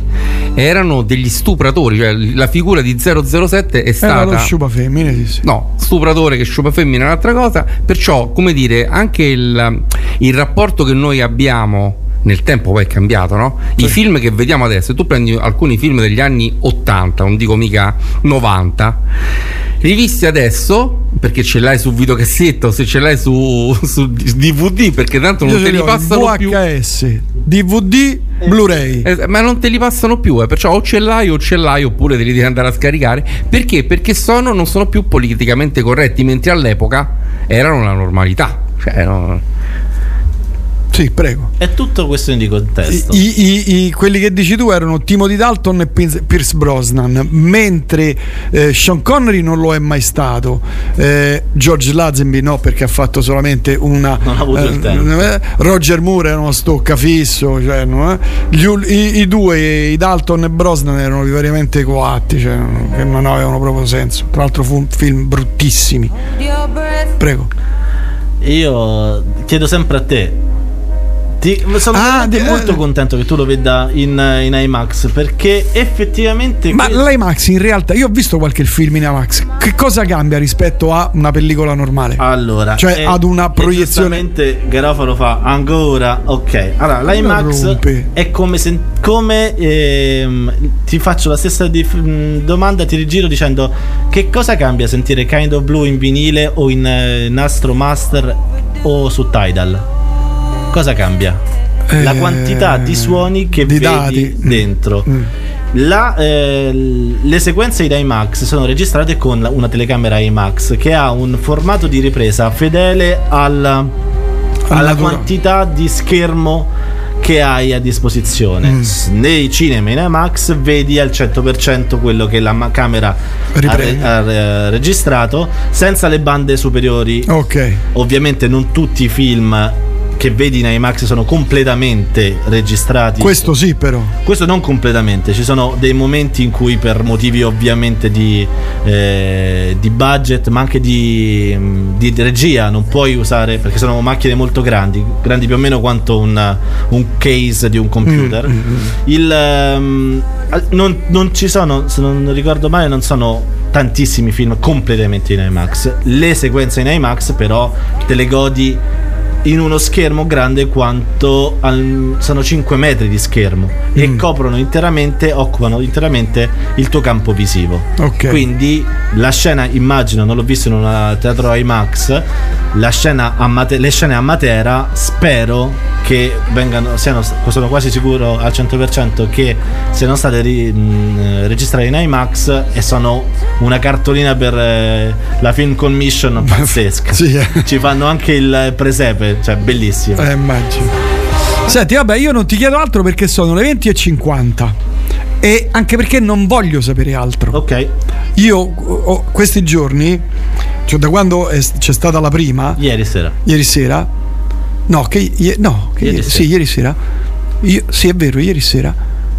erano degli stupratori, cioè la figura di 007 è Era stata lo sciupa femmine, sì, sì. No, stupratore che sciupa femmina è un'altra cosa, perciò come dire anche il, il rapporto che noi abbiamo nel tempo poi è cambiato, no? I film che vediamo adesso, se tu prendi alcuni film degli anni 80, non dico mica 90, rivisti adesso, perché ce l'hai su videocassetta o se ce l'hai su, su DVD, perché tanto non Io te li passano più. VHS, DVD, Blu-ray. Eh, ma non te li passano più, eh, perciò o ce l'hai o ce l'hai oppure te li devi andare a scaricare. Perché? Perché sono, non sono più politicamente corretti, mentre all'epoca erano la normalità. Cioè, no. Sì, prego. è tutto questione di contesto. I, i- i- quelli che dici tu erano Timothy Dalton e Pierce Brosnan, mentre eh, Sean Connery non lo è mai stato. Eh, George Lazenby no, perché ha fatto solamente una. Non ha avuto il tempo. eh, Roger Moore era uno stoccafisso. Cioè, no, eh. I, i due, i Dalton e Brosnan, erano vivariamente coatti, cioè, che non avevano proprio senso. Tra l'altro, fu un film bruttissimi. Prego. Io chiedo sempre a te. Ti- sono Ah, di- molto contento che tu lo veda in, in IMAX perché effettivamente Ma que- l'IMAX in realtà, io ho visto qualche film in IMAX. Che cosa cambia rispetto a una pellicola normale? allora cioè eh, ad una proiezione. giustamente Garofalo fa ancora ok allora l'IMAX è come se come ehm, ti faccio la stessa di- mh, domanda ti rigiro dicendo che cosa cambia sentire Kind of Blue in vinile o in eh, nastro master o su Tidal cosa cambia la Eh, quantità di suoni che di vedi dati. dentro Mm. La, eh, le sequenze in IMAX sono registrate con una telecamera IMAX che ha un formato di ripresa fedele alla, alla quantità di schermo che hai a disposizione. Mm. Nei cinema in IMAX vedi al 100% quello che la camera ha, Riprende. re- ha, eh, registrato senza le bande superiori. Ok. Ovviamente non tutti i film che vedi in IMAX sono completamente registrati Questo sì, però. questo non completamente, ci sono dei momenti in cui per motivi ovviamente di, eh, di budget ma anche di, mh, di regia non puoi usare perché sono macchine molto grandi, grandi più o meno quanto un, un case di un computer. Mm, Il, al- non, non ci sono, se non ricordo male, non sono tantissimi film completamente in IMAX. Le sequenze in IMAX però te le godi in uno schermo grande quanto al- sono 5 metri di schermo e coprono interamente, occupano interamente il tuo campo visivo. Ok. Quindi la scena, immagino, non l'ho visto in un teatro IMAX, la scena a Mate- le scene a Matera spero che vengano, siano, sono quasi sicuro al 100% che siano state ri- mh, registrate in IMAX e sono una cartolina per eh, la film commission pazzesca. Sì, eh. Ci fanno anche il presepe, cioè bellissimo. Eh, immagino. Senti, vabbè, io non ti chiedo altro perché sono le 20 e 50. E anche perché non voglio sapere altro. Ok. Io ho- questi giorni, cioè da quando è- c'è stata la prima, Ieri sera. ieri sera, no, che, ie- no, che Ieri ieri- sera. sì, ieri sera, io, sì è vero, ieri sera,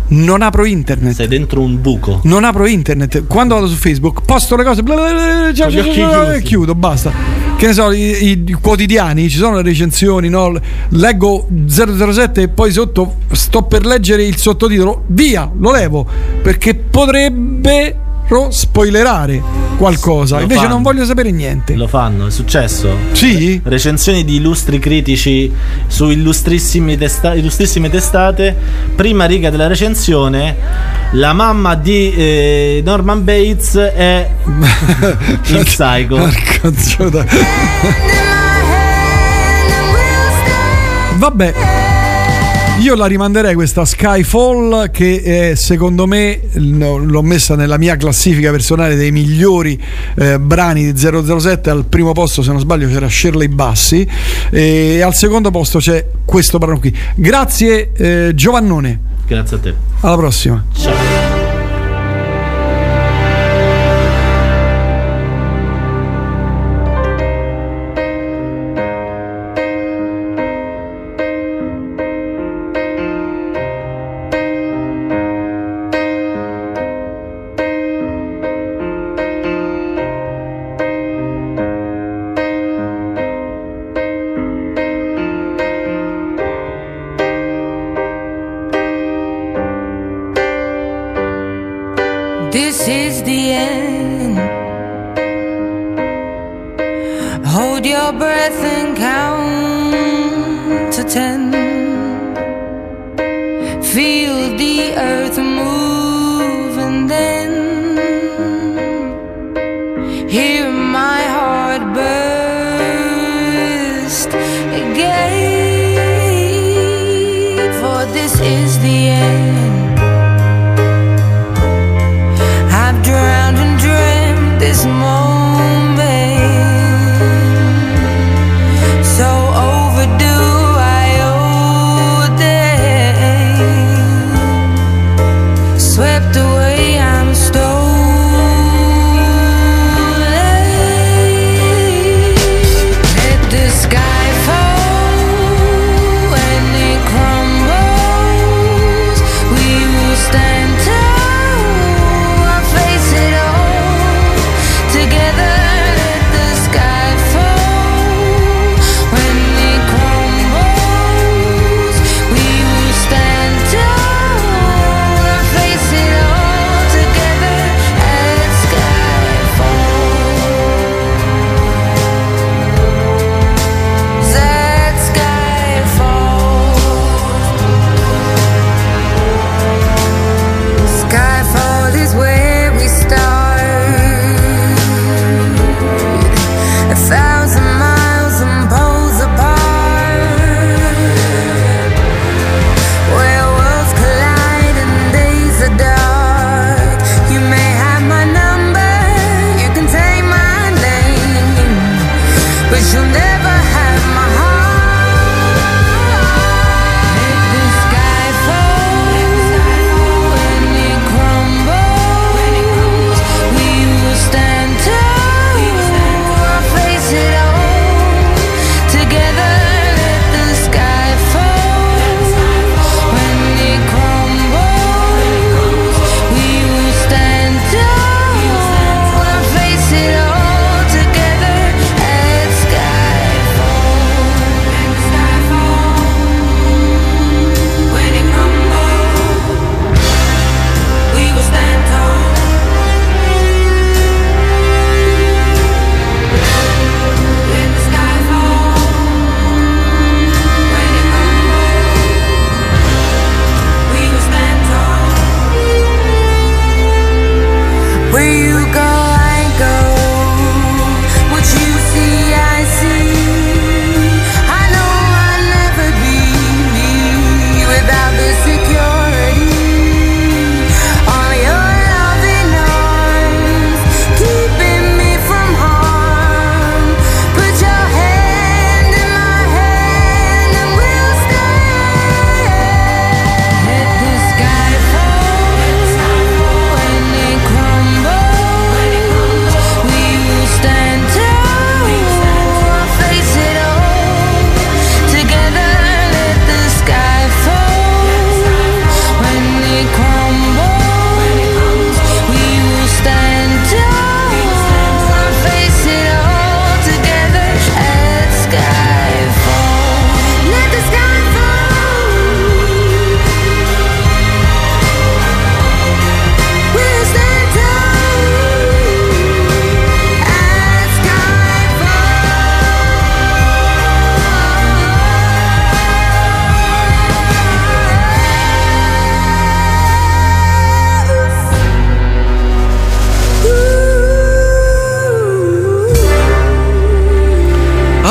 non apro internet. Sei dentro un buco. Non apro internet. Quando vado su Facebook, posto le cose bla bla bla, bla, bla, bla, e chiudo, basta. Che che ne so, i, i quotidiani, ci sono le recensioni, no? leggo 007 e poi sotto sto per leggere il sottotitolo, via, lo levo, perché potrebbe spoilerare qualcosa. Lo Invece fanno. non voglio sapere niente. Lo fanno, è successo. Sì? Recensioni di illustri critici su illustrissimi testa- illustrissime testate. Prima riga della recensione, la mamma di eh, Norman Bates è il psycho. Porca. Vabbè. Io la rimanderei questa Skyfall che eh, secondo me no, l'ho messa nella mia classifica personale dei migliori eh, brani di 007 al primo posto se non sbaglio c'era Shirley Bassi e al secondo posto c'è questo brano qui. Grazie eh, Giovannone. Grazie a te. alla prossima. This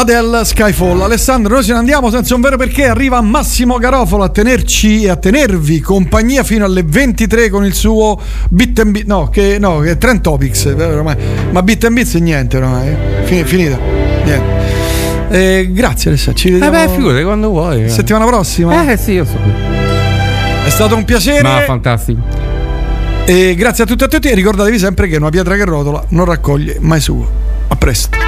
Adele Skyfall. Alessandro, noi ce ne andiamo senza un vero perché. Arriva Massimo Garofalo a tenerci e a tenervi compagnia fino alle 23 con il suo Bit and Beat. No, che, no, che Trend Topics. eh, ormai. Ma Bit and Beats è niente ormai. eh. Fini- finita. Niente. Eh, grazie Alessandro. Ci Eh vediamo beh, figurati quando vuoi. settimana prossima. Eh sì, io so. È stato un piacere. Ma fantastico. E grazie a tutti e a tutti. E ricordatevi sempre che una pietra che rotola non raccoglie mai suo. A presto.